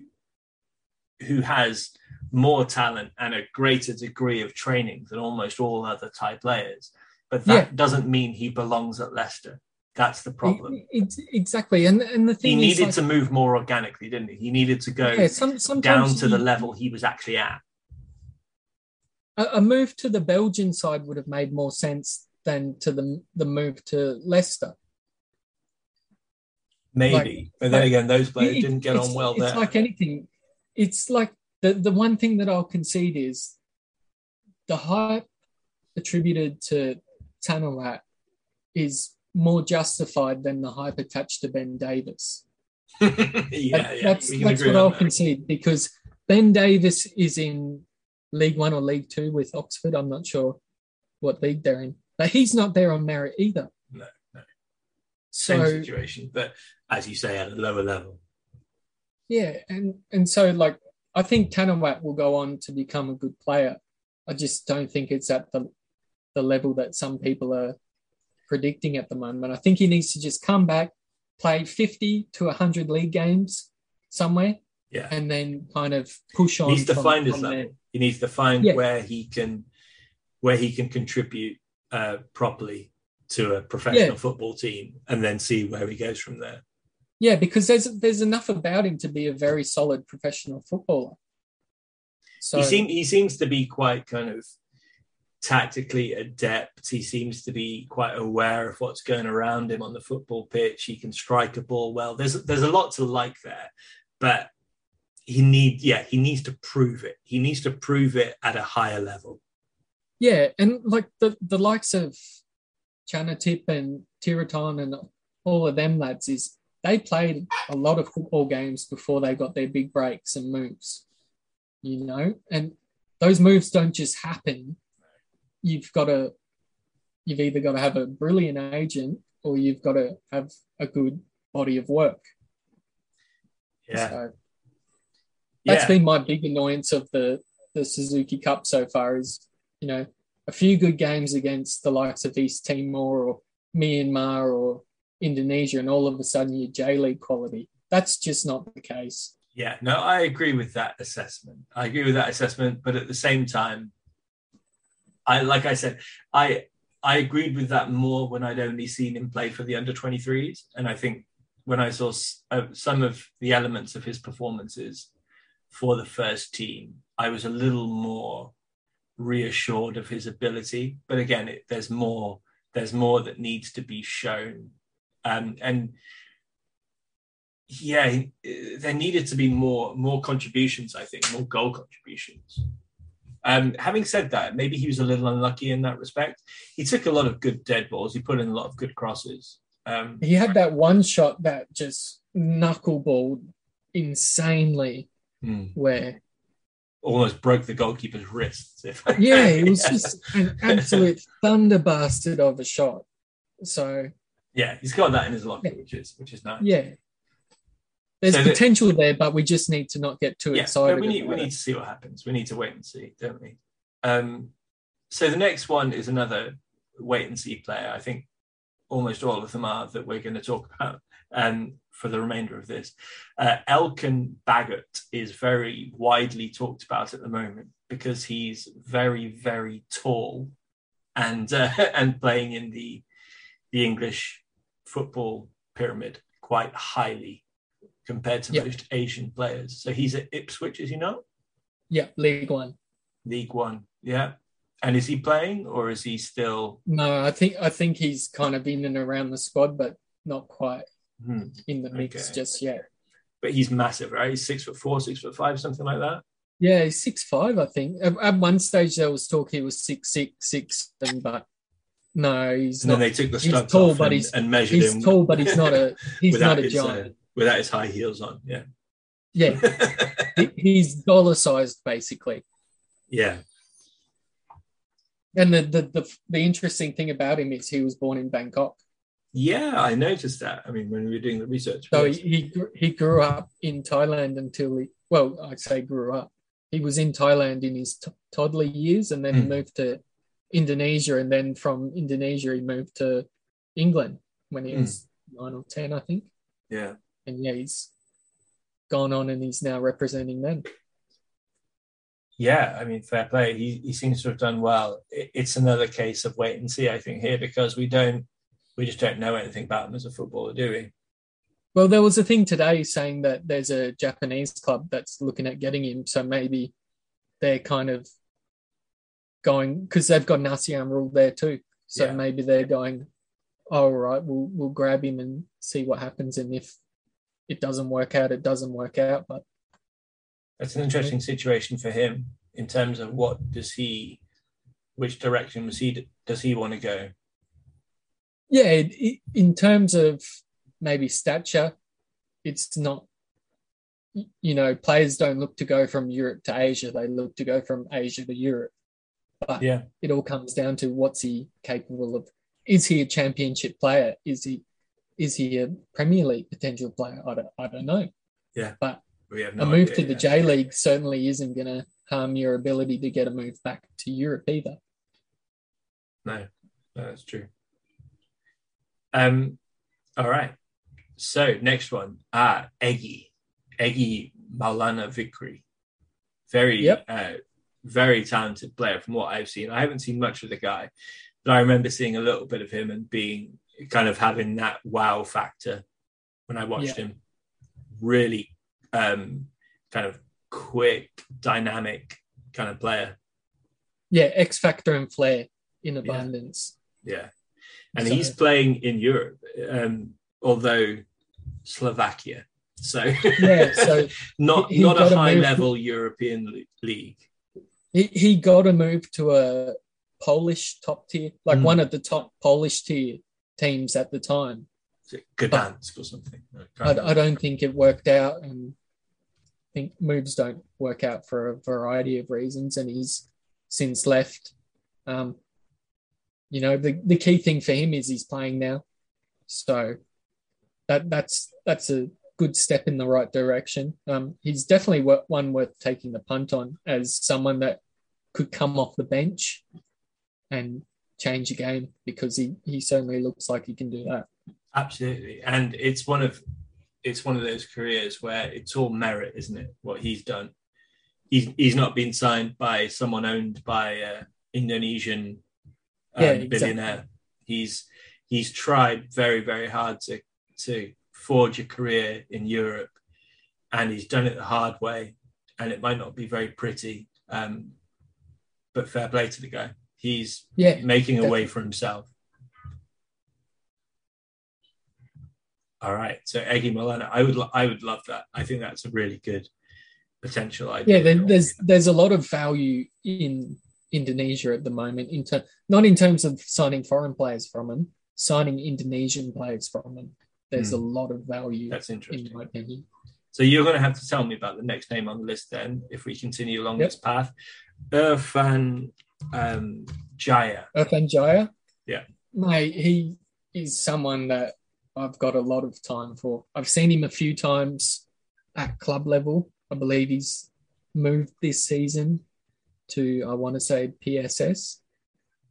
who has more talent and a greater degree of training than almost all other Thai players. But that Yeah. doesn't mean he belongs at Leicester. That's the problem. E- e- exactly. And, and the He thing is, needed like, to move more organically, didn't he? He needed to go yeah, some, down to the level he was actually at. A, a move to the Belgian side would have made more sense than to the the move to Leicester. Maybe. Like- but then like- again, those players It- didn't get on well it's there. like anything. It's like the the one thing that I'll concede is the hype attributed to Thanawat is more justified than the hype attached to Ben Davis. yeah, That- yeah, that's that's what I'll that. concede because Ben Davis is in League One or League Two with Oxford. I'm not sure what league they're in, but he's not there on merit either. No, no. So Same situation, but as you say, at a lower level. yeah, and and so like I think Thanawat will go on to become a good player. I just don't think it's at the the level that some people are predicting at the moment. I think he needs to just come back, play 50 to 100 league games somewhere, Yeah. and then kind of push on. He's defined from- his from there. He needs to find Yeah. where he can where he can contribute uh, properly to a professional Yeah. football team, and then see where he goes from there. Yeah, because there's there's enough about him to be a very solid professional footballer. So he seems he seems to be quite kind of tactically adept. He seems to be quite aware of what's going around him on the football pitch. He can strike a ball well. There's there's a lot to like there, but he need yeah he needs to prove it. He needs to prove it at a higher level. yeah, and like the the likes of Chanatip and Theerathon and all of them lads is they played a lot of football games before they got their big breaks and moves. You know, and those moves don't just happen. You've got to you've either got to have a brilliant agent or you've got to have a good body of work. Yeah, So that's yeah. been my big annoyance of the the Suzuki Cup so far is you know a few good games against the likes of East Timor or Myanmar or Indonesia, and all of a sudden you're J League quality. That's just not the case. Yeah, no, I agree with that assessment. I agree with that assessment, but at the same time, I like I said, I I agreed with that more when I'd only seen him play for the under 23s, and I think when I saw uh, some of the elements of his performances for the first team, I was a little more reassured of his ability. But again, it, there's more there's more that needs to be shown, um, and yeah, there needed to be more more contributions. I think more goal contributions. Um, having said that, maybe he was a little unlucky in that respect. He took a lot of good dead balls. He put in a lot of good crosses. Um, He had that one shot that just knuckleballed insanely, hmm, where almost broke the goalkeeper's wrist. Yeah, it was just an absolute thunder bastard of a shot. So yeah, he's got that in his locker, which is which is nice. yeah, there's So potential there, but we just need to not get too yeah, excited. we need we about need to see what happens. We need to wait and see, don't we? Um, so the next one is another wait and see player. I think almost all of them are that we're going to talk about um, for the remainder of this. Uh, Elkan Baggott is very widely talked about at the moment because he's very very tall and uh, and playing in the the English football pyramid quite highly compared to Yeah. most Asian players. So he's at Ipswich, as you know. Yeah, League One. League One, yeah. And is he playing or is he still? No, I think I think he's kind of in and around the squad, but not quite Hmm. in the mix Okay. just yet. But he's massive, right? He's six foot four, six foot five, something like that. Yeah, he's six five, I think. At, at one stage there was talk he was six six six, and but no, he's And then not. they took the he's studs tall, off but and, he's- and measured He's him tall, but he's not a he's not a his, uh, giant. without his high heels on. Yeah, Yeah, he- he's dollar sized basically. yeah, And the, the the the interesting thing about him is he was born in Bangkok, yeah. I noticed that. I mean, when we were doing the research, so yes. he he, grew up in Thailand until he well, I'd say grew up. He was in Thailand in his t- toddler years, and then he Hmm. moved to Indonesia, and then from Indonesia he moved to England when he Hmm. was nine or ten, I think. yeah. And yeah, he's gone on and he's now representing them. Yeah, I mean, fair play. He he seems to have done well. It, it's another case of wait and see, I think, here because we don't, we just don't know anything about him as a footballer, do we? Well, there was a thing today saying that there's a Japanese club that's looking at getting him, so maybe they're kind of going because they've got ASEAN rule there too. So Yeah. maybe they're going, oh, all right, we'll we'll grab him and see what happens, and if it doesn't work out, it doesn't work out. But That's an interesting situation for him in terms of what does he, which direction was he does he want to go? Yeah, it, it, in terms of maybe stature, it's not. You know, players don't look to go from Europe to Asia; they look to go from Asia to Europe. But Yeah. it all comes down to what's he capable of. Is he a championship player? Is he is he a Premier League potential player? I don't, I don't know. We have no a move idea to the yet. J League certainly isn't going to harm your ability to get a move back to Europe either. No, no, that's true. Um, all right. So next one, ah, Egy, Egy Maulana Vikri, very, Yep. uh, very talented player from what I've seen. I haven't seen much of the guy, but I remember seeing a little bit of him and being kind of having that wow factor when I watched him. Really, um, kind of quick, dynamic kind of player. Yeah, X Factor and flair in abundance. Yeah. And he's playing in Europe, um, although Slovakia. So Yeah, so not he- he not a high move- level European league. he, he got to move to a Polish top tier, like Mm. one of the top Polish tier teams at the time. Gdansk or something? I I, I don't think it worked out, and I think moves don't work out for a variety of reasons, and he's since left. Um, you know, the, the key thing for him is he's playing now, so that that's that's a good step in the right direction. Um, he's definitely one worth taking the punt on as someone that could come off the bench and change a game because he he certainly looks like he can do that. Absolutely, and it's one of it's one of those careers where it's all merit, isn't it? What he's done. He's he's not been signed by someone owned by uh, Indonesian um, Yeah, exactly. billionaire. He's he's tried very very hard to to forge a career in Europe, and he's done it the hard way. And it might not be very pretty, um, but fair play to the guy. He's Yeah, making a way for himself. All right, so Egy Maulana, I would lo- I would love that. I think that's a really good potential idea. yeah. There's there's a lot of value in Indonesia at the moment. In ter- not in terms of signing foreign players from them, signing Indonesian players from them. There's a lot of value, that's in interesting. my opinion. So you're going to have to tell me about the next name on the list then, if we continue along Yep. this path. Irfan um, Jaya. Irfan Jaya, Yeah. mate, he is someone that I've got a lot of time for. I've seen him a few times at club level. I believe he's moved this season to I want to say PSS.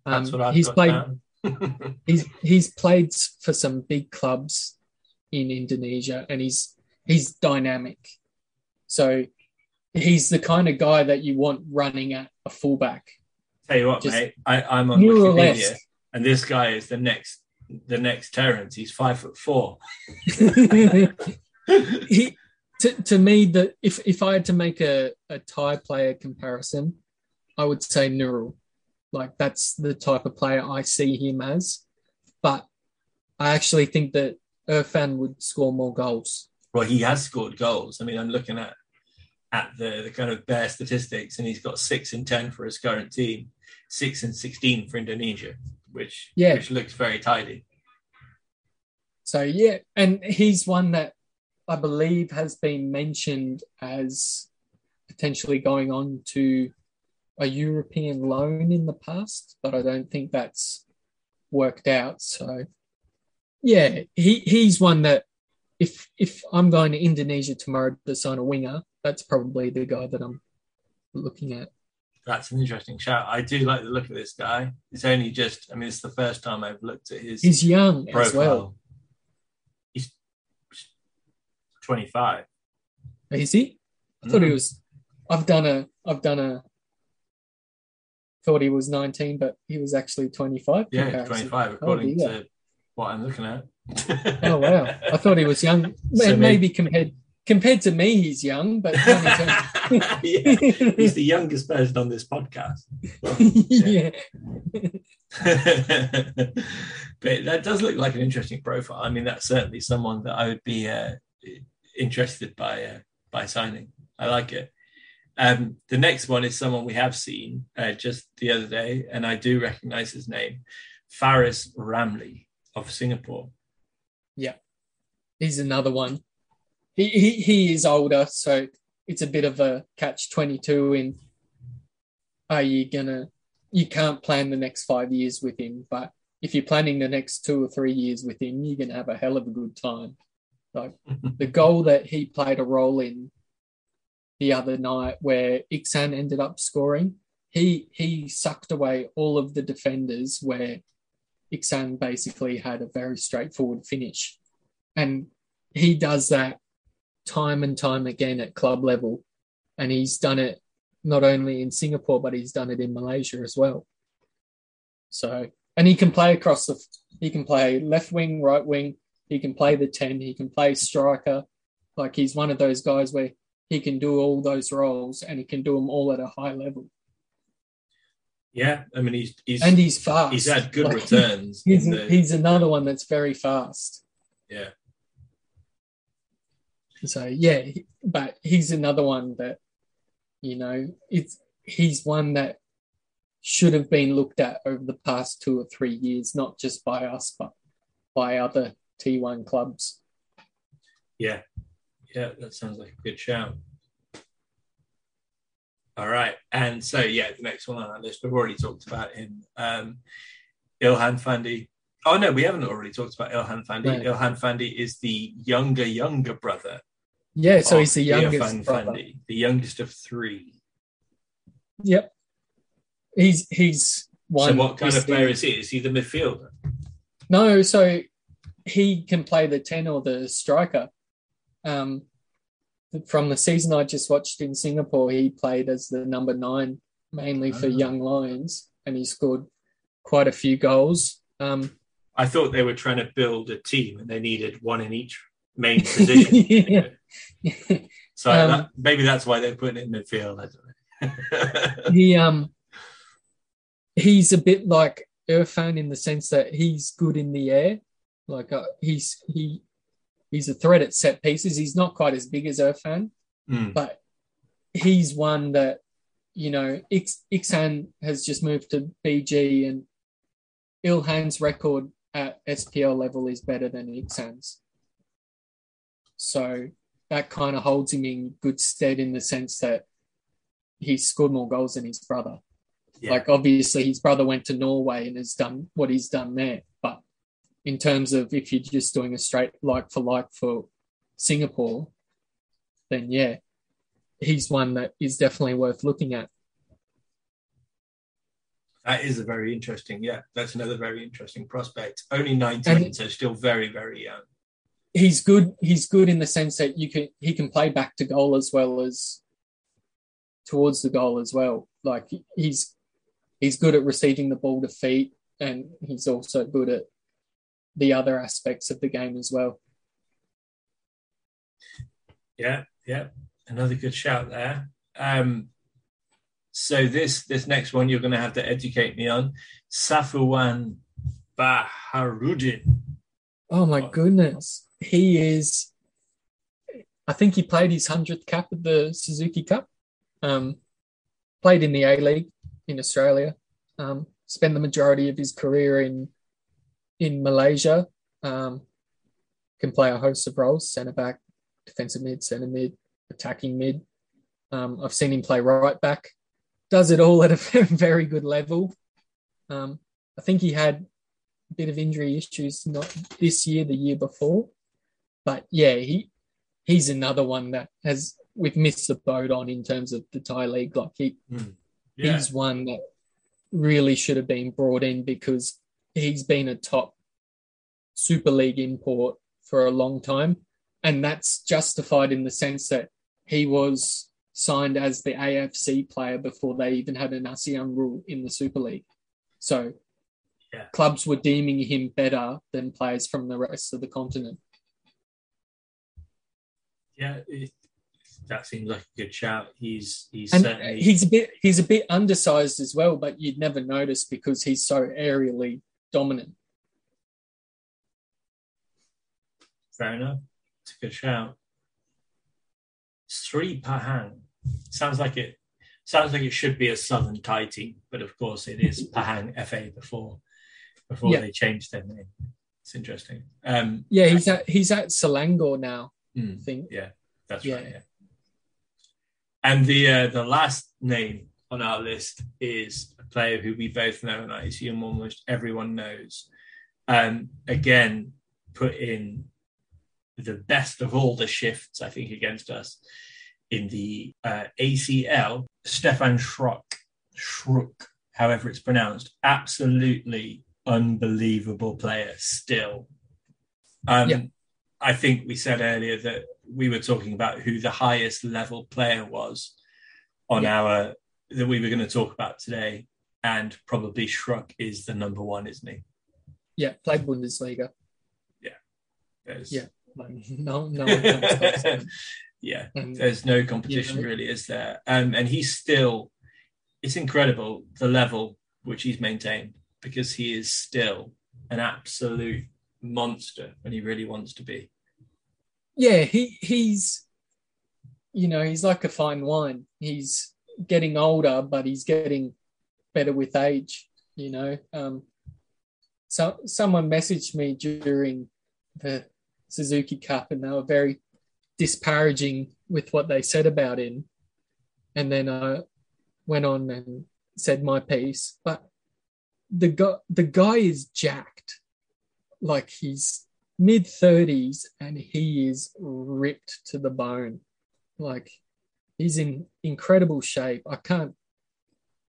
Um, he's played. He's he's played for some big clubs in Indonesia, and he's he's dynamic. So he's the kind of guy that you want running at a fullback. Tell you what, Just mate, I, I'm on Wikipedia, less. and this guy is the next the next Terens. He's five foot four. he to, to me that if if I had to make a, a Thai player comparison, I would say Nurul. Like that's the type of player I see him as. But I actually think that Irfan would score more goals. Well, he has scored goals. I mean, I'm looking at at the, the kind of bare statistics, and he's got six and ten for his current team, six and sixteen for Indonesia, which Yeah. which looks very tidy. So yeah, and he's one that I believe has been mentioned as potentially going on to a European loan in the past, but I don't think that's worked out. So yeah, he, he's one that if if I'm going to Indonesia tomorrow to sign a winger, that's probably the guy that I'm looking at. That's an interesting shout. I do like the look of this guy. It's only just, I mean, it's the first time I've looked at his He's young profile. as well. He's 25. Is he? I thought he Mm. was. I've done a. I've done a. Thought he was 19, but he was actually 25. Yeah, 25, according dear. to what I'm looking at. Oh wow! I thought he was young. So Maybe, maybe compared compared to me, he's young, but not in terms- yeah, he's the youngest person on this podcast. yeah. but that does look like an interesting profile. I mean, that's certainly someone that I would be uh, interested by uh, by signing. I like it. Um, the next one is someone we have seen uh, just the other day, and I do recognize his name, Faris Ramli of Singapore. Yeah, he's another one. he, he he is older, so it's a bit of a catch twenty two. In are you gonna? You can't plan the next five years with him, but if you're planning the next two or three years with him, you're gonna have a hell of a good time. Like the goal that he played a role in the other night, where Ikhsan ended up scoring, he he sucked away all of the defenders where Ikhsan basically had a very straightforward finish. And he does that time and time again at club level. And he's done it not only in Singapore, but he's done it in Malaysia as well. So, and he can play across the, he can play left wing, right wing, he can play the 10, he can play striker. Like he's one of those guys where he can do all those roles and he can do them all at a high level. Yeah, I mean he's he's and he's fast. he's had good Like, returns. He's, the, he's another one that's very fast. yeah, So yeah, but he's another one that you know it's he's one that should have been looked at over the past two or three years, not just by us, but by other T1 clubs. yeah, yeah. That sounds like a good shout. All right, and so yeah, the next one on that list we've already talked about him. Um, Ilhan Fandi. Oh no, we haven't already talked about Ilhan Fandi. No. Ilhan Fandi is the younger younger brother. Yeah, so he's the youngest. Brother. Fandi, the youngest of three. Yep, he's he's one. so what kind of the- player is he? Is he the midfielder? No, so he can play the 10 or the striker. Um, from the season I just watched in Singapore, he played as the number nine, mainly for Ah. Young Lions, and he scored quite a few goals. Um, I thought they were trying to build a team and they needed one in each main position. Yeah. So Um, that, maybe that's why they're putting it in midfield. I don't know. he um he's a bit like Irfan in the sense that he's good in the air. Like uh, he's he he's a threat at set pieces. He's not quite as big as Irfan, Hmm. but he's one that you know Ix, Ikhsan has just moved to BG and Ilhan's record at SPL level is better than Ikhsan's. So that kind of holds him in good stead in the sense that he's scored more goals than his brother. Yeah. Like obviously his brother went to Norway and has done what he's done there, but in terms of if you're just doing a straight like for like for Singapore, then yeah, he's one that is definitely worth looking at. That is a very interesting. Yeah, that's another very interesting prospect. Only 19, And- so still very, very young. He's good. He's good in the sense that you can he can play back to goal as well as towards the goal as well. Like he's he's good at receiving the ball to feet, and he's also good at the other aspects of the game as well. Yeah, yeah. Another good shout there. Um, so this this next one you're going to have to educate me on. Safuwan Baharudin. Oh my goodness. He is I think he played his hundredth cap at the Suzuki Cup. Um, played in the A League in Australia. Um, spent the majority of his career in in Malaysia. Um, can play a host of roles: centre back, defensive mid, centre mid, attacking mid. Um, I've seen him play right back. Does it all at a very, good level. Um, I think he had a bit of injury issues, not this year, the year before. But yeah, he he's another one that has we've missed the boat on in terms of the Thai league. Like he, Yeah, he's one that really should have been brought in because he's been a top Super League import for a long time. And that's justified in the sense that he was signed as the AFC player before they even had an ASEAN rule in the Super League. So Yeah. clubs were deeming him better than players from the rest of the continent. yeah. it- that seems like a good shout. He's he's And certainly he's a bit he's a bit undersized as well, but you'd never notice because he's so aerially dominant. fair enough. It's a good shout. Sri Pahang sounds like it. Sounds like it should be a Southern Thai team, but of course it is Pahang FA before before Yeah. they changed their name. It's interesting. Um, Yeah, he's at he's at Selangor now. Mm, I think. yeah, that's Yeah. right. Yeah. And the uh, the last name on our list is a player who we both know, and I assume almost everyone knows. Um, again, put in the best of all the shifts, I think, against us in the uh, ACL. Stephan Schröck, Schrook, however it's pronounced, absolutely unbelievable player still. Um, Yeah. I think we said earlier that we were talking about who the highest level player was on Yeah. our that we were going to talk about today, and probably Schruck is the number one, isn't he? Yeah, played Bundesliga. There's- Yeah. No, no one comes close yeah, there's no competition Yeah. really, is there? Um, and he's still, it's incredible the level which he's maintained because he is still an absolute monster when he really wants to be. yeah, he he's you know, he's like a fine wine. He's getting older, but he's getting better with age, you know. Um so someone messaged me during the Suzuki Cup and they were very disparaging with what they said about him. And then I went on and said my piece. But the guy the guy is jacked. Like he's mid 30s and he is ripped to the bone. Like he's in incredible shape. I can't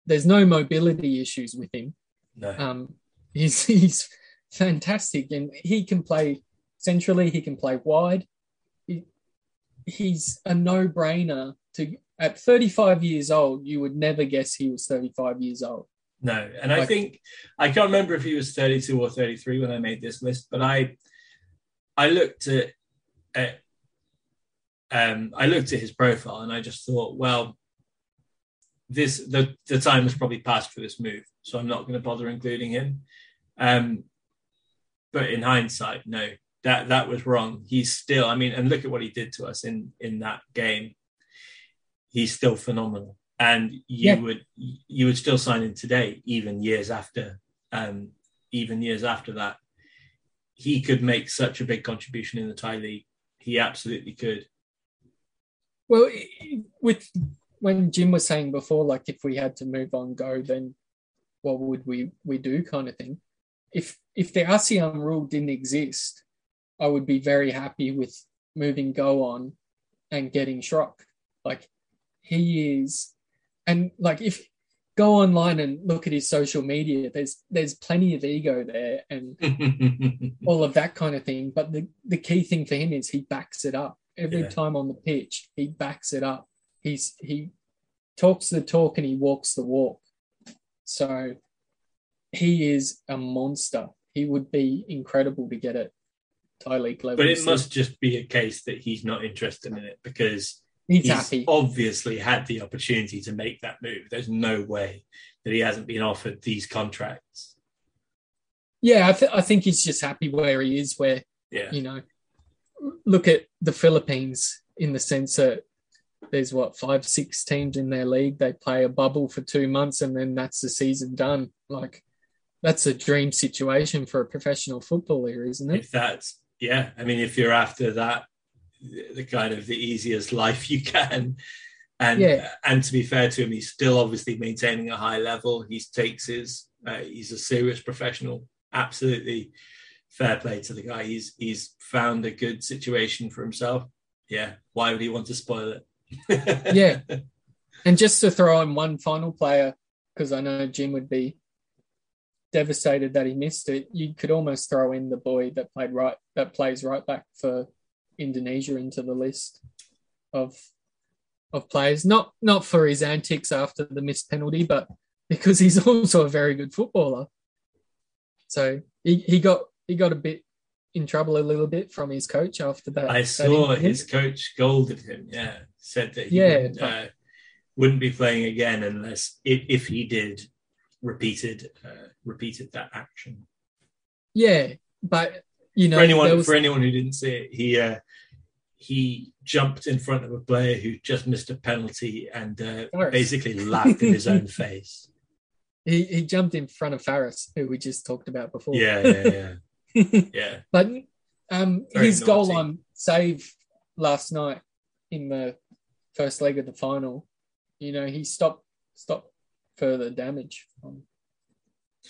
there's no mobility issues with him. No, Um he's he's fantastic and he can play centrally, he can play wide. He, he's a no-brainer to at 35 years old, you would never guess he was 35 years old. no. And I think I can't remember if he was 32 or 33 when I made this list, but I I looked at, at um, I looked at his profile and I just thought, well, this the the time has probably passed for this move, so I'm not going to bother including him. Um, but in hindsight, no, that that was wrong. He's still, I mean, and look at what he did to us in in that game. He's still phenomenal, and you Yeah. would you would still sign him today, even years after, um, even years after that. He could make such a big contribution in the Thai league. He absolutely could. Well, with when Jim was saying before, like if we had to move on, go, then what would we we do, kind of thing. If if the ASEAN rule didn't exist, I would be very happy with moving go on and getting Schröck. Like he is, and like if go online and look at his social media, there's there's plenty of ego there and all of that kind of thing. But the, the key thing for him is he backs it up every Yeah. time on the pitch. He backs it up. He's he talks the talk and he walks the walk. So he is a monster. He would be incredible to get it. League level. but it must just be a case that he's not interested in it because he's, he's happy. obviously had the opportunity to make that move. There's no way that he hasn't been offered these contracts. Yeah, I, th- I think he's just happy where he is. Where Yeah, you know, look at the Philippines in the sense that there's what five, six teams in their league. They play a bubble for two months and then that's the season done. Like that's a dream situation for a professional footballer, isn't it? if that's yeah. I mean, if you're after that, the, kind of the easiest life you can, and Yeah. and to be fair to him, he's still obviously maintaining a high level. He takes his uh, he's a serious professional. Absolutely fair play to the guy. He's he's found a good situation for himself. Yeah, why would he want to spoil it? Yeah. And just to throw in one final player, because I know Jim would be devastated that he missed it. You could almost throw in the boy that played right that plays right back for Indonesia into the list of of players. Not not for his antics after the missed penalty, but because he's also a very good footballer. So he, he got he got a bit in trouble a little bit from his coach after that. I saw incident. his coach scolded him. Yeah, said that he Yeah, wouldn't, but- uh, wouldn't be playing again unless if, if he did repeated uh, repeated that action. Yeah, but you know, for anyone was, for anyone who didn't see it, he uh, he jumped in front of a player who just missed a penalty and uh, basically laughed in his own face. he, he jumped in front of Faris, who we just talked about before. Yeah, yeah, yeah, yeah. but um, Very his goal line save last night in the first leg of the final. You know, he stopped stopped further damage from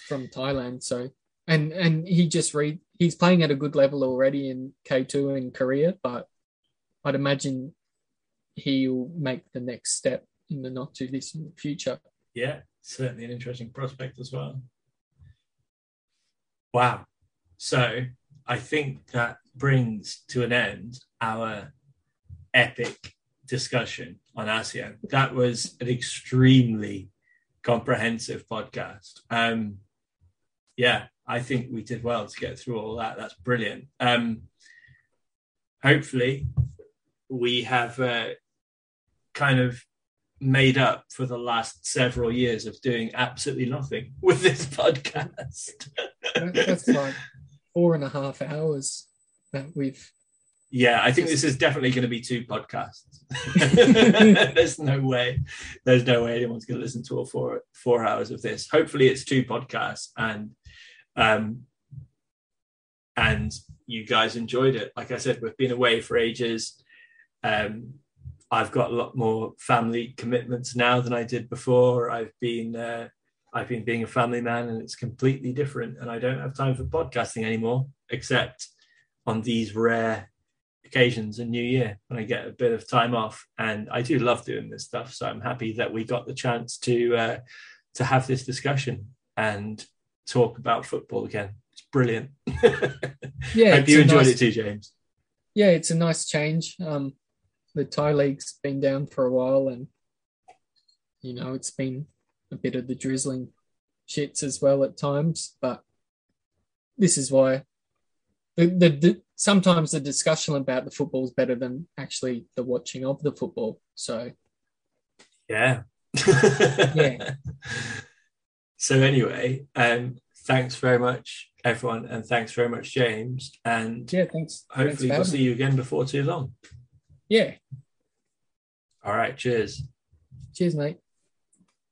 from Thailand. So and and he just read he's playing at a good level already in K2 in Korea, but I'd imagine he'll make the next step in the not too distant future. Yeah, certainly an interesting prospect as well. Wow. So I think that brings to an end our epic discussion on ASEAN. That was an extremely comprehensive podcast. Um, yeah, I think we did well to get through all that. That's brilliant. Um, hopefully, we have uh, kind of made up for the last several years of doing absolutely nothing with this podcast. That's like four and a half hours that we've. Yeah, I think this is definitely going to be two podcasts. There's no way. There's no way anyone's going to listen to all four four hours of this. Hopefully, it's two podcasts and um and you guys enjoyed it. Like I said, we've been away for ages. Um, I've got a lot more family commitments now than I did before. I've been uh, I've been being a family man, and it's completely different. And I don't have time for podcasting anymore, except on these rare occasions in New Year when I get a bit of time off. And I do love doing this stuff, so I'm happy that we got the chance to uh, to have this discussion and talk about football again. It's brilliant. Yeah, Hope you enjoyed nice- it too, James. Yeah, it's a nice change. Um, the Thai league's been down for a while, and you know it's been a bit of the drizzling shits as well at times. But this is why the, the, the sometimes the discussion about the football is better than actually the watching of the football. So Yeah. Yeah. So anyway, um, thanks very much, everyone, and thanks very much, James. And yeah, thanks. thanks hopefully for we'll see you again before too long. Yeah, All right, cheers. cheers, mate.